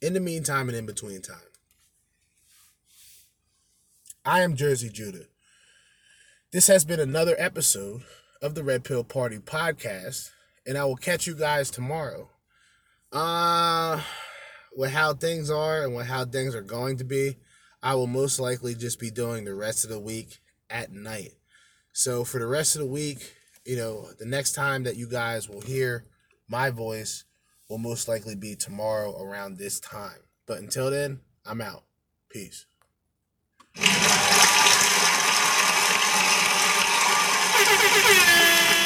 in the meantime and in between time, I am Jerzee Judah. This has been another episode of the Red Pill Party podcast, and I will catch you guys tomorrow. Uh, with how things are and with how things are going to be, I will most likely just be doing the rest of the week at night. So for the rest of the week, you know, the next time that you guys will hear my voice will most likely be tomorrow around this time. But until then, I'm out. Peace.